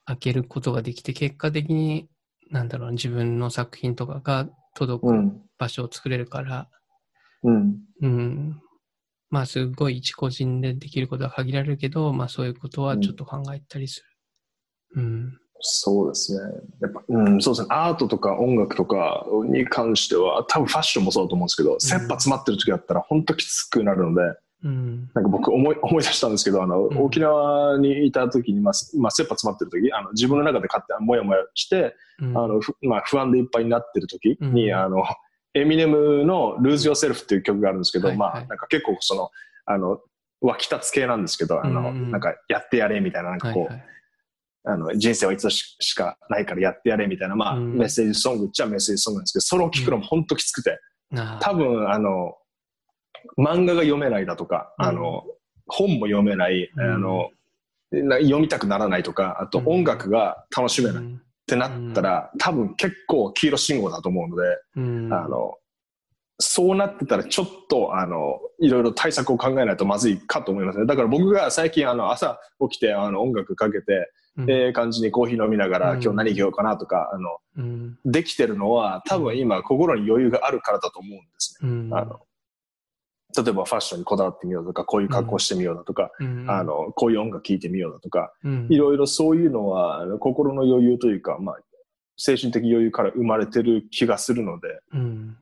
開けることができて、結果的に、なんだろうな、自分の作品とかが届くうん。場所を作れるから、うん。うん。まあ、すごい一個人でできることは限られるけど、まあ、そういうことはちょっと考えたりする。うん。そうですね。やっぱ、うん、そうですね。アートとか音楽とかに関しては、多分ファッションもそうだと思うんですけど、切羽詰まってる時だったら本当きつくなるので、うん。なんか僕思い 思い出したんですけど、あの、うん。沖縄にいた時に、まあ、まあ、切羽詰まってる時、あの、自分の中で勝手にもやもやして、うん、あの、ふまあ、不安でいっぱいになってる時に、うん。あの、エミネムの Lose Yourself っていう曲があるんですけど、はいはい。まあ、なんか結構その、あの、湧き立つ系なんですけど、あの、うんうん。なんかやってやれみたいな、なんかこう、はいはい。あの、人生は一度ししかないからやってやれみたいな、まあ、うん。メッセージソングっちゃメッセージソングなんですけど、それを聞くのも本当きつくて、なあ多分、あの、漫画が読めないだとか、うんあの、本も読めない、うんあの、な読みたくならないとか、あとうん音楽が楽しめないっうんてなったら、多分結構黄色信号だと思うので、うん。あの、そうなってたらちょっと、あの、いろいろ対策を考えないとまずいかと思いますね。だから僕が最近、あの、朝起きて、あの、音楽かけて、うん、ええ感じにコーヒー飲みながら、うん今日何着ようかなとか、あの、うん。できてるのは、多分今、心に余裕があるからだと思うんですね。うん。あの、例えばファッションにこだわってみようとか、こういう格好してみようだとか、うん、あの、こういう音楽聴いてみようだとか、うん、いろいろそういうのは、心の余裕というか、まあ、精神的余裕から生まれてる気がするので、うん。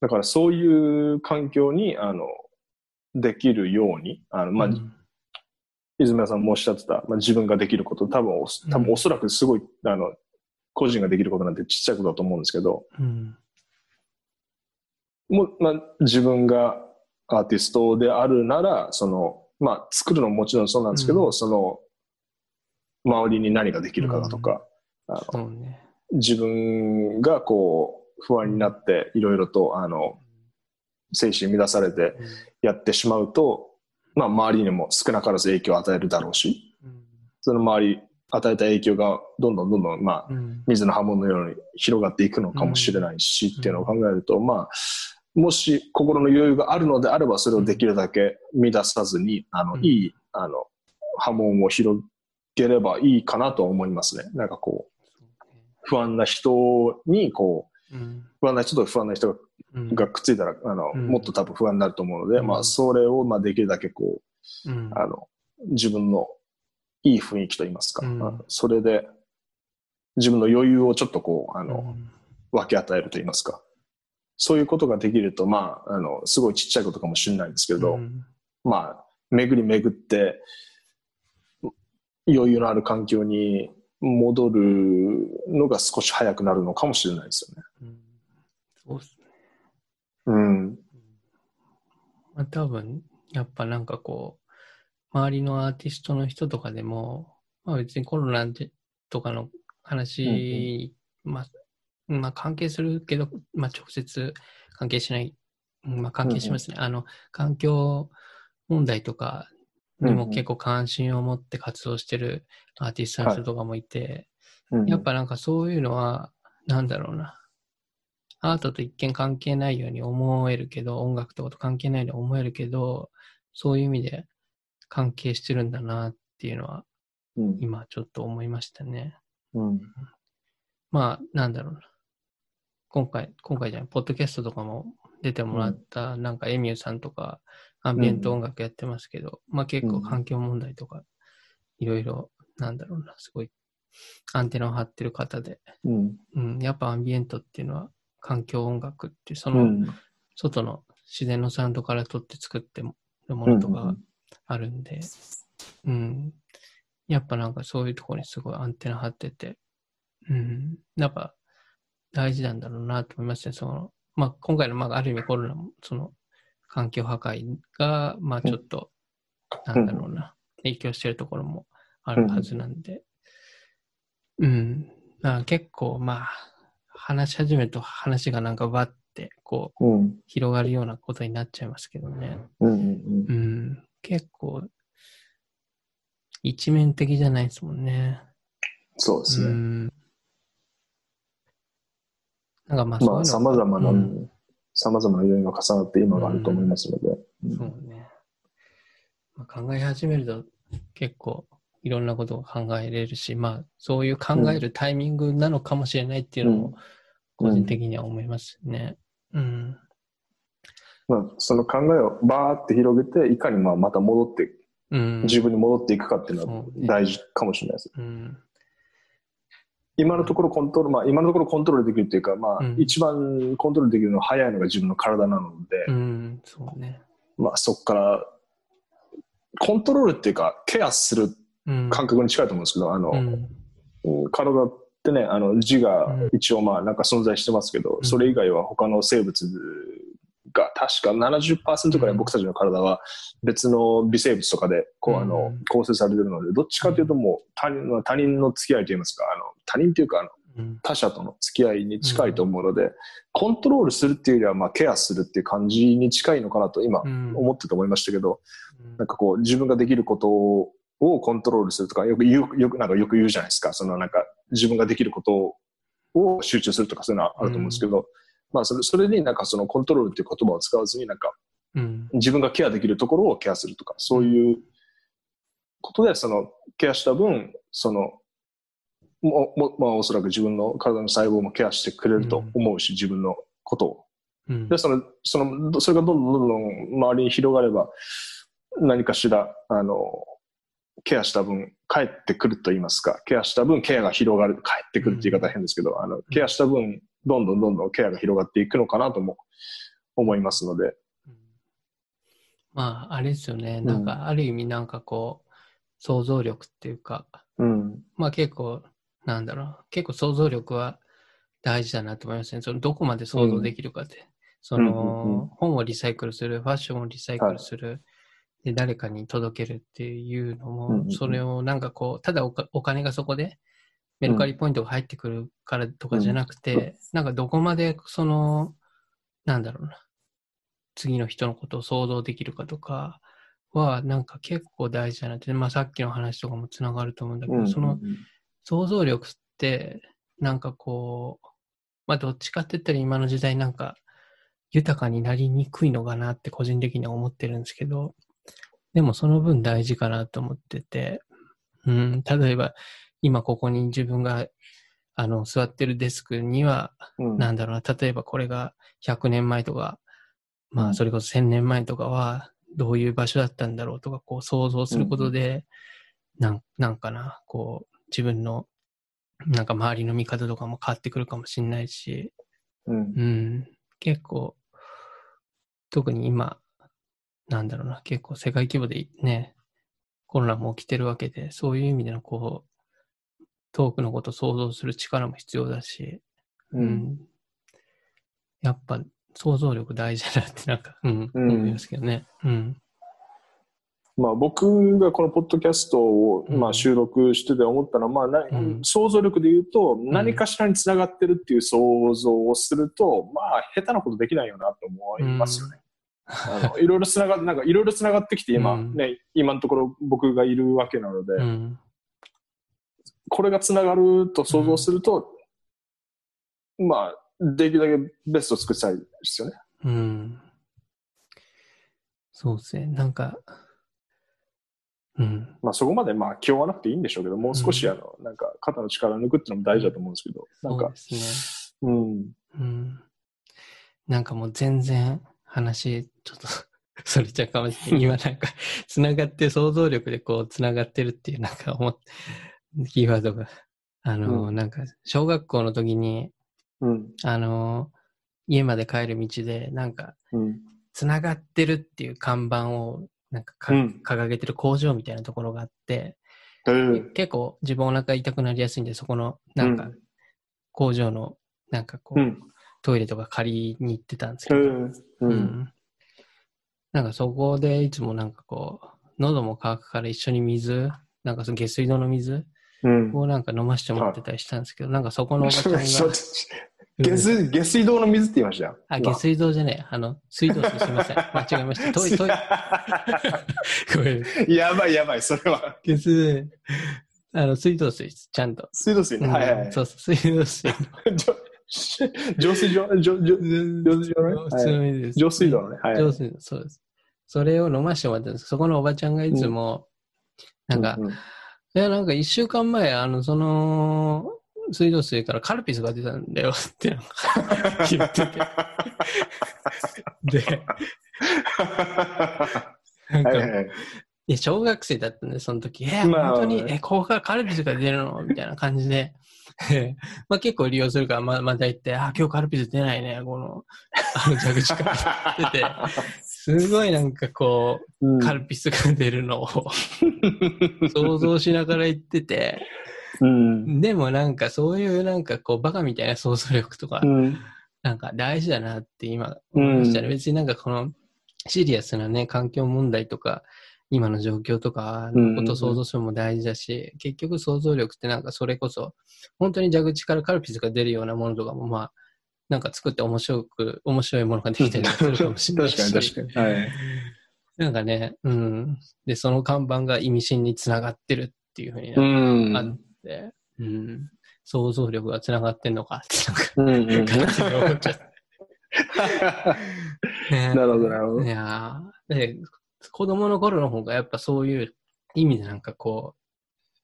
だからそういう環境に、あの、できるように、あの、まあ、うん泉谷さんもおっしゃってた、まあ、自分ができること、多分お、多分おそらくすごい、あの、個人ができることなんてちっちゃいことだと思うんですけど、うん。もう、まあ、自分がアーティストであるなら、その、まあ、作るのももちろんそうなんですけど、うんその、周りに何ができるかだとか、あのそうね。自分がこう、不安になって、いろいろと、あの、精神乱されてやってしまうと、まあ、周りにも少なからず影響を与えるだろうし、うん。その周り、与えた影響がどんどんどんどん、まあ、うん。水の波紋のように広がっていくのかもしれないし、っていうのを考えると、まあ、もし心の余裕があるのであれば、それをできるだけ乱さずに、あの、うんいい、あの、波紋を広げればいいかなと思いますね。なんかこう、不安な人に、こう、うん。不安な人と不安な人うん。がくっついたら、あの、うんもっと多分不安になると思うので、うんまあ、それを、まあ、できるだけこう、うん。あの、自分のいい雰囲気といいますか、それで、自分の余裕をちょっとこう、あの、うん分け与えると言いますか。そういうことができると、まあ、あの、すごいちっちゃいことかもしれないんですけど、うんまあ、巡り巡って、余裕のある環境に戻るのが少し早くなるのかもしれないですよね。うんそうっすね。うん。まあ、多分、やっぱなんかこう、周りのアーティストの人とかでも、まあ別にコロナでとかの話、まあ、まあ関係するけど、まあ直接関係しない、うんまあ関係しますね。あの、環境問題とかにも結構関心を持って活動してるアーティストの人とかもいて、うんやっぱなんかそういうのは、なんだろうな。アートと一見関係ないように思えるけど、音楽とかと関係ないように思えるけど、そういう意味で関係してるんだなっていうのは、うん今ちょっと思いましたね。うんまあ、なんだろうな。今回、今回じゃない、ポッドキャストとかも出てもらった、なんかエミューさんとか、アンビエント音楽やってますけど、まあ結構環境問題とか、いろいろ、なんだろうな、すごい、アンテナを張ってる方で、うん。うん、やっぱアンビエントっていうのは環境音楽っていう、そうのん。外の自然のサウンドから取って作ってるものとかがあるんで、うん、やっぱなんかそういうところにすごいアンテナ張ってて、うん、やっぱ大事なんだろうなと思いますね。その、まあ今回のまあある意味コロナもその環境破壊が、まあちょっと、なんだろうな、影響してるところもあるはずなんで、うん、だから結構まあ話し始めると話がなんかバッてこううん広がるようなことになっちゃいますけどね。うんうんうん、結構、一面的じゃないですもんね。そうですね。うん。なんかまあ、まあ、様々なうん、様々な要因が重なって今があると思いますので。うんそうね。まあ、考え始めると結構いろんなことを考えれるし、まあ、そういう考えるタイミングなのかもしれないっていうのも、個人的には思いますね。うん。まあ、その考えをバーって広げて、いかにまあまた戻って、うん。自分に戻っていくかっていうのは大事かもしれないです。うん。今のところコントロール、まあ今のところコントロールできるっていうか、まあうん一番コントロールできるのは早いのが自分の体なので、うん。そうね。まあそこから、コントロールっていうか、ケアするうん。感覚に近いと思うんですけど、あの、うん。うん体ってね、あの字が一応まあなんか存在してますけど、うんそれ以外は他の生物が確か70%くらい僕たちの体は別の微生物とかでこうあのうん構成されてるので、どっちかというともう他人の他人の付き合いといいますか、あの他人というかあのうん。他者との付き合いに近いと思うので、コントロールするっていうよりはまあケアするっていう感じに近いのかなと今うん思ってて思いましたけど、うんなんかこう自分ができることをコントロールするとかよく言う、よくなんかよく言うじゃないですか。そのなんか自分ができることを集中するとかそういうのはあると思うんですけど、まあそれそれになんかそのコントロールっていう言葉を使わずになんかうん。自分がケアできるところをケアするとか、そういうことでそのケアした分、そのももまあおそらく自分の体の細胞もケアしてくれると思うし、自分のことを。うん。で、その、その、どそれがどんどんどんどん周りに広がれば、何かしら、あの、ケアした分、帰ってくると言いますか、ケアした分、ケアが広がる、帰ってくるって言い方は変ですけど、あの、ケアした分、どんどんどんどんケアが広がっていくのかなとも思いますので、まあ、あれですよね。なんか、ある意味なんかこう、想像力っていうか、うん。まあ結構、なんだろう、結構想像力は大事だなと思いますね。そのどこまで想像できるかって。その、うんうんうん。本をリサイクルする、ファッションをリサイクルする、で、誰かに届けるっていうのも、うんうんうん。それをなんかこう、ただお金がそこで、メルカリポイントが入ってくるからとかじゃなくて、うんなんかどこまでその、なんだろうな、次の人のことを想像できるかとかは、なんか結構大事だなって、まあさっきの話とかもつながると思うんだけど、うん。その想像力って、なんかこう、まあどっちかって言ったら今の時代なんか豊かになりにくいのかなって個人的には思ってるんですけど、でもその分大事かなと思ってて、うん、例えば今ここに自分があの座ってるデスクには、うん、なんだろうな、例えばこれが100年前とか、まうん。あそれこそ1000年前とかはどういう場所だったんだろうとか、こう想像することで、なんなんかな、こう自分のなんか周りの見方とかも変わってくるかもしれないし、うん。うん、結構、特に今、なんだろうな、結構世界規模でね、コロナも起きてるわけで、そういう意味でのこう、遠くのことを想像する力も必要だし、う。うんん。やっぱ想像力大事だなってなんか、うん、うん思いますけどね。うん。まあ僕がこのポッドキャストを、うんまあ、収録してて思ったのは、まあなうん想像力で言うと何かしらにつながってるっていう想像をすると、まあ下手なことできないよなと思いますよね。あのいろいろつなが なんかいろいろつながってきて今、うんね今のところ僕がいるわけなので、うん。これがつながると想像すると、まあできるだけベストを作りたいですよね。うん。そうですね。なんか、うん。まあそこまでまあ気負わなくていいんでしょうけど、もう少しうんあの、なんか肩の力を抜くっていうのも大事だと思うんですけど、なんかね。うん。うん。なんかもう全然話、ちょっとそれちゃうかもしれない。今なんか、つながって、想像力でこう、つながってるっていう、なんか思っキーワードが、あの、うなんか、小学校の時に、うん。あの、家まで帰る道で、なんか、うん。つながってるっていう看板を、なんかか、うん掲げてる工場みたいなところがあって、えー結構自分お腹痛くなりやすいんで、そこの、なんか、工場の、なんかこう、うん。トイレとか借りに行ってたんですけど、えーう。うんん。なんかそこでいつもなんかこう、喉も渇くから一緒に水、なんかその下水道の水うん。をなんか飲ましてもらってたりしたんですけど、なんかそこのおばちゃんが、下水、下水道の水って言いました？よ。あ、下水道じゃねえ。あの、水道水すいません。間違えました。トイレ、トイレ。ごめん。やばいやばい、それは。下水、あの、水道水です、ちゃんと。水道水ね。うんはいはいはい。そうそう、水道水。浄水場、浄浄浄水場ね？普通の水です。浄水道のね。はい。浄水道、そうです。それを飲ましてもらったんです。そこのおばちゃんがいつも、なんか、ういや、なんか一週間前、あの、その、水道水からカルピスが出たんだよって言ってて。で、なんか、はいはい。小学生だったんで、その時、え、まあ本当に、まあえ、ここからカルピスが出るの？みたいな感じで、えまあ結構利用するから、ままた行って、あ、今日カルピス出ないね、この、あの蛇口から出て、すごいなんかこうん。う、カルピスが出るのを。想像しながら行ってて、うん。でもなんかそういうなんかこう、バカみたいな想像力とかう、ん。なんか大事だなって今思いましたね。うん別になんかこのシリアスなね、環境問題とか、今の状況とかのことを想像するのも大事だし、結局想像力ってなんかそれこそ、本当に蛇口からカルピスが出るようなものとかもまあ、なんか作って面白く、面白いものができたりするかもしれないし。確かに確かに。はい。なんかね、うん。で、その看板が意味深につながってるっていうふうにうなっうん。想像力がつながってんのかって、うんうんなんか、感じで思っちゃって。ねなるほど、なるほどい。や子供の頃の方がやっぱそういう意味でなんかこう、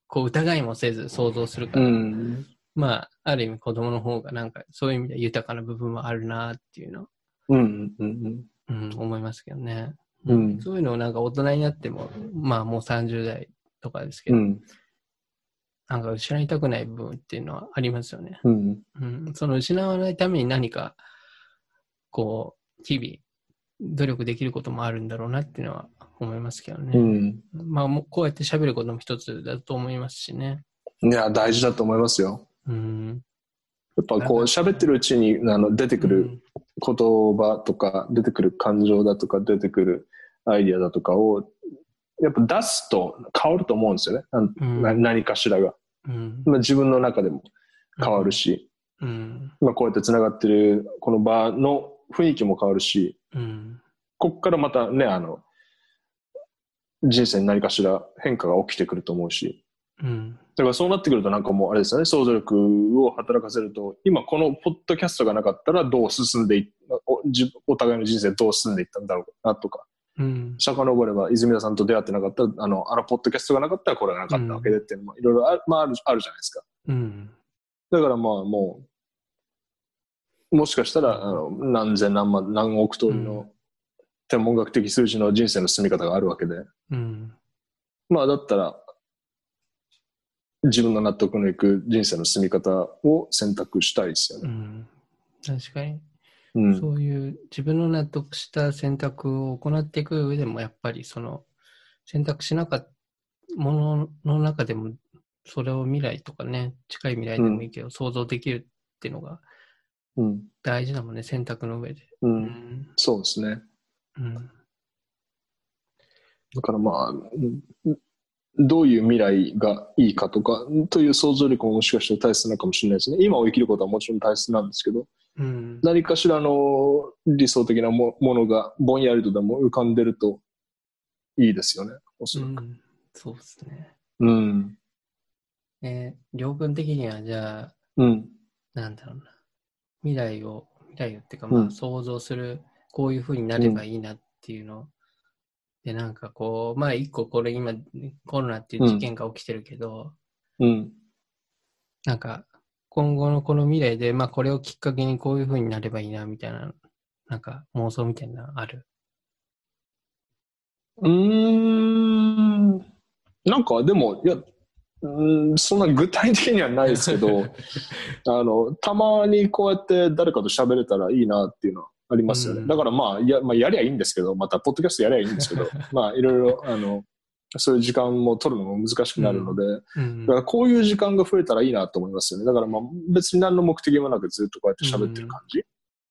こう疑いもせず想像するかうら、ん。まあ、ある意味子供の方がなんかそういう意味で豊かな部分はあるなっていうのを、うん。うん。うん、思いますけどね。うんそういうのをなんか大人になっても、まあもう30代とかですけど、うん。なんか失いたくない部分っていうのはありますよね。うん。うん、その失わないために何か、こう、日々、努力できることもあるんだろうなっていうのは思いますけどうね。ん。まあ、こうやって喋ることも一つだと思いますしね。いや、大事だと思いますよ。うん。やっぱこう喋ってるうちにあの出てくる言葉とか、出てくる感情だとか、出てくるアイディアだとかを、やっぱ出すと変わると思うんですよね。うんな何かしらが。うん。まあ、自分の中でも変わるし、うん。まあ、こうやって繋がってるこの場の雰囲気も変わるし、うん。こっからまたね、あの、人生に何かしら変化が起きてくると思うし、うん。だからそうなってくるとなんかもうあれですよね、想像力を働かせると、今このポッドキャストがなかったらどう進んでいお互いの人生どう進んでいったんだろうなとか、うん。遡れば泉田さんと出会ってなかったら、あの、あのポッドキャストがなかったらこれがなかったわけでっていうのもいろいろあ,、まあ、あるあるじゃないですか。うん。だからまあもう、もしかしたらあの何千何万何億通りうの天文学的数字の人生の進み方があるわけで、うん。まあだったら、自分の納得のいく人生の進み方を選択したいですよね。うん。確かに。うん。そういう自分の納得した選択を行っていく上でも、やっぱりその選択しなかったものの中でも、それを未来とかね、近い未来でもいいけど、想像できるっていうのがうん。大事だもんね、選択の上で。う。うんん。そうですね。うん。だからまあ、うんどういう未来がいいかとか、という想像力ももしかしたら大切なのかもしれないですね。今を生きることはもちろん大切なんですけど、うん。何かしらの理想的なもものがぼんやりとでも浮かんでるといいですよね。おそらく。うんそうですね。うん。えー、両分的にはじゃあ、うん。なんだろうな。未来を、未来をっていうか、まあ、うん想像する、こういうふうになればいいなっていうの。で、なんかこう、まあ、一個これ今、コロナっていう事件が起きてるけど、うん。なんか、今後のこの未来で、まあ、これをきっかけにこういうふうになればいいな、みたいな、なんか妄想みたいなのある？うーん。なんかでも、いや、うーんそんな具体的にはないですけど、あの、たまにこうやって誰かと喋れたらいいなっていうのはありますよね。うんだからまあ、や、まあ、やりゃいいんですけど、また、ポッドキャストやりゃいいんですけど、まあ、いろいろ、あの、そういう時間も取るのも難しくなるので、うんだからこういう時間が増えたらいいなと思いますよね。だからまあ、別に何の目的もなくずっとこうやって喋ってる感じ。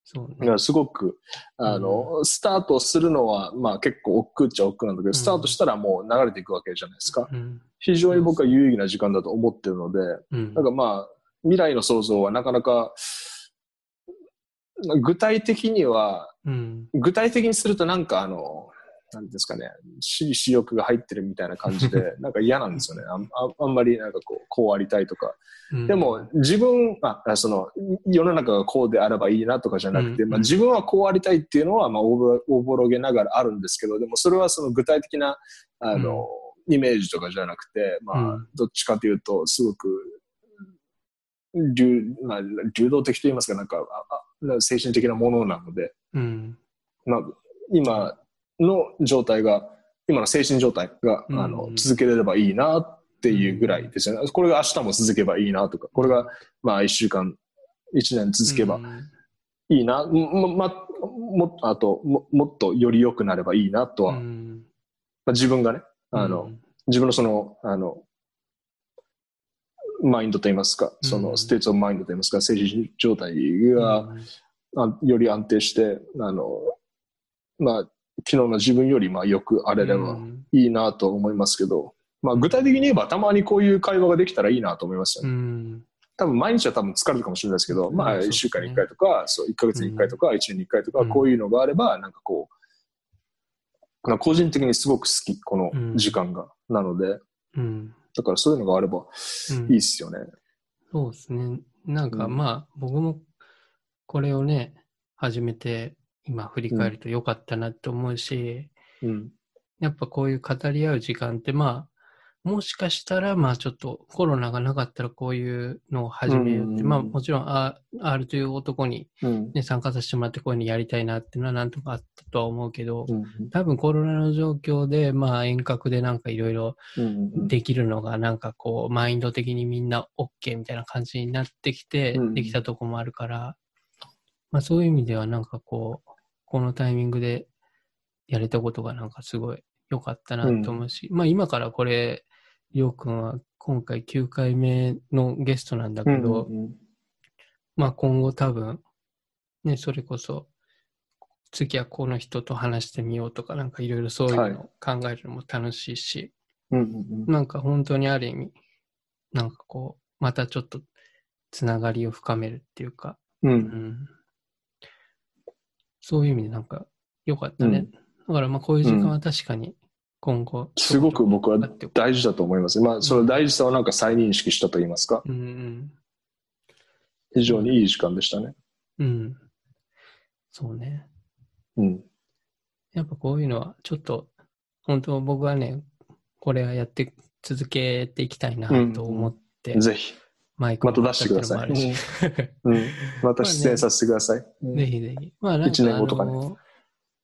そうねだからすごく、あの、スタートするのは、まあ結構億劫っちゃ億劫なんだけど、スタートしたらもう流れていくわけじゃないですか。うん。非常に僕は有意義な時間だと思ってるので、うん。なんかまあ、未来の想像はなかなか、具体的には、うん。具体的にするとなんかあの、なんですかね、私利私欲が入ってるみたいな感じで、なんか嫌なんですよね。あんああんまりなんかこう、こうありたいとか。うんでも、自分、あ、あその、世の中がこうであればいいなとかじゃなくて、うんまあ自分はこうありたいっていうのは、まあおぼろおぼろげながらあるんですけど、でもそれはその具体的な、あの、イメージとかじゃなくて、まあうん、どっちかというと、すごく、流、まあ、流動的と言いますか、なんか、ああ精神的なものなので、うん。まあ、今の状態が、今の精神状態が、うん。あの、続けれればいいなっていうぐらいですよね。これが明日も続けばいいなとか、これが、まあ、一週間、一年続けばうん。いいな、も、ま、も、あと、も、もっとより良くなればいいなとは、まうん。あ、自分がね、あの、自分のその、あの、マインドといいますか、その、うん。 state of mind といいますか、精神状態が、あより安定して、あの、まあ、昨日の自分よりまあよくあれればうんいいなと思いますけど、まあ具体的に言えばたまにこういう会話ができたらいいなと思いますようね。ん。多分毎日は多分疲れるかもしれないですけど、まあうんそうですね1週間に1回とか、そう、1ヶ月に1回とか、1年に1回とか、うんこういうのがあれば、なんかこう、なんか個人的にすごく好き、この時間が。なので、うん。だからそういうのがあればうんいいっすよね。そうですね。なんかうんまあ、僕もこれをね、始めて、今振り返ると良かったなって思うし、うん。やっぱこういう語り合う時間って、まあ、もしかしたら、まあちょっとコロナがなかったらこういうのを始めようって、うんまあもちろん R, という男に、うん。ね、参加させてもらってこういうのやりたいなっていうのはなんとかあったとは思うけど、うん。多分コロナの状況で、まあ遠隔でなんかいろいろうん。できるのがなんかこう、マインド的にみんな OK みたいな感じになってきてうん、できたとこもあるから、まあそういう意味ではなんかこう、このタイミングでやれたことがなんかすごい良かったなと思うし、まあ今からこれ、りょうくんは今回9回目のゲストなんだけど、うんまあ今後多分、ね、それこそ、次はこの人と話してみようとか、なんかいろいろそういうのを考えるのも楽しいし、うんうんなんか本当にある意味、なんかこう、またちょっとつながりを深めるっていうか、うん。ううんん、そういう意味でなんか良かったね。うんだからまあこういう時間は確かに今後、すごく僕は大事だと思います。まあ、その大事さをなんか再認識したと言いますか、うんうん、非常にいい時間でしたね。うん。そうね。うん。やっぱこういうのはちょっと、本当僕はね、これはやって続けていきたいなと思って、ぜひ。マイクまた出してください。うん。また出演させてください。うん。ぜひぜひ。まあなんか、一年後とかね。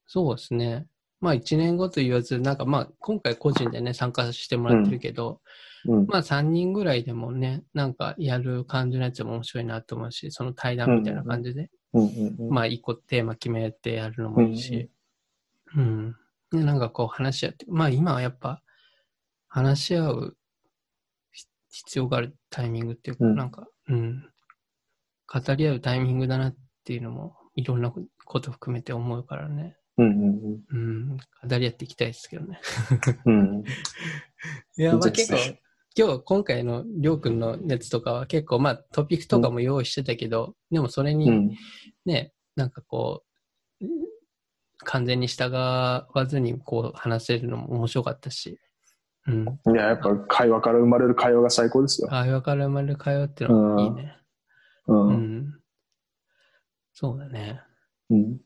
そうですね。まあ一年後と言わず、なんかまあ今回個人でね、参加してもらってるけど、うん。まあ3人ぐらいでもね、なんかやる感じのやつも面白いなと思うし、その対談みたいな感じで、うん。うん。うん。まあ一個テーマ決めてやるのもいいし、うん。で、なんかこう話し合って、まあ今はやっぱ話し合うひ必要があるタイミングっていうか、うんなんか、うん。語り合うタイミングだなっていうのも、いろんなこと含めて思うからね。うんうんうん。語り合っていきたいですけどね。うん。うん。いや、まあ結構ぜ、今日、今回のりょうくんのやつとかは結構、まあトピックとかも用意してたけど、でもそれにうん。ね、なんかこう、完全に従わずにこう話せるのも面白かったし、うん。いや、やっぱ会話から生まれる会話が最高ですよ。会話から生まれる会話っていうのはいいね。う。うんん。そうだね。うん。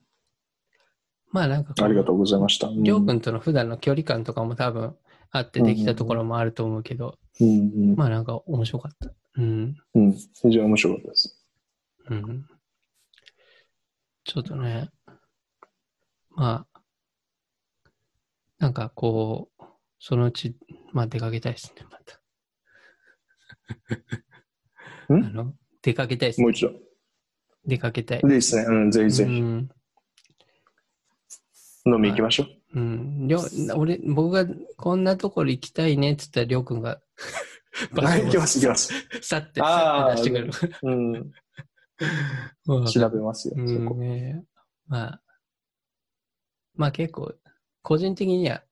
まあなんかありがとうございました。うんりょうくんとの普段の距離感とかも多分あってできたところもあると思うけど、うんうん。まあなんか面白かった。うん。うん。非常に面白かったです。うん。ちょっとね、まあ、なんかこう、そのうち、まあ出かけたいですね、また。あん？の、出かけたいですね。もう一度。出かけたい。でいいですね。うん、ぜひぜひ。うん。飲み行きましょう。うん。りょう俺、僕がこんなところ行きたいねって言ったら、りょうくんが、はい、行きます、行きます。さって、あさーって出してくる。うん。う ん調べますよ、うそこ。んね、まあ、まあ結構、個人的には、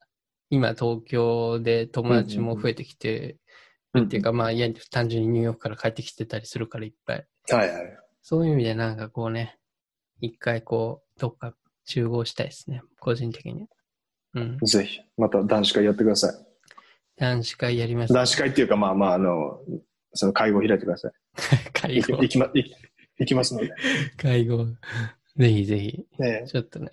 今東京で友達も増えてきてるっていうか、まあ、いや、単純にニューヨークから帰ってきてたりするからいっぱい。はいはい。そういう意味でなんかこうね、一回こう、どっか集合したいですね、個人的に。うん。ぜひ、また男子会やってください。男子会やります。男子会っていうか、まあまあ、あの、その会合開いてください。会合行きま、行き行きますので。会合。ぜひぜひ。ねちょっとね。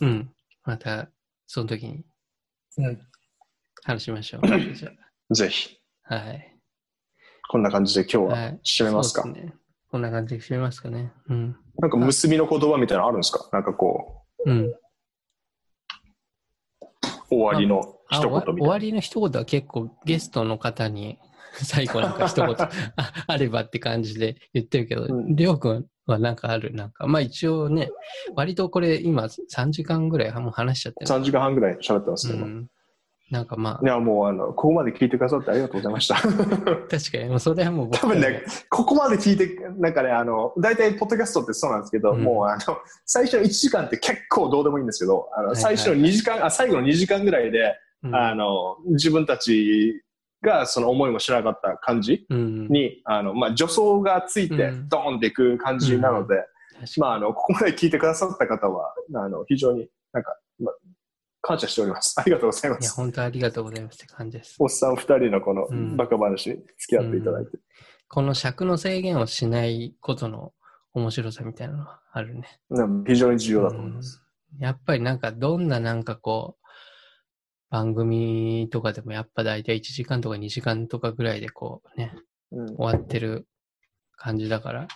うん。また、その時にうん話しましょう。じ ゃぜひ。あはい。こんな感じで今日は。はい締めますか？そうですね。こんな感じで締めますかね。うん。なんか結びの言葉みたいなのあるんですか？なんかこうん。う、終わりのあ一言みたいな。終わりの一言は結構ゲストの方に最後なんか一言 ああればって感じで言ってるけど、うんりょうくんはなんかあるなんか、まあ一応ね、割とこれ今3時間ぐらいもう話しちゃってる。3時間半ぐらい喋ってますけど。うん。なんかまいや、もう、あの、ここまで聞いてくださってありがとうございました。あ、確かに、もうそれはもう僕多分ね、ここまで聞いて、なんかね、あの、大体、ポッドキャストってそうなんですけど、うんもう、あの、最初の1時間って結構どうでもいいんですけど、あの、いはい最初の2時間、あ、最後の2時間ぐらいで、うんあの、自分たちがその思いも知らなかった感じうん。に、あの、まあ、助走がついてう、んドーンっていく感じなので、まあ、あの、ここまで聞いてくださった方は、あの、非常になんか、まあ、感謝しております。ありがとうございまにいや、す。本当ありがとうございますって感じです。おっさん二人のこのうんバカ話に付き合っていただいて。この尺の制限をしないことの面白さみたいなのはあるね。うん非常に重要だと思います。やっぱりなんかどんななんかこう、番組とかでもやっぱ大体1時間とか2時間とかぐらいでこうね、うん。終わってる感じだから。なん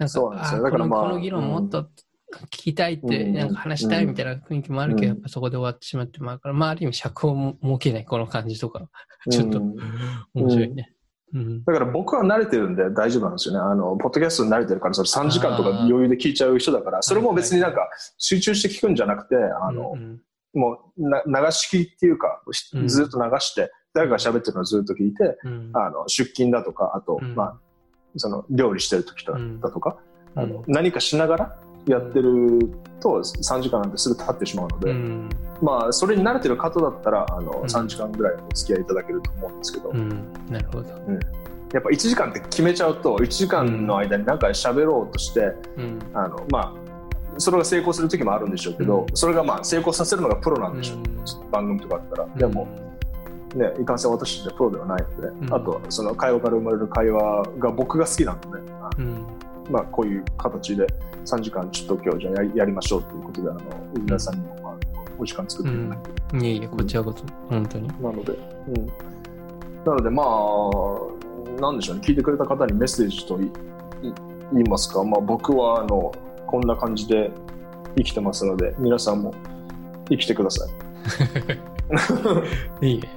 か、そうなんだからまあこのこの議論もっと聞きたいって、うん。なんか話したいみたいな雰囲気もあるけど、うん。やっぱそこで終わってしまってまうから、まあある意味尺をも設けないこの感じとか、ちょっとうん面白いね。うん。だから僕は慣れてるんで大丈夫なんですよね。あの、ポッドキャストに慣れてるから、それ3時間とか余裕で聞いちゃう人だから、それも別になんか集中して聞くんじゃなくて、あのう、んもうな流し聞きっていうか、うん。ずっと流して、誰かが喋ってるのをずっと聞いて、うん。あの、出勤だとか、あと、うん。まあ、その、料理してる時だとか、あのうん。何かしながらやってると3時間なんてすぐ経ってしまうので、うん。まあ、それに慣れてる方だったら、あの、ん。3時間ぐらいお付き合いいただけると思うんですけど、うん。なるほど。やっぱ1時間って決めちゃうと、1時間の間に何か喋ろうとして、うん。あの、まあ、それが成功する時もあるんでしょうけど、うん。それがまあ成功させるのがプロなんでしょう、うん。番組とかあったら。でも、ね、いかんせん私ってプロではないので、うん。あと、その会話から生まれる会話が僕が好きなので、あうん。まあ、こういう形で3時間ちょっと今日じゃあやりやりましょうということで、あの、皆さんにも、まあ、お時間作っていただいて、いえいえ、こちらこそ、本当に。なので、うん。なので、まあ、なんでしょうね、聞いてくれた方にメッセージといい言いますか、まあ、僕は、あの、こんな感じで生きてますので、皆さんも生きてください。いいえ。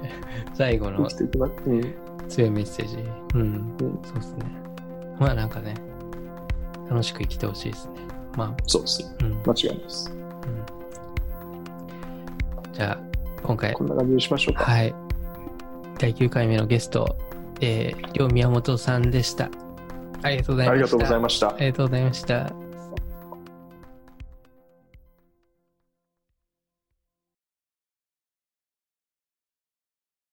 最後の。強いメッセージ。うん。うんそうですね。まあなんかね、楽しく生きてほしいですね。まそうですね。あ、うん。間違いないです。うん、じゃあ、今回、こんな感じにしましょうか。はい。第9回目のゲスト、えー、両宮本さんでした。ありがとうございました。ありがとうございましたあ。りがとうございました。